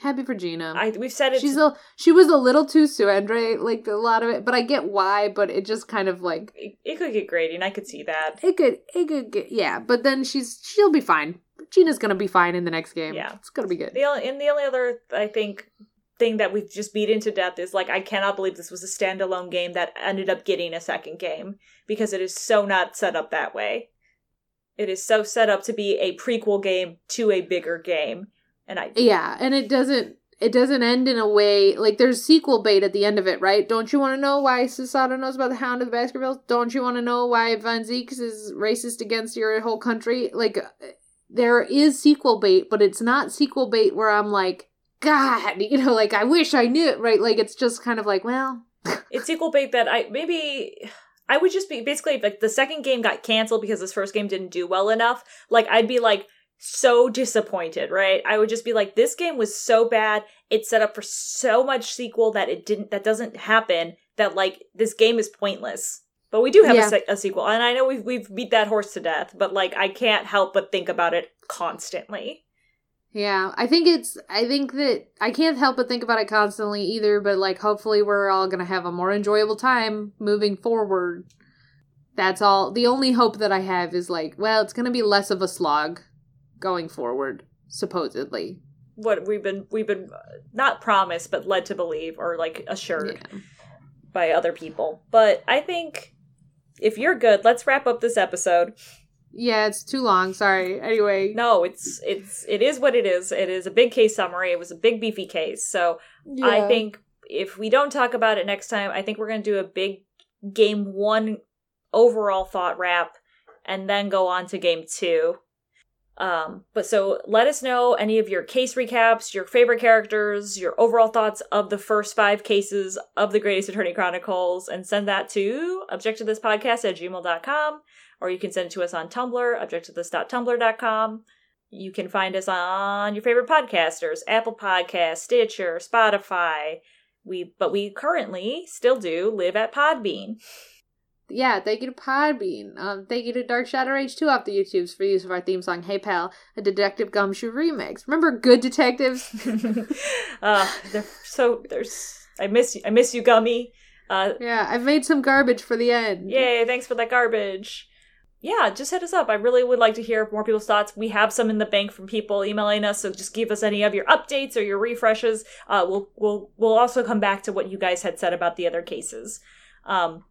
Happy for Gina. I we've said it She's a she was a little too tsundere, like a lot of it, but I get why. But it just kind of like it, it could get grating. I could see that. it could it could get yeah. But then she's she'll be fine. Gina's gonna be fine in the next game. Yeah. it's gonna be good. The only, and the only other I think thing that we've just beaten to death is like I cannot believe this was a standalone game that ended up getting a second game because it is so not set up that way. It is so set up to be a prequel game to a bigger game, and I Yeah, and it doesn't it doesn't end in a way like there's sequel bait at the end of it, right? Don't you want to know why Susato knows about the Hound of the Baskervilles? Don't you want to know why Van Zieks is racist against your whole country? Like there is sequel bait, but it's not sequel bait where I'm like, God, you know, like I wish I knew it, right? Like it's just kind of like, well, it's sequel bait that I maybe I would just be basically like the second game got canceled because this first game didn't do well enough. Like I'd be like so disappointed, right? I would just be like this game was so bad. It set up for so much sequel that it didn't that doesn't happen that like this game is pointless. But we do have Yeah. a, se- a sequel and I know we've we've beat that horse to death, but like I can't help but think about it constantly. Yeah, I think it's I think that I can't help but think about it constantly either, but like hopefully we're all going to have a more enjoyable time moving forward. That's all. The only hope that I have is like, well, it's going to be less of a slog going forward, supposedly. what we've been we've been not promised but led to believe or like assured Yeah. by other people. But I think if you're good, let's wrap up this episode. Yeah, it's too long. Sorry. Anyway, No, it's it's it is what it is. It is a big case summary. It was a big beefy case. So I think if we don't talk about it next time, I think we're going to do a big game one overall thought wrap and then go on to game two. Um, but so let us know any of your case recaps, your favorite characters, your overall thoughts of the first five cases of the Great Ace Attorney Chronicles, and send that to objectivethispodcast at gmail.com, or you can send it to us on Tumblr, objectivethis.tumblr.com. You can find us on your favorite podcasters, Apple Podcasts, Stitcher, Spotify. We but we currently still do live at Podbean. yeah, thank you to Podbean. Um, thank you to Dark Shadow Rage 2 off the YouTubes for use of our theme song Hey Pal, a Detective Gumshoe remix. Remember Good Detectives? uh, they're so there's I miss you I miss you, Gummy. Uh, yeah, I've made some garbage for the end. Yay, thanks for that garbage. Yeah, just hit us up. I really would like to hear more people's thoughts. We have some in the bank from people emailing us, so just give us any of your updates or your refreshes. Uh, we'll we'll we'll also come back to what you guys had said about the other cases. Um,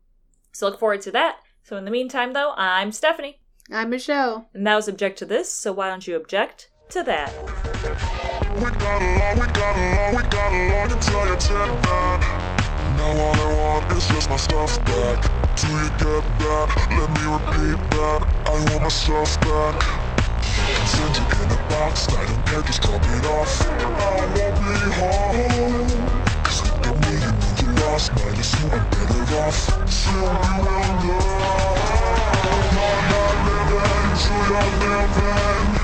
so look forward to that. So in the meantime, though, I'm Stephanie, I'm Michelle. and that was object to this. So why don't you object to that? Now all I want is just my stuff back. Till you get that, let me repeat that. I want my stuff back. Send you in a box, I don't care, just drop it off. I won't be home. Cause with the me, you lost, minus you, I'm better off. Still you will know. You're not living, so you're living.